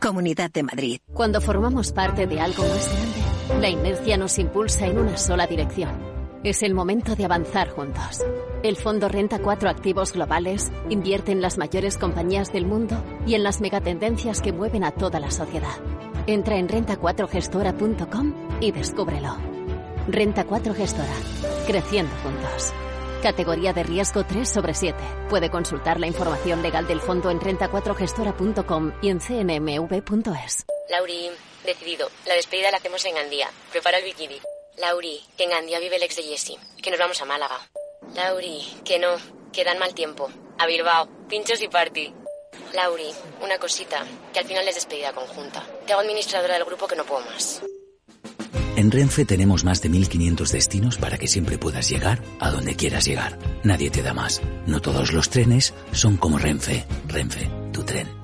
Comunidad de Madrid. Cuando formamos parte de algo más grande, la inercia nos impulsa en una sola dirección. Es el momento de avanzar juntos. El Fondo Renta 4 Activos Globales invierte en las mayores compañías del mundo y en las megatendencias que mueven a toda la sociedad. Entra en renta4gestora.com y descúbrelo. Renta 4 Gestora. Creciendo juntos. Categoría de riesgo 3 sobre 7. Puede consultar la información legal del fondo en renta4gestora.com y en cnmv.es. Lauri, decidido. La despedida la hacemos en Gandía. Prepara el bikini. Lauri, que en Gandía vive el ex de Jesse. Que nos vamos a Málaga. Lauri, que no. Que dan mal tiempo. A Bilbao. Pinchos y party. Lauri, una cosita. Que al final es despedida conjunta. Te hago administradora del grupo que no puedo más. En Renfe tenemos más de 1500 destinos para que siempre puedas llegar a donde quieras llegar. Nadie te da más. No todos los trenes son como Renfe. Renfe, tu tren.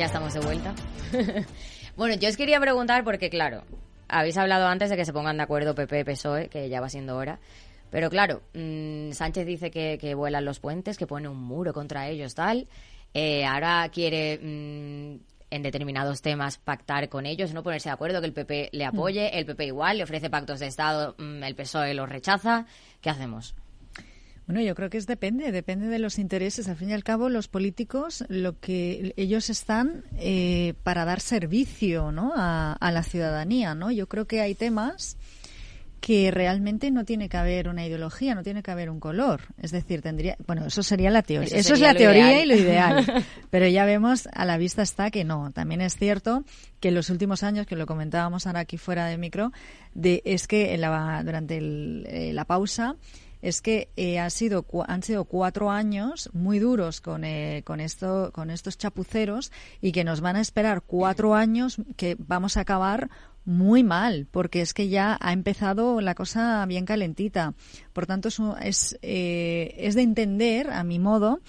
Ya estamos de vuelta. [laughs] bueno, yo os quería preguntar porque, claro, habéis hablado antes de que se pongan de acuerdo PP PSOE, que ya va siendo hora. Pero claro, mm, Sánchez dice que, que vuelan los puentes, que pone un muro contra ellos, tal. Eh, ahora quiere mm, en determinados temas pactar con ellos, no ponerse de acuerdo, que el PP le apoye, el PP igual, le ofrece pactos de Estado, mm, el PSOE los rechaza. ¿Qué hacemos? Bueno, yo creo que es depende, depende de los intereses. Al fin y al cabo, los políticos, lo que ellos están eh, para dar servicio, ¿no? A, a, la ciudadanía, ¿no? Yo creo que hay temas que realmente no tiene que haber una ideología, no tiene que haber un color. Es decir, tendría, bueno, eso sería la teoría, eso, eso es la teoría ideal. y lo ideal. [laughs] Pero ya vemos, a la vista está que no. También es cierto que en los últimos años, que lo comentábamos ahora aquí fuera de micro, de, es que en la, durante el, eh, la pausa es que eh, sido, han sido cuatro años muy duros con, eh, con, esto, con estos chapuceros y que nos van a esperar cuatro años que vamos a acabar muy mal, porque es que ya ha empezado la cosa bien calentita. Por tanto, es, es, eh, es de entender, a mi modo,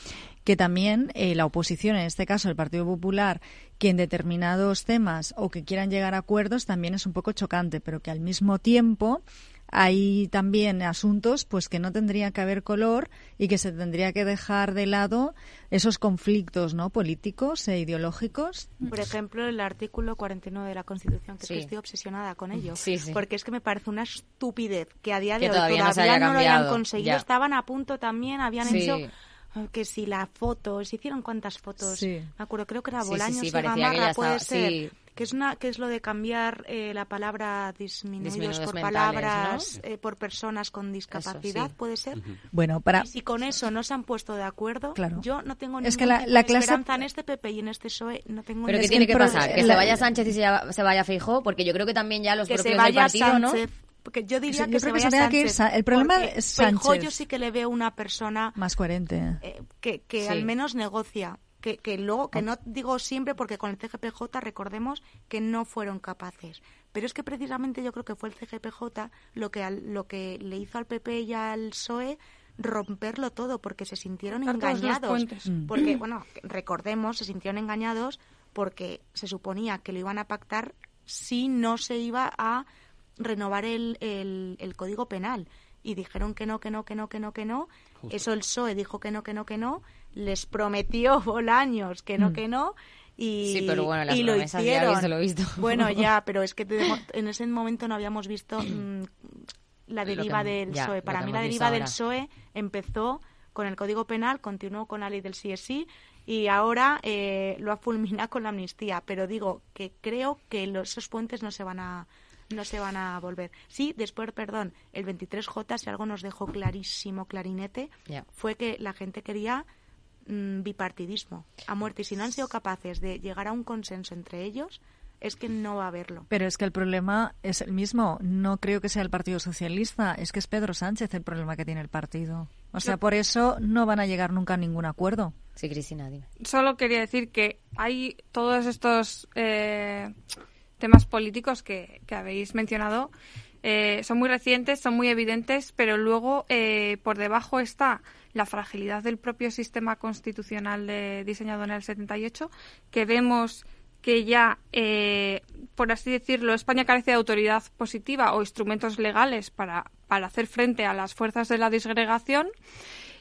que también eh, la oposición, en este caso el Partido Popular, que en determinados temas o que quieran llegar a acuerdos también es un poco chocante, pero que al mismo tiempo hay también asuntos pues que no tendría que haber color y que se tendría que dejar de lado esos conflictos no políticos e ideológicos por ejemplo el artículo 49 de la Constitución que, sí. es que estoy obsesionada con ello sí, sí. porque es que me parece una estupidez que a día de que hoy todavía, todavía no, no, lo hayan conseguido ya. estaban a punto también habían hecho que si la foto, se hicieron cuántas fotos, sí. me acuerdo, creo que era Bolaños sí, sí, y Gamarra, puede ser, que es una que es lo de cambiar eh, la palabra disminuidos, disminuidos por mentales, palabras ¿no? eh, por personas con discapacidad, sí. puede ser. Uh -huh. Bueno, para y si con eso no se han puesto de acuerdo, claro. yo no tengo es que la, clase... esperanza en este PP y en este PSOE, no tengo Pero ¿qué tiene que pasar? Que se vaya Sánchez y se vaya Feijó, porque yo creo que también ya los que propios se vaya del partido, Sánchez, ¿no? porque yo diría yo que, creo se que vaya se que ir Sánchez, el problema es Sánchez yo sí que le veo una persona más coherente eh, que, que sí. al menos negocia que, que luego que no digo siempre porque con el CGPJ recordemos que no fueron capaces pero es que precisamente yo creo que fue el CGPJ lo que al, lo que le hizo al PP y al PSOE romperlo todo porque se sintieron engañados porque [clears throat] bueno recordemos se sintieron engañados porque se suponía que lo iban a pactar si no se iba a renovar el, el, el, código penal y dijeron que no, que no, que no, que no, que no. Justo. Eso el PSOE dijo que no, que no, que no. Les prometió [laughs] Bolaños que no, mm. que no. Y, sí, pero bueno, las y lo hicieron. Ya lo visto. Bueno, ya, [laughs] pero es que en ese momento no habíamos visto mmm, [clears throat] la deriva que, del ya, PSOE. Para mí la deriva del PSOE empezó con el Código Penal, continuó con la ley del CSI y ahora eh, lo ha fulminado con la amnistía. Pero digo que creo que los, esos puentes no se van a no se van a volver. Sí, después, perdón, el 23J, si algo nos dejó clarísimo, clarinete, yeah. fue que la gente quería mmm, bipartidismo a muerte. Y si no han sido capaces de llegar a un consenso entre ellos, es que no va a haberlo. Pero es que el problema es el mismo. No creo que sea el Partido Socialista, es que es Pedro Sánchez el problema que tiene el partido. O sea, por eso no van a llegar nunca a ningún acuerdo. Sí, Cristina, dime. Solo quería decir que hay todos estos... Eh temas políticos que, que habéis mencionado eh, son muy recientes, son muy evidentes, pero luego eh, por debajo está la fragilidad del propio sistema constitucional de, diseñado en el 78, que vemos que ya, eh, por así decirlo, España carece de autoridad positiva o instrumentos legales para, para hacer frente a las fuerzas de la disgregación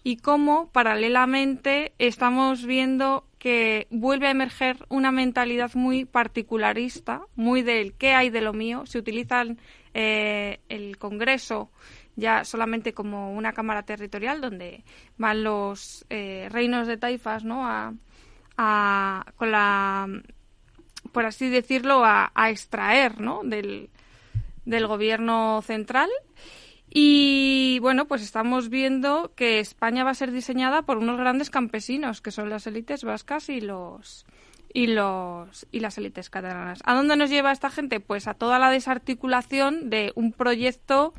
y cómo paralelamente estamos viendo que vuelve a emerger una mentalidad muy particularista, muy del qué hay de lo mío. Se utilizan eh, el Congreso ya solamente como una cámara territorial donde van los eh, reinos de taifas, ¿no? A, a, con la, por así decirlo, a, a extraer, ¿no? Del, del gobierno central y bueno, pues estamos viendo que España va a ser diseñada por unos grandes campesinos, que son las élites vascas y los y los y las élites catalanas. ¿A dónde nos lleva esta gente? Pues a toda la desarticulación de un proyecto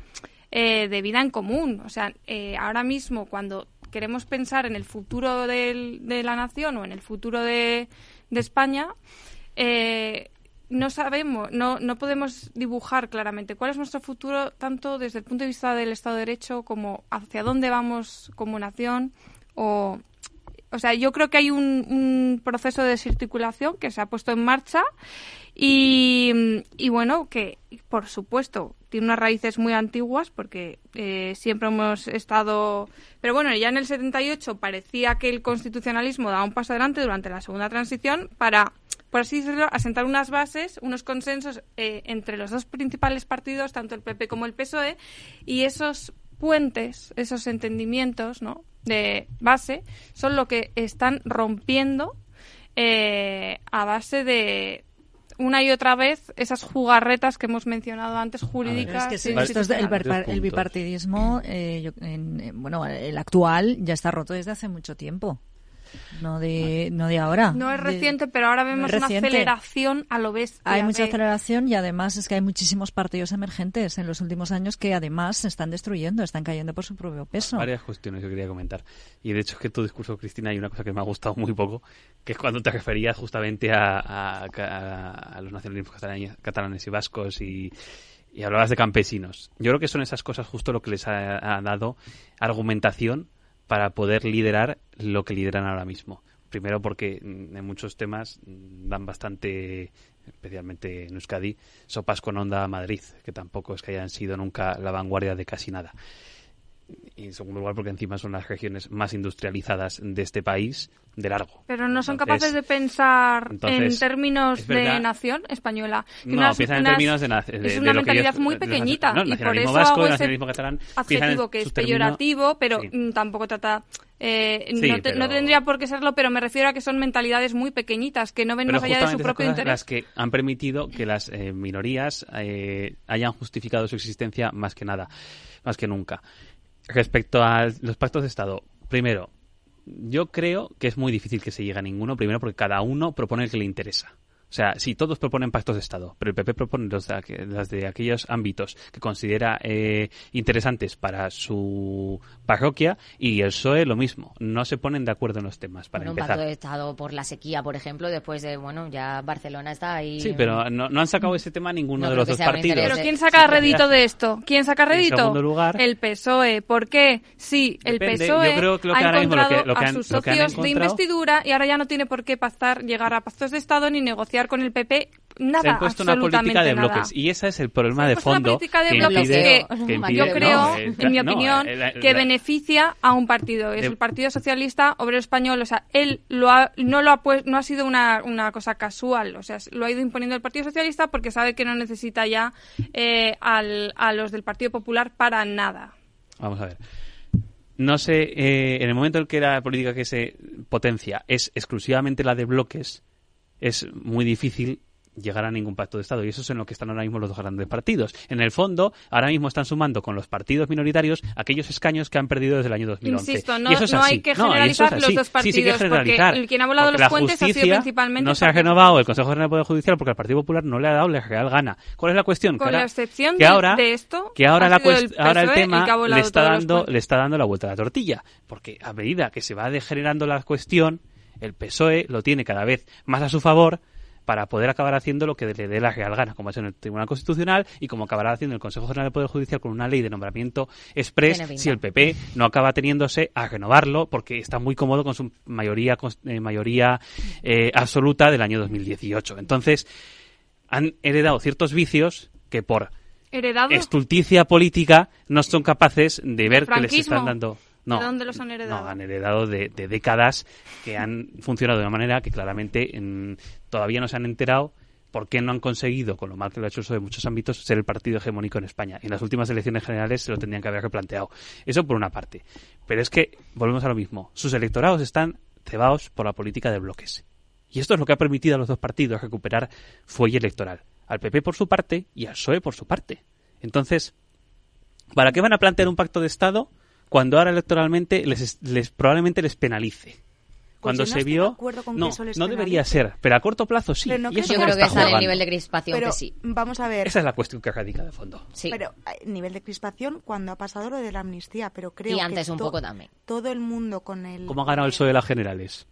eh, de vida en común. O sea, eh, ahora mismo cuando queremos pensar en el futuro de la nación o en el futuro de, de España, eh, no sabemos, no, no podemos dibujar claramente cuál es nuestro futuro, tanto desde el punto de vista del Estado de Derecho como hacia dónde vamos como nación. O, o sea, yo creo que hay un, un proceso de desarticulación que se ha puesto en marcha y, y, bueno, que por supuesto tiene unas raíces muy antiguas porque eh, siempre hemos estado. Pero bueno, ya en el 78 parecía que el constitucionalismo daba un paso adelante durante la segunda transición para por así decirlo, asentar unas bases, unos consensos eh, entre los dos principales partidos, tanto el PP como el PSOE, y esos puentes, esos entendimientos ¿no? de base, son lo que están rompiendo eh, a base de una y otra vez esas jugarretas que hemos mencionado antes jurídicas. es que esto es el, el, bipartidismo, eh, bueno, el actual ya está roto desde hace mucho tiempo no de, no de ahora. No es reciente, pero ahora vemos una aceleración a lo bestia. Hay mucha aceleración y además es que hay muchísimos partidos emergentes en los últimos años que además se están destruyendo, están cayendo por su propio peso. Varias cuestiones que quería comentar. Y de hecho es que tu discurso, Cristina, hay una cosa que me ha gustado muy poco, que es cuando te referías justamente a, a, los nacionalismos catalanes, y vascos y y hablabas de campesinos. Yo creo que son esas cosas justo lo que les ha dado argumentación para poder liderar lo que lideran ahora mismo. Primero porque mm, en muchos temas mm, dan bastante, especialmente en Euskadi, sopas con onda a Madrid, que tampoco es que hayan sido nunca la vanguardia de casi nada y en segundo lugar porque encima son las regiones más industrializadas de este país de largo. Pero no son capaces de pensar en términos de nación española. No, piensan en términos de, nación. Es una mentalidad muy pequeñita y por eso vasco, hago catalán, adjetivo que es peyorativo, pero mm, tampoco trata... Eh, no, tendría por qué serlo, pero me refiero a que son mentalidades muy pequeñitas, que no ven más allá de su propio interés. las que han permitido que las eh, minorías eh, hayan justificado su existencia más que nada, más que nunca. Respecto a los pactos de Estado, primero, yo creo que es muy difícil que se llegue a ninguno, primero porque cada uno propone el que le interesa. O sea, si todos proponen pactos de Estado, pero el PP propone los de, de aquellos ámbitos que considera eh, interesantes para su parroquia y el PSOE lo mismo, no se ponen de acuerdo en los temas para bueno, empezar. Un pacto de Estado por la sequía, por ejemplo, después de, bueno, ya Barcelona está ahí. Sí, pero no, han sacado ese tema ninguno de los dos partidos. Pero ¿quién saca rédito de esto? ¿Quién saca rédito? En segundo lugar, el PSOE. ¿Por qué? Sí, el PSOE Yo creo que lo que ha encontrado lo que, a sus socios de investidura y ahora ya no tiene por qué pactar, llegar a pactos de Estado ni negociar con el PP nada, se puesto una política de bloques y ese es el problema de fondo una política de bloques que, yo creo en mi opinión que beneficia a un partido. Es el Partido Socialista Obrero Español o sea él lo ha, no lo ha no ha sido una, una, cosa casual o sea lo ha ido imponiendo el Partido Socialista porque sabe que no necesita ya eh, al, a los del Partido Popular para nada. Vamos a ver. No sé eh, en el momento en que la política que se potencia es exclusivamente la de bloques es muy difícil llegar a ningún pacto de Estado. Y eso es en lo que están ahora mismo los dos grandes partidos. En el fondo, ahora mismo están sumando con los partidos minoritarios aquellos escaños que han perdido desde el año 2011. Insisto, no, hay que generalizar los dos partidos. Sí, sí que. Porque quien ha volado los puentes ha sido principalmente... No se ha renovado el Consejo General del Poder Judicial porque el Partido Popular no le ha dado la real gana. ¿Cuál es la cuestión? Con la excepción que ahora, de esto, que ahora, la el, ahora el tema le está, dando, le está dando la vuelta a la tortilla. Porque a medida que se va degenerando la cuestión, el PSOE lo tiene cada vez más a su favor para poder acabar haciendo lo que le dé la real gana, como es en el Tribunal Constitucional y como acabará haciendo el Consejo General del Poder Judicial con una ley de nombramiento express si el PP no acaba teniéndose a renovarlo porque está muy cómodo con su mayoría, eh, mayoría eh, absoluta del año 2018. Entonces, han heredado ciertos vicios que por ¿Heredado? estulticia política no son capaces de ver que les están dando. No, ¿De dónde los han heredado? No, han heredado de, décadas que han funcionado de una manera que claramente todavía no se han enterado por qué no han conseguido, con lo mal que lo ha hecho eso de muchos ámbitos, ser el partido hegemónico en España. En las últimas elecciones generales se lo tendrían que haber replanteado. Eso por una parte. Pero es que, volvemos a lo mismo, sus electorados están cebados por la política de bloques. Y esto es lo que ha permitido a los dos partidos recuperar fuelle electoral. Al PP por su parte y al PSOE por su parte. Entonces, ¿para qué van a plantear un pacto de Estado cuando ahora electoralmente les, les probablemente les penalice. Pues cuando se vio no, no debería ser, pero a corto plazo sí. yo creo que está en el nivel de crispación que sí. Vamos a ver. Esa es la cuestión que radica de fondo. Sí. Pero eh, nivel de crispación cuando ha pasado lo de la amnistía, pero creo y antes un poco también. Todo el mundo con el ¿Cómo ha ganado el PSOE de las generales?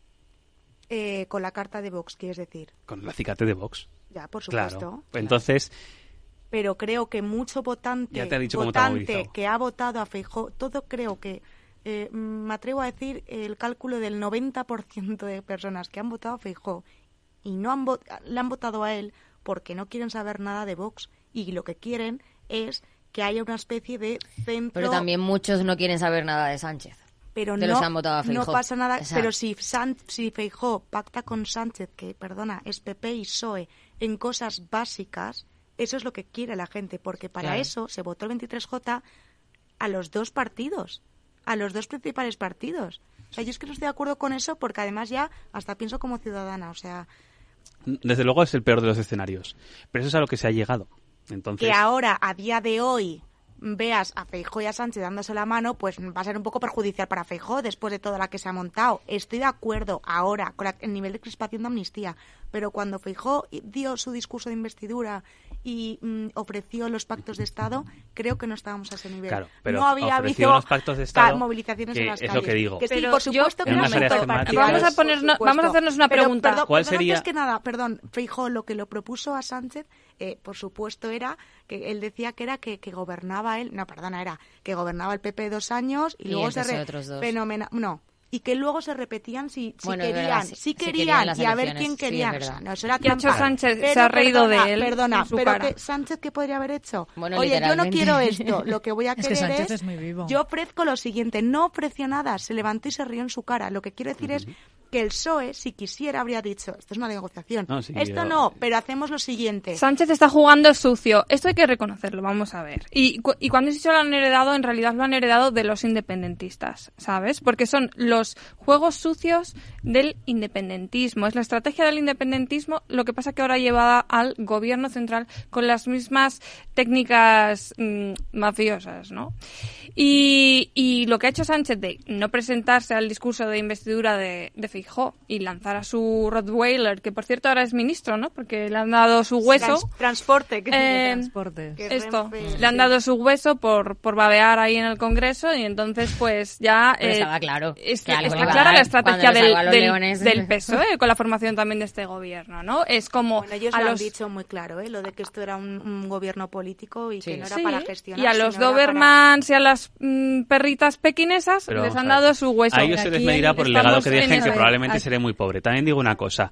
Eh, con la carta de Vox, quieres decir. Con la cicate de Vox. Ya, por supuesto. Claro. Entonces, pero creo que mucho votante, votante que ha votado a Feijó, todo creo que, eh, me atrevo a decir, el cálculo del 90% de personas que han votado a Feijó y no han le han votado a él porque no quieren saber nada de Vox y lo que quieren es que haya una especie de centro... Pero también muchos no quieren saber nada de Sánchez. Pero no, han votado a no pasa nada. Pero si, San, si Feijó pacta con Sánchez, que, perdona, es PP y PSOE, en cosas básicas, eso es lo que quiere la gente, porque para eso se votó el 23J a los dos partidos, a los dos principales partidos. O sea, yo es que no estoy de acuerdo con eso porque además ya hasta pienso como ciudadana, o sea... Desde luego es el peor de los escenarios, pero eso es a lo que se ha llegado. Entonces... Que ahora, a día de hoy, veas a Feijó y a Sánchez dándose la mano, pues va a ser un poco perjudicial para Feijó después de toda la que se ha montado. Estoy de acuerdo ahora con el nivel de crispación de amnistía, pero cuando Feijó dio su discurso de investidura y mm, ofreció los pactos de Estado, creo que no estábamos a ese nivel. Claro, pero no había habido los pactos de Estado movilizaciones en las es lo que digo. Que sí, por supuesto que no Vamos a, poner, vamos a hacernos una pregunta. ¿Cuál sería? Antes que nada, perdón, Feijó lo que lo propuso a Sánchez, eh, por supuesto, era que él decía que era que, que, gobernaba él, no, perdona, era que gobernaba el PP dos años y, luego se re, fenomenal, no, y que luego se repetían si, si querían, si, querían, y a ver quién quería. no, eso era Sánchez se ha reído de él. Perdona, pero que, Sánchez, ¿qué podría haber hecho? Oye, yo no quiero [laughs] esto, lo que voy a querer es, yo ofrezco lo siguiente, no ofreció nada, se levantó y se rió en su cara. Lo que quiero decir es que el PSOE, si quisiera, habría dicho, esto es una negociación. esto no, pero hacemos lo siguiente. Sánchez está jugando sucio. Esto hay que reconocerlo, vamos a ver. Y, y cuando dicho lo han heredado, en realidad lo han heredado de los independentistas, ¿sabes? Porque son los juegos sucios del independentismo. Es la estrategia del independentismo, lo que pasa que ahora llevada al gobierno central con las mismas técnicas mm, mafiosas, ¿no? Y, y, lo que ha hecho Sánchez de no presentarse al discurso de investidura de, de y lanzar a su Rottweiler, que por cierto ahora es ministro, ¿no? Porque le han dado su hueso. transporte, que eh, transporte. Esto, le han dado su hueso por, por babear ahí en el Congreso y entonces pues ya... Eh, estaba claro. está clara la estrategia del, del, PSOE con la formación también de este gobierno, ¿no? Es como... Bueno, ellos lo han dicho muy claro, ¿eh? Lo de que esto era un, gobierno político y que no era para gestionar. Y a los Dobermans y a las mm, perritas pequinesas les han dado su hueso. A ellos se les medirá por el legado que dejen, que probablemente seré muy pobre. También digo una cosa,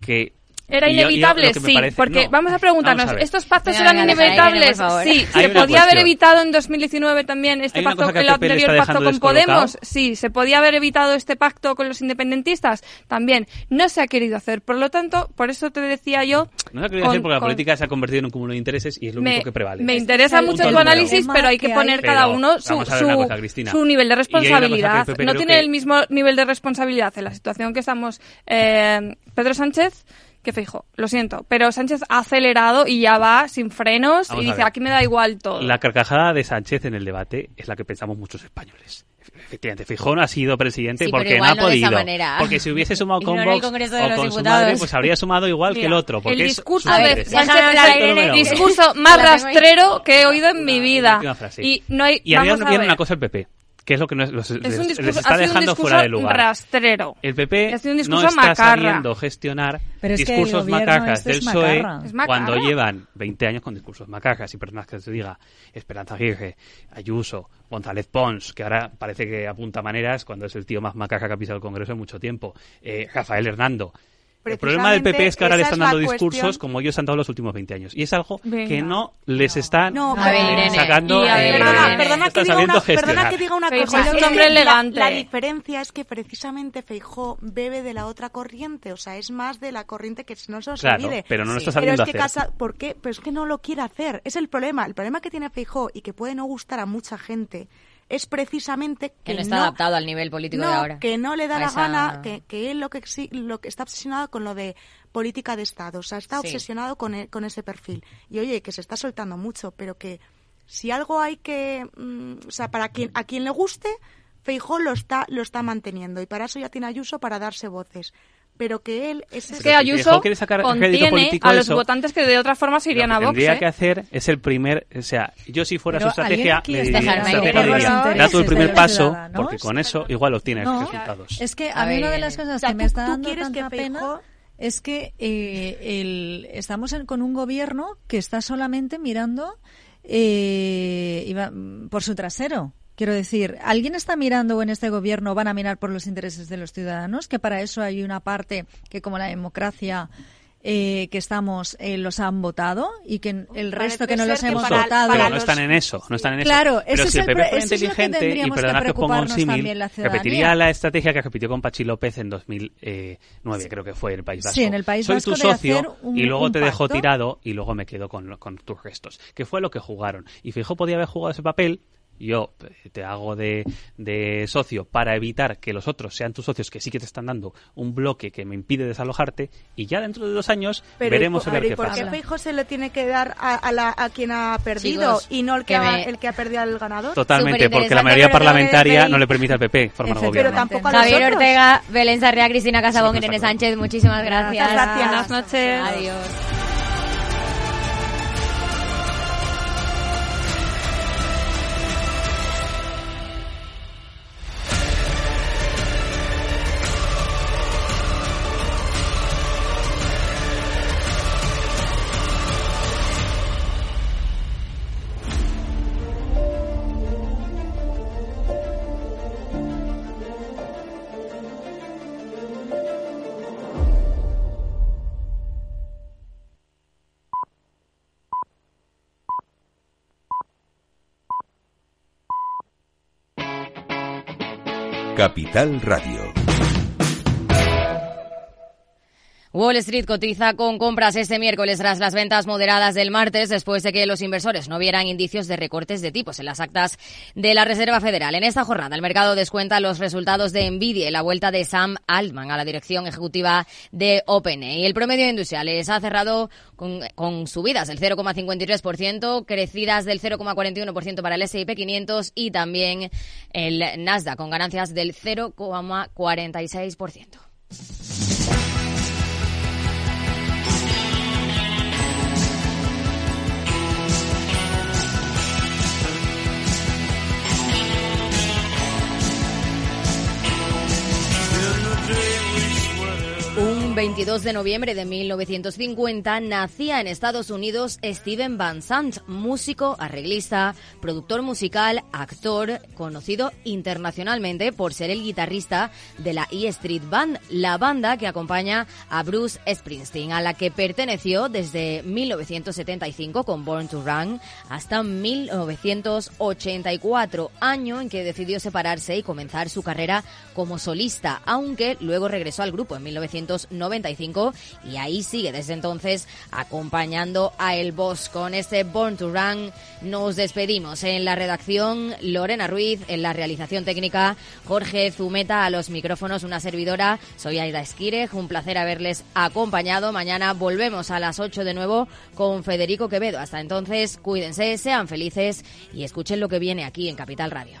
que era inevitable, sí, porque vamos a preguntarnos, ¿estos pactos eran inevitables? sí, ¿se podía haber evitado en 2019 también este pacto, el anterior pacto con Podemos? Sí, ¿se podía haber evitado este pacto con los independentistas? También, no se ha querido hacer, por lo tanto, por eso te decía yo... No se ha querido hacer porque la política se ha convertido en un cúmulo de intereses y es lo único que prevale. Me interesa mucho tu análisis, pero hay que poner cada uno su, su, nivel de responsabilidad. No tiene el mismo nivel de responsabilidad en la situación que estamos eh, Pedro Sánchez que fijo, lo siento, pero Sánchez ha acelerado y ya va sin frenos y dice, aquí me da igual todo. La carcajada de Sánchez en el debate es la que pensamos muchos españoles. Efectivamente, Fijón ha sido presidente porque no ha podido. Porque si hubiese sumado [laughs] con Vox o con su madre, pues habría sumado igual que el otro. Porque el discurso de Sánchez es el discurso [laughs] más rastrero que he oído en mi vida. Y no hay, y había, una cosa el PP que es lo que nos, los, Es les, un les discurso, está dejando fuera de lugar. rastrero. El PP Ha sido un no está macarra. sabiendo gestionar es discursos macacas este del es PSOE cuando llevan 20 años con discursos macacas y personas que se diga Esperanza Aguirre, Ayuso, González Pons, que ahora parece que apunta maneras cuando es el tío más macaca que ha pisado el Congreso en mucho tiempo, eh, Rafael Hernando. El problema del PP es que ahora le están es dando discursos cuestión. como ellos han dado los últimos 20 años. Y es algo Venga. que no les están No, eh, ver, sacando. eh, Perdona, que diga una, perdona gestionar. que diga una Feijóo cosa. es un Es hombre la- elegante. La, diferencia es que precisamente Feijó bebe de la otra corriente, o sea, es más de la corriente que no se nos Claro, olvide. pero no lo está Pero sabiendo es que hacer. casa, ¿por qué? Pero es que no lo quiere hacer. Es el problema. El problema que tiene Feijó y que puede no gustar a mucha gente es precisamente que, Que no está adaptado al nivel político no, de ahora. que no le da la esa- gana, que, que él lo que, lo que está obsesionado con lo de política de Estado, o sea, está Sí. obsesionado con, e- con ese perfil. Y oye, que se está soltando mucho, pero que si algo hay que, mm, o sea, para quien a quien le guste, Feijó lo está lo está manteniendo y para eso ya tiene Ayuso para darse voces. Pero que él es, Es que Ayuso quiere sacar crédito contiene político a de los eso. votantes que de otra forma se irían Lo a que Vox. tendría ¿eh? que hacer es el primer, o sea, yo si fuera Pero su estrategia, le diría, da el primer paso, ciudadanos. porque con eso igual obtienes No, resultados. Es que A a mí una de las cosas o sea, que me está dando quieres que tanta pena es que eh, el- estamos en- con un gobierno que está solamente mirando eh, iba- por su trasero. Quiero decir, ¿alguien está mirando o en este gobierno van a mirar por los intereses de los ciudadanos? Que para eso hay una parte que, como la democracia eh, que estamos, eh, los han votado y que el resto que no los que hemos para- votado. para Pero no están en eso, no están en eso. Claro, Pero ese si es el el PP fuera eso es que inteligente, y que perdonad que os ponga un preocuparnos símil, también la ciudadanía. repetiría la estrategia que repitió con Pachí López en 2009, creo que fue en el País Vasco. Sí, en el País Soy Vasco tu de socio un- y luego te dejo tirado y luego me quedo con, con tus restos. Que fue lo que jugaron. Y Fijo podía haber jugado ese papel yo te hago de, de socio para evitar que los otros sean tus socios que sí que te están dando un bloque que me impide desalojarte y ya dentro de dos años Pero, veremos ¿y a por- ver ¿y qué por pasa. qué Feijó se le tiene que dar a, a la- a quien ha perdido Chicos, y no el que, que ha, me- el que ha perdido al ganador? Totalmente, porque la mayoría pero parlamentaria no le permite al PP formar Pero gobierno. tampoco a los Javier otros. Ortega, Belén Sarria, Cristina Casabón, Sí, Irene Sánchez, muchísimas gracias. Gracias. Buenas noches. Adiós. Capital Radio. Wall Street cotiza con compras este miércoles tras las ventas moderadas del martes después de que los inversores no vieran indicios de recortes de tipos en las actas de la Reserva Federal. En esta jornada el mercado descuenta los resultados de Nvidia y la vuelta de Sam Altman a la dirección ejecutiva de OpenAI. El promedio industrial les ha cerrado con, subidas del 0,53%, crecidas del 0,41% para el S&P 500 y también el Nasdaq con ganancias del 0,46%. 22 de noviembre de 1950 nacía en Estados Unidos Steven Van Sant, músico, arreglista, productor musical, actor, conocido internacionalmente por ser el guitarrista de la E Street Band, la banda que acompaña a Bruce Springsteen, a la que perteneció desde 1975 con Born to Run hasta 1984, año en que decidió separarse y comenzar su carrera como solista, aunque luego regresó al grupo en 1995 y ahí sigue desde entonces acompañando a El Boss. Con este Born to Run nos despedimos en la redacción Lorena Ruiz, en la realización técnica Jorge Zumeta a los micrófonos, una servidora, soy Aida Esquire, un placer haberles acompañado. Mañana volvemos a las 8 de nuevo con Federico Quevedo. Hasta entonces, cuídense, sean felices y escuchen lo que viene aquí en Capital Radio.